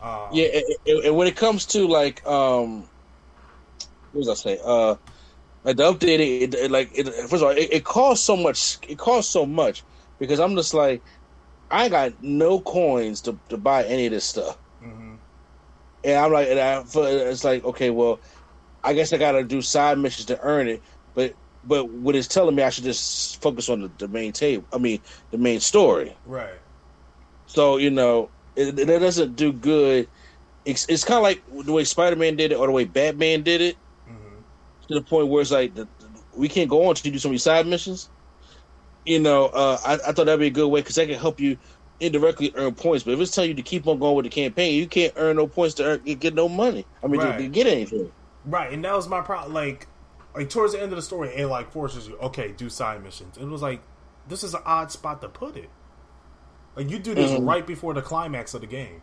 Um, Yeah, and, when it comes to like, um, what was I say? Uh, like the update, it, it like it, first of all, it, it costs so much. It costs so much because I'm just like, I ain't got no coins to to buy any of this stuff, mhm. and I'm like, and I, it's like, okay, well, I guess I got to do side missions to earn it, but. But what it's telling me, I should just focus on the, the main table. I mean, the main story. right. So you know, it, it doesn't do good. It's, it's kind of like the way Spider Man did it, or the way Batman did it, to the point where it's like the, we can't go on until you do some of these side missions. You know, uh, I, I thought that'd be a good way because that can help you indirectly earn points. But if it's telling you to keep on going with the campaign, you can't earn no points to earn, get no money. I mean, to, to Right. get anything. Right, and that was my problem. Like, like towards the end of the story, it like forces you, okay, do side missions. It was like, this is an odd spot to put it. Like you do this Mhm. right before the climax of the game.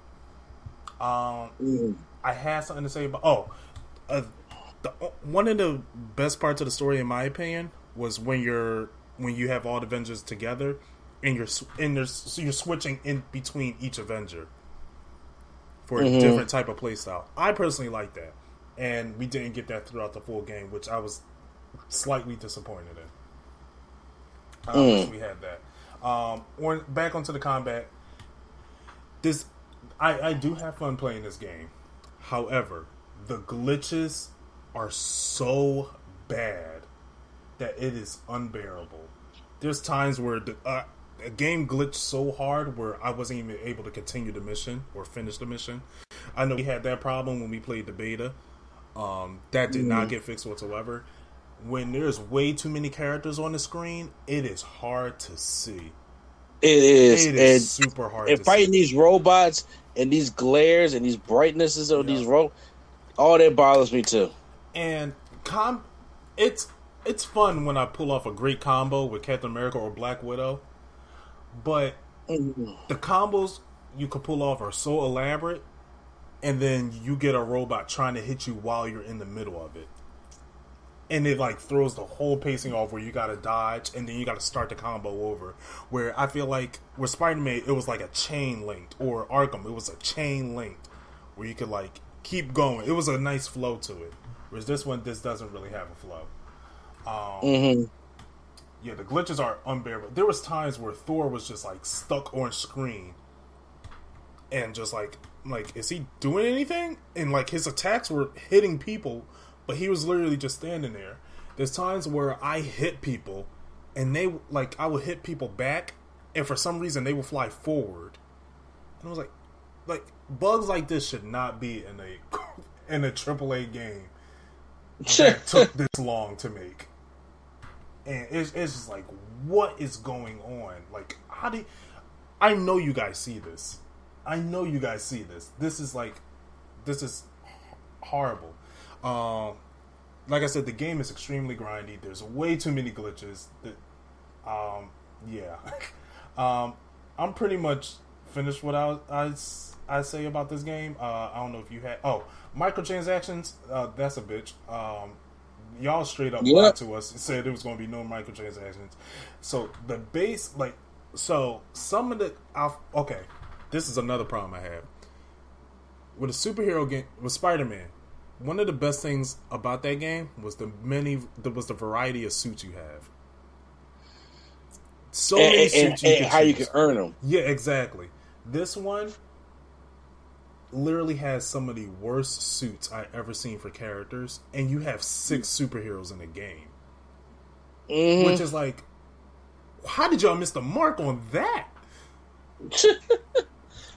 Um, Mm. I had something to say about. Oh, uh, the one of the best parts of the story, in my opinion, was when you're when you have all the Avengers together, and you're and there's so you're switching in between each Avenger for a Mhm. different type of playstyle. I personally like that, and we didn't get that throughout the full game, which I was slightly disappointed in. I wish we had that. Um, or back onto the combat. This, I, I do have fun playing this game. However, the glitches are so bad that it is unbearable. There's times where the, uh, a game glitched so hard where I wasn't even able to continue the mission or finish the mission. I know we had that problem when we played the beta. Um, that did not get fixed whatsoever. when there's way too many characters on the screen, it is hard to see. It is, It is super hard and fighting see. these robots and these glares and these brightnesses of Yeah. these ro all that bothers me too. And com it's it's fun when I pull off a great combo with Captain America or Black Widow, but mm-hmm. the combos you could pull off are so elaborate, and then you get a robot trying to hit you while you're in the middle of it, and it like throws the whole pacing off where you got to dodge and then you got to start the combo over. Where I feel like with Spider Man it was like a chain linked, or Arkham it was a chain linked, where you could like keep going. It was a nice flow to it. Whereas this one, this doesn't really have a flow. Um, hmm yeah, the glitches are unbearable. There was times where Thor was just like stuck on screen, and just like, like, is he doing anything? And like his attacks were hitting people, but he was literally just standing there. There's times where I hit people, and they like I would hit people back, and for some reason they would fly forward, and I was like, like bugs like this should not be in a in a AAA game that took this long to make. And it's, it's just like, what is going on? Like, how do I know you guys see this? I know you guys see this. This is like, this is horrible. Um, like I said, the game is extremely grindy. There's way too many glitches. That, um, yeah. um, I'm pretty much finished what I, I, I say about this game. Uh, I don't know if you had. Oh, microtransactions. Uh, that's a bitch. Um, y'all straight up Yep. lied to us and said there was going to be no microtransactions. So the base, like, so some of the. I'll, okay, this is another problem I have with a superhero game with Spider Man. One of the best things about that game was the many, the, was the variety of suits you have. So and, many and- suits and you can how you can earn them. Yeah, exactly. This one literally has some of the worst suits I ever seen for characters, and you have six superheroes in the game, Mhm. which is like, how did y'all miss the mark on that?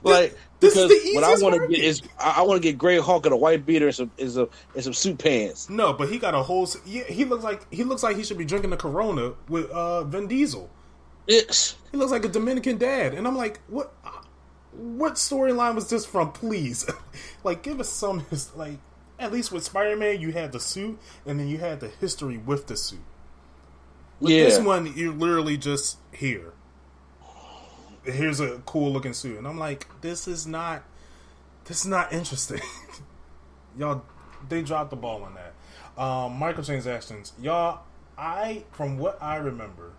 like this is because the what I want to get is I, I want to get Grey Hulk in a white beater and some is a and some suit pants. No, but he got a whole. Yeah, he looks like he looks like he should be drinking the Corona with uh, Vin Diesel. It's He looks like a Dominican dad, and I'm like, what? What storyline was this from? Please, like, give us some like. At least with Spider-Man, you had the suit, and then you had the history with the suit. With yeah. this one, you're literally just here. Here's a cool looking suit, and I'm like, this is not, this is not interesting. y'all, they dropped the ball on that. Um, microtransactions, y'all. I, from what I remember,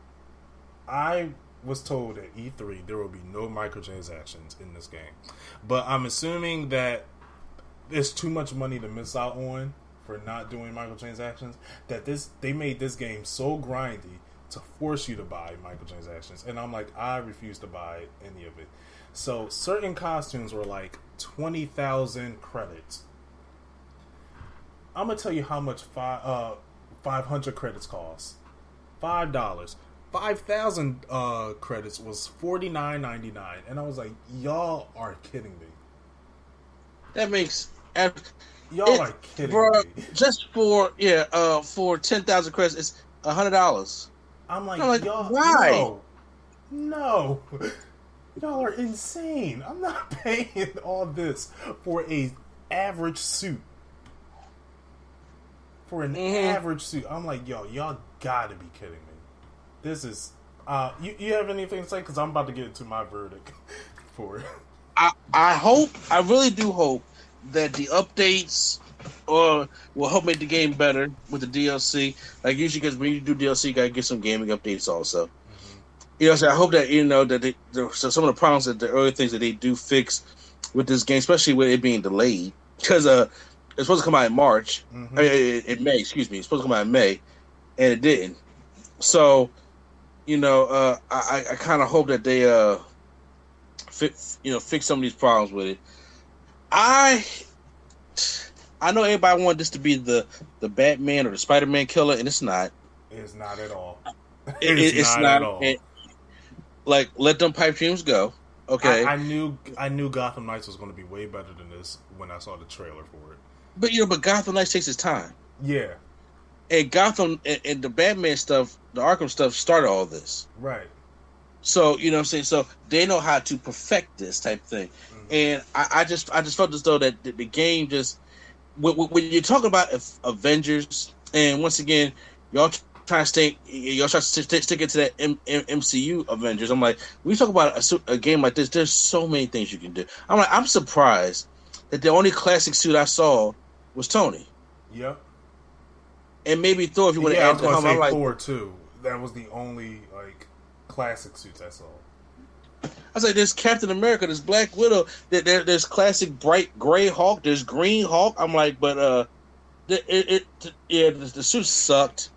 I was told at E3 there will be no microtransactions in this game, but I'm assuming that there's too much money to miss out on for not doing microtransactions that this they made this game so grindy to force you to buy microtransactions and I'm like I refuse to buy any of it. So certain costumes were like 20,000 credits. I'm going to tell you how much five uh 500 credits cost. $5. 5,000 uh credits was 49.99 and I was like y'all are kidding me. that makes Y'all it- are kidding bruh, me. just for yeah uh for ten thousand credits it's a hundred dollars. I'm like, I'm like, y'all, why? no, no, y'all are insane. I'm not paying all this for a average suit. For an Mhm. average suit, I'm like, yo, y'all gotta be kidding me. This is. Uh, you, you have anything to say? Because I'm about to get into my verdict for it. I I hope I really do hope that the updates uh, will help make the game better with the DLC. Like usually, because when you do DLC, you gotta get some gaming updates also. You know, so I hope that you know that they, the, so some of the problems that the early things that they do fix with this game, especially with it being delayed, because uh, it's supposed to come out in March, Mhm. I mean, in May. Excuse me, it's supposed to come out in May, and it didn't. So, you know, uh, I I kind of hope that they uh, fi- you know, fix some of these problems with it. I I know everybody wanted this to be the the Batman or the Spider Man killer, and it's not. It's not at all. It- it- It's not at all. it- like let them pipe dreams go. Okay, I, I knew I knew Gotham Knights was going to be way better than this when I saw the trailer for it. but you know, but Gotham Knights takes its time. Yeah, and Gotham and, and the Batman stuff, the Arkham stuff started all this. Right. So you know what I'm saying. So they know how to perfect this type thing, mm-hmm. and I, I, just I just felt as though that the, the game just when, when, you're talking about Avengers, and once again, y'all trying to stay, y'all try to stick, stick it to that M, M, MCU Avengers. I'm like, when you talk about a, a, game like this, there's so many things you can do. I'm like, I'm surprised that the only classic suit I saw was Tony. Yep. And maybe Thor if you want yeah, to add I was say like, Thor too. That was the only like classic suits I saw. I was like, there's Captain America, there's Black Widow, there, there, there's classic bright gray Hulk, there's Green Hulk. I'm like, but uh, it, it, it yeah, the, the suit sucked.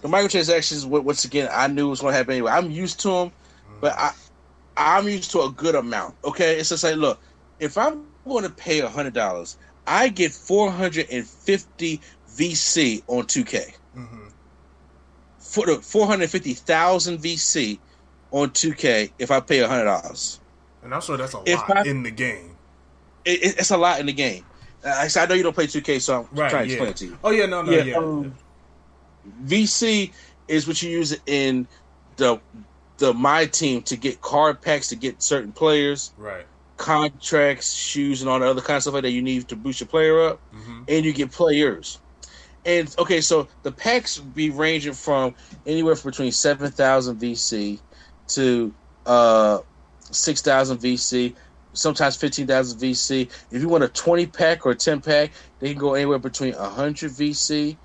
The microtransactions, once again, I knew it was going to happen anyway. I'm used to them, but I, I'm used to a good amount. Okay, it's just like, look, if I'm going to pay a hundred dollars, I get 450 VC on 2K. Mm-hmm. For the 450,000 VC on 2K if I pay hundred dollars. And I'm sure that's a if lot I, in the game. It, it's a lot in the game. I, I know you don't play 2K, so I'm right, trying to yeah. explain it to you. Oh yeah, no, no, yeah. yeah. Um, VC is what you use in the the my team to get card packs to get certain players, right? Contracts, shoes, and all the other kind of stuff like that you need to boost your player up, mm-hmm. and you get players. And okay, so the packs be ranging from anywhere from between seven thousand VC to uh, 6,000 VC, sometimes 15,000 VC. If you want a 20 pack or a 10 pack, they can go anywhere between 100 VC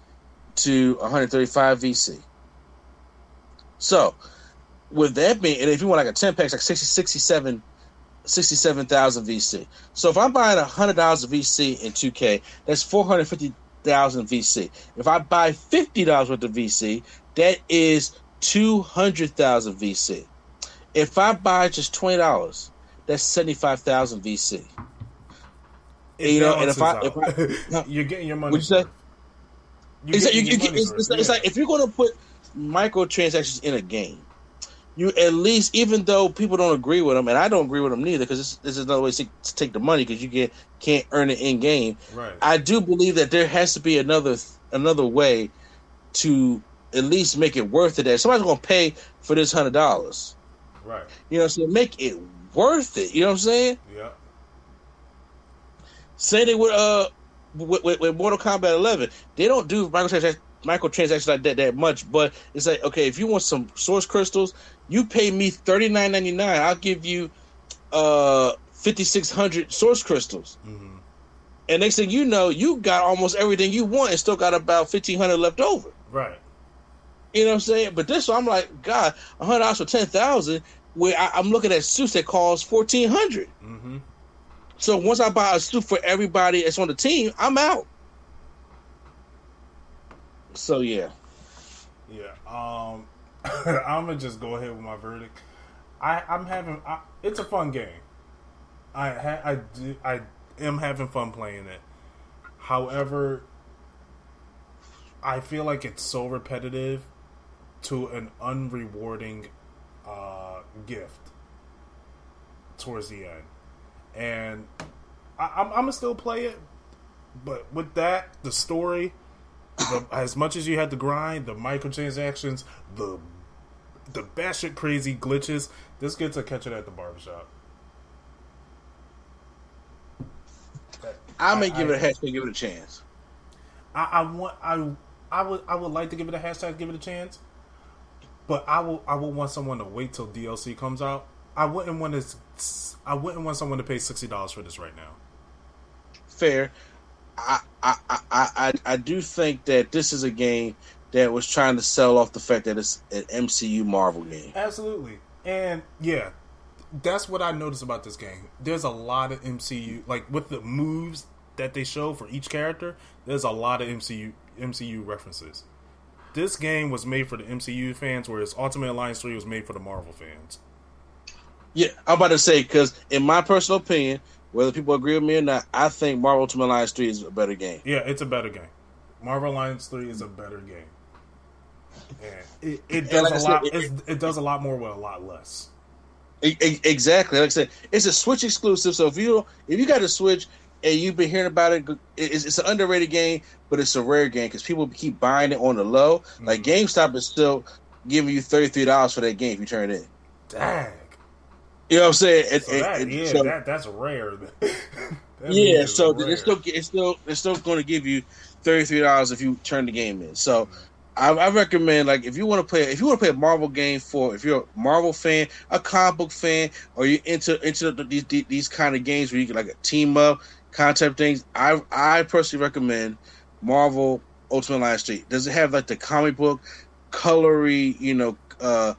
to 135 VC. So, with that being, and if you want like a 10 pack, it's like 60, 67, 67,000 VC. So if I'm buying $100 of VC in 2K, that's 450,000 VC. If I buy $50 worth of VC, that is 200,000 VC. If I buy just $20, that's 75,000 VC. It you know, and if I, if I you're getting your money. What you say? It's, like, you, you, it's, it's like if you're going to put microtransactions in a game, you at least, even though people don't agree with them, and I don't agree with them neither, because this, this, is another way to, to take the money because you get can't earn it in game. Right. I do believe that there has to be another another way to at least make it worth it. That somebody's going to pay for this hundred dollars. Right. You know, so make it worth it. You know what I'm saying? Yeah. Same thing with uh with, with, with Mortal Kombat 11. They don't do microtransactions microtransactions like that that much, but it's like okay, if you want some source crystals, you pay me thirty nine ninety nine. I'll give you uh fifty six hundred source crystals. Mm-hmm. And next thing you know, you got almost everything you want and still got about fifteen hundred left over. Right. You know what I'm saying? But this one, I'm like, God, hundred dollars for ten thousand. Where I, am looking at suits that cost fourteen hundred. Mm-hmm. So once I buy a suit for everybody that's on the team, I'm out. So yeah. Yeah. Um, I'm gonna just go ahead with my verdict. I I'm having I, it's a fun game. I ha, I do, I am having fun playing it. However, I feel like it's so repetitive to an unrewarding uh, gift towards the end. And I, am gonna still play it, but with that, the story, the, as much as you had to grind, the microtransactions, the the batshit crazy glitches, this gets a catch it at the barbershop. I may give it a hashtag, give it a chance. I, I want I I would I would like to give it a hashtag, give it a chance. But I will I will want someone to wait till DLC comes out. I wouldn't want to I wouldn't want someone to pay sixty dollars for this right now. Fair. I, I I I I do think that this is a game that was trying to sell off the fact that it's an MCU Marvel game. Absolutely. And yeah, that's what I noticed about this game. There's a lot of MCU like with the moves that they show for each character, there's a lot of MCU MCU references this game was made for the MCU fans, whereas Ultimate Alliance Three was made for the Marvel fans. Yeah, I'm about to say because in my personal opinion, whether people agree with me or not, I think Marvel Ultimate Alliance Three is a better game. Yeah, it's a better game. Marvel Alliance Three is a better game. It, it does like a said, lot. It, it, does a lot more with a lot less. Exactly. Like I said, it's a Switch exclusive. So if you if you got a Switch, and you've been hearing about it. It's, it's an underrated game, but it's a rare game because people keep buying it on the low. Mm-hmm. Like GameStop is still giving you thirty three dollars for that game if you turn it in. Dang. You know what I'm saying? And, so that, and, yeah, so, that, that's rare. that yeah, so rare. it's still it's still it's still going to give you thirty three dollars if you turn the game in. So mm-hmm. I, I, recommend like if you want to play if you want to play a Marvel game for if you're a Marvel fan, a comic book fan, or you're into into these these kind of games where you can like a team up concept things. I I personally recommend Marvel Ultimate Alliance Three. Does it have like the comic book colory, you know, uh,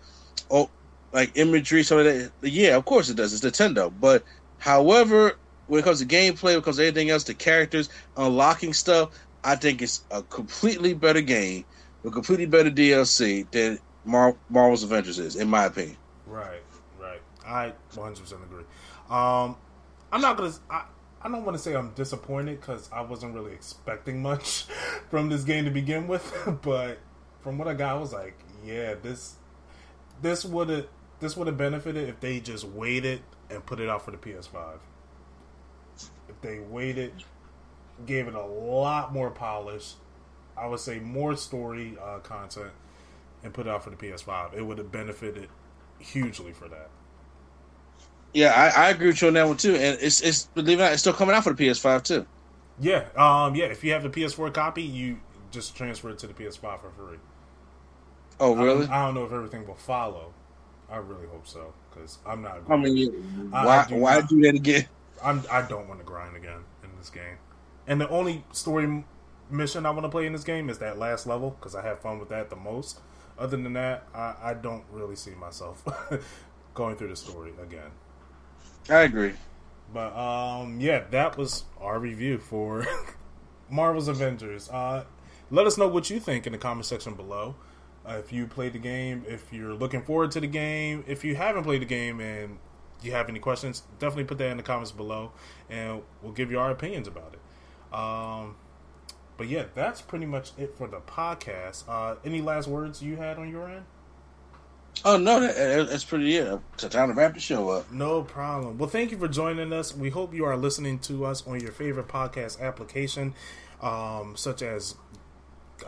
oh, like imagery, some of that? Yeah, of course it does. It's Nintendo, but however, when it comes to gameplay, when it comes to anything else, the characters unlocking stuff, I think it's a completely better game a completely better DLC than Mar- Marvel's Avengers is, in my opinion. Right, right. I 100 percent agree. Um, I'm not gonna. I, I don't want to say I'm disappointed because I wasn't really expecting much from this game to begin with, but from what I got, I was like, yeah, this this would have this would have benefited if they just waited and put it out for the PS5. If they waited, gave it a lot more polish, I would say more story uh, content and put it out for the PS5. It would have benefited hugely for that. Yeah, I, I, agree with you on that one too. And it's it's believe it or not, it's still coming out for the PS5 too. Yeah, um, yeah. If you have the PS4 copy, you just transfer it to the PS5 for free. Oh, really? I don't, I don't know if everything will follow. I really hope so because I'm not. I mean, why I do why not, do that again? I'm I don't want to grind again in this game. And the only story mission I want to play in this game is that last level because I have fun with that the most. Other than that, I, I don't really see myself going through the story again. I agree. But um, yeah, that was our review for Marvel's Avengers. Uh, let us know what you think in the comment section below. Uh, if you played the game, if you're looking forward to the game, if you haven't played the game and you have any questions, definitely put that in the comments below, and we'll give you our opinions about it. Um, but yeah, that's pretty much it for the podcast. Uh, any last words you had on your end? Oh no, that, that's pretty it. It's time to wrap the show up. No problem. Well, thank you for joining us. We hope you are listening to us on your favorite podcast application, um, such as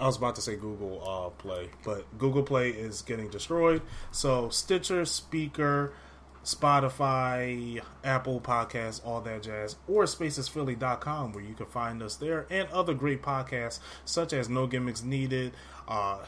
I was about to say Google uh, Play, but Google Play is getting destroyed. So Stitcher, Spreaker. Spotify, Apple Podcasts, all that jazz, or spacesphilly.com where you can find us there and other great podcasts such as No Gimmicks Needed, uh,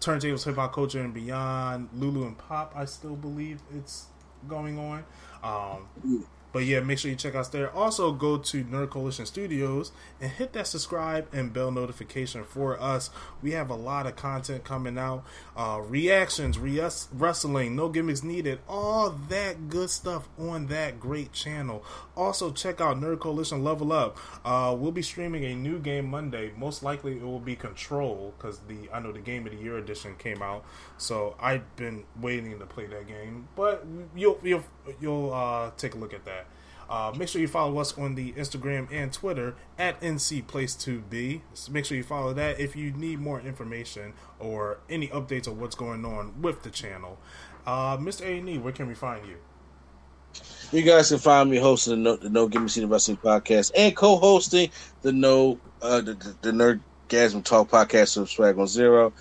Turntables, Hip Hop Culture and Beyond, Lulu and Pop, I still believe it's going on. Um, but yeah, make sure you check us there. Also, go to Nerd Coalition Studios and hit that subscribe and bell notification for us. We have a lot of content coming out, uh, reactions, re- wrestling, no gimmicks needed, all that good stuff on that great channel. Also, check out Nerd Coalition Level Up. Uh, we'll be streaming a new game Monday. Most likely, it will be Control because the I know the Game of the Year edition came out, so I've been waiting to play that game. But you'll you'll you'll uh, take a look at that. Uh, make sure you follow us on the Instagram and Twitter at NC Place to Be. So make sure you follow that if you need more information or any updates on what's going on with the channel. Uh, Mr. A&E, where can we find you? You guys can find me hosting the No, the no Gimmicks Needed Wrestling podcast and co-hosting the No uh, the, the, the Nerdgasm Talk podcast of Swag on Zero.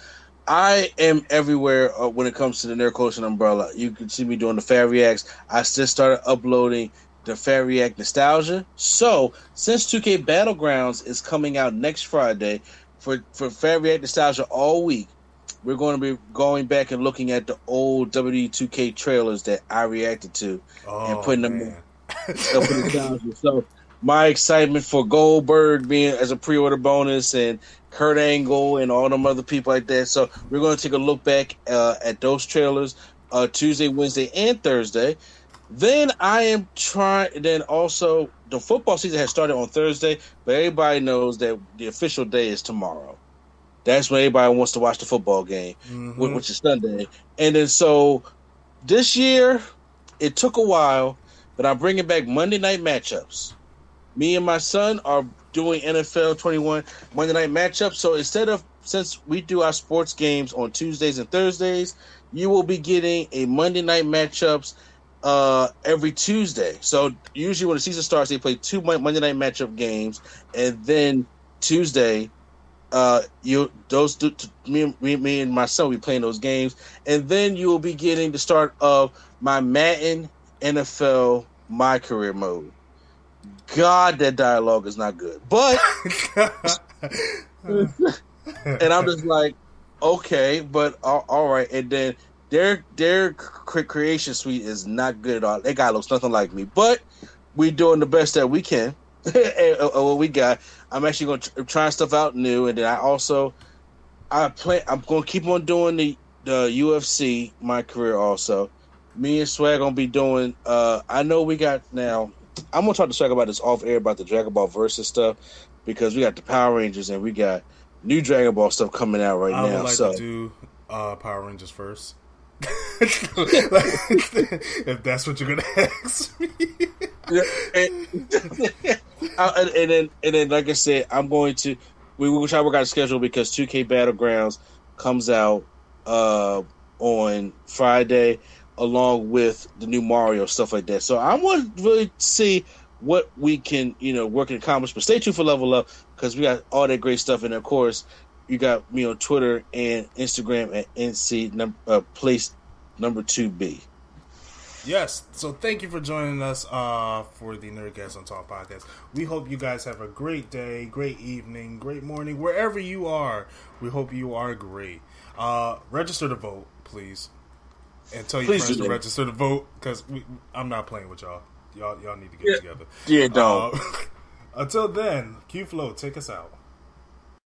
I am everywhere uh, when it comes to the Nerd Coalition umbrella. You can see me doing the Fat Reacts. I just started uploading the Fat React Nostalgia. So, since 2K Battlegrounds is coming out next Friday for, for React Nostalgia all week, we're going to be going back and looking at the old W2K trailers that I reacted to oh, and putting them in. The challenge. So, my excitement for Goldberg being as a pre-order bonus and Kurt Angle and all them other people like that. So we're going to take a look back uh, at those trailers uh, Tuesday, Wednesday, and Thursday. Then I am trying. Then also the football season has started on Thursday, but everybody knows that the official day is tomorrow. That's when everybody wants to watch the football game, mm-hmm. which is Sunday. And then so this year, it took a while, but I'm bringing back Monday night matchups. Me and my son are doing NFL 21 Monday night matchups. So instead of since we do our sports games on Tuesdays and Thursdays, you will be getting a Monday night matchups uh, every Tuesday. So usually when the season starts, they play two Monday night matchup games, and then Tuesday, uh, you those me, me, me and my son will be playing those games, and then you will be getting the start of my Madden NFL My Career mode. God, that dialogue is not good, but and I'm just like, okay, but all, all right, and then their their creation suite is not good at all. That guy looks nothing like me, but we doing the best that we can. and, uh, what we got, I'm actually going to try stuff out new, and then I also I play. I'm going to keep on doing the the UFC my career also. Me and Swag gonna be doing. uh I know we got now. I'm gonna talk to Swag about this off air about the Dragon Ball versus stuff because we got the Power Rangers and we got new Dragon Ball stuff coming out right I now. like so to do uh, Power Rangers first. if that's what you're gonna ask me. and, and, and, then and then like I said, I'm going to we will try to work out a schedule because 2K Battlegrounds comes out uh, on Friday along with the new Mario stuff like that. So I want to really see what we can you know work and accomplish. But stay tuned for Level Up because we got all that great stuff, and of course you got me on Twitter and Instagram at NC number uh, place number two B. Yes, so thank you for joining us uh, for the Nerdgasm on Talk podcast. We hope you guys have a great day, great evening, great morning, wherever you are. We hope you are great. Uh, register to vote, please, and tell your please friends to register to vote because I'm not playing with y'all. Y'all, y'all need to get yeah. together. Yeah, don't. Uh, until then, Q Flow, take us out.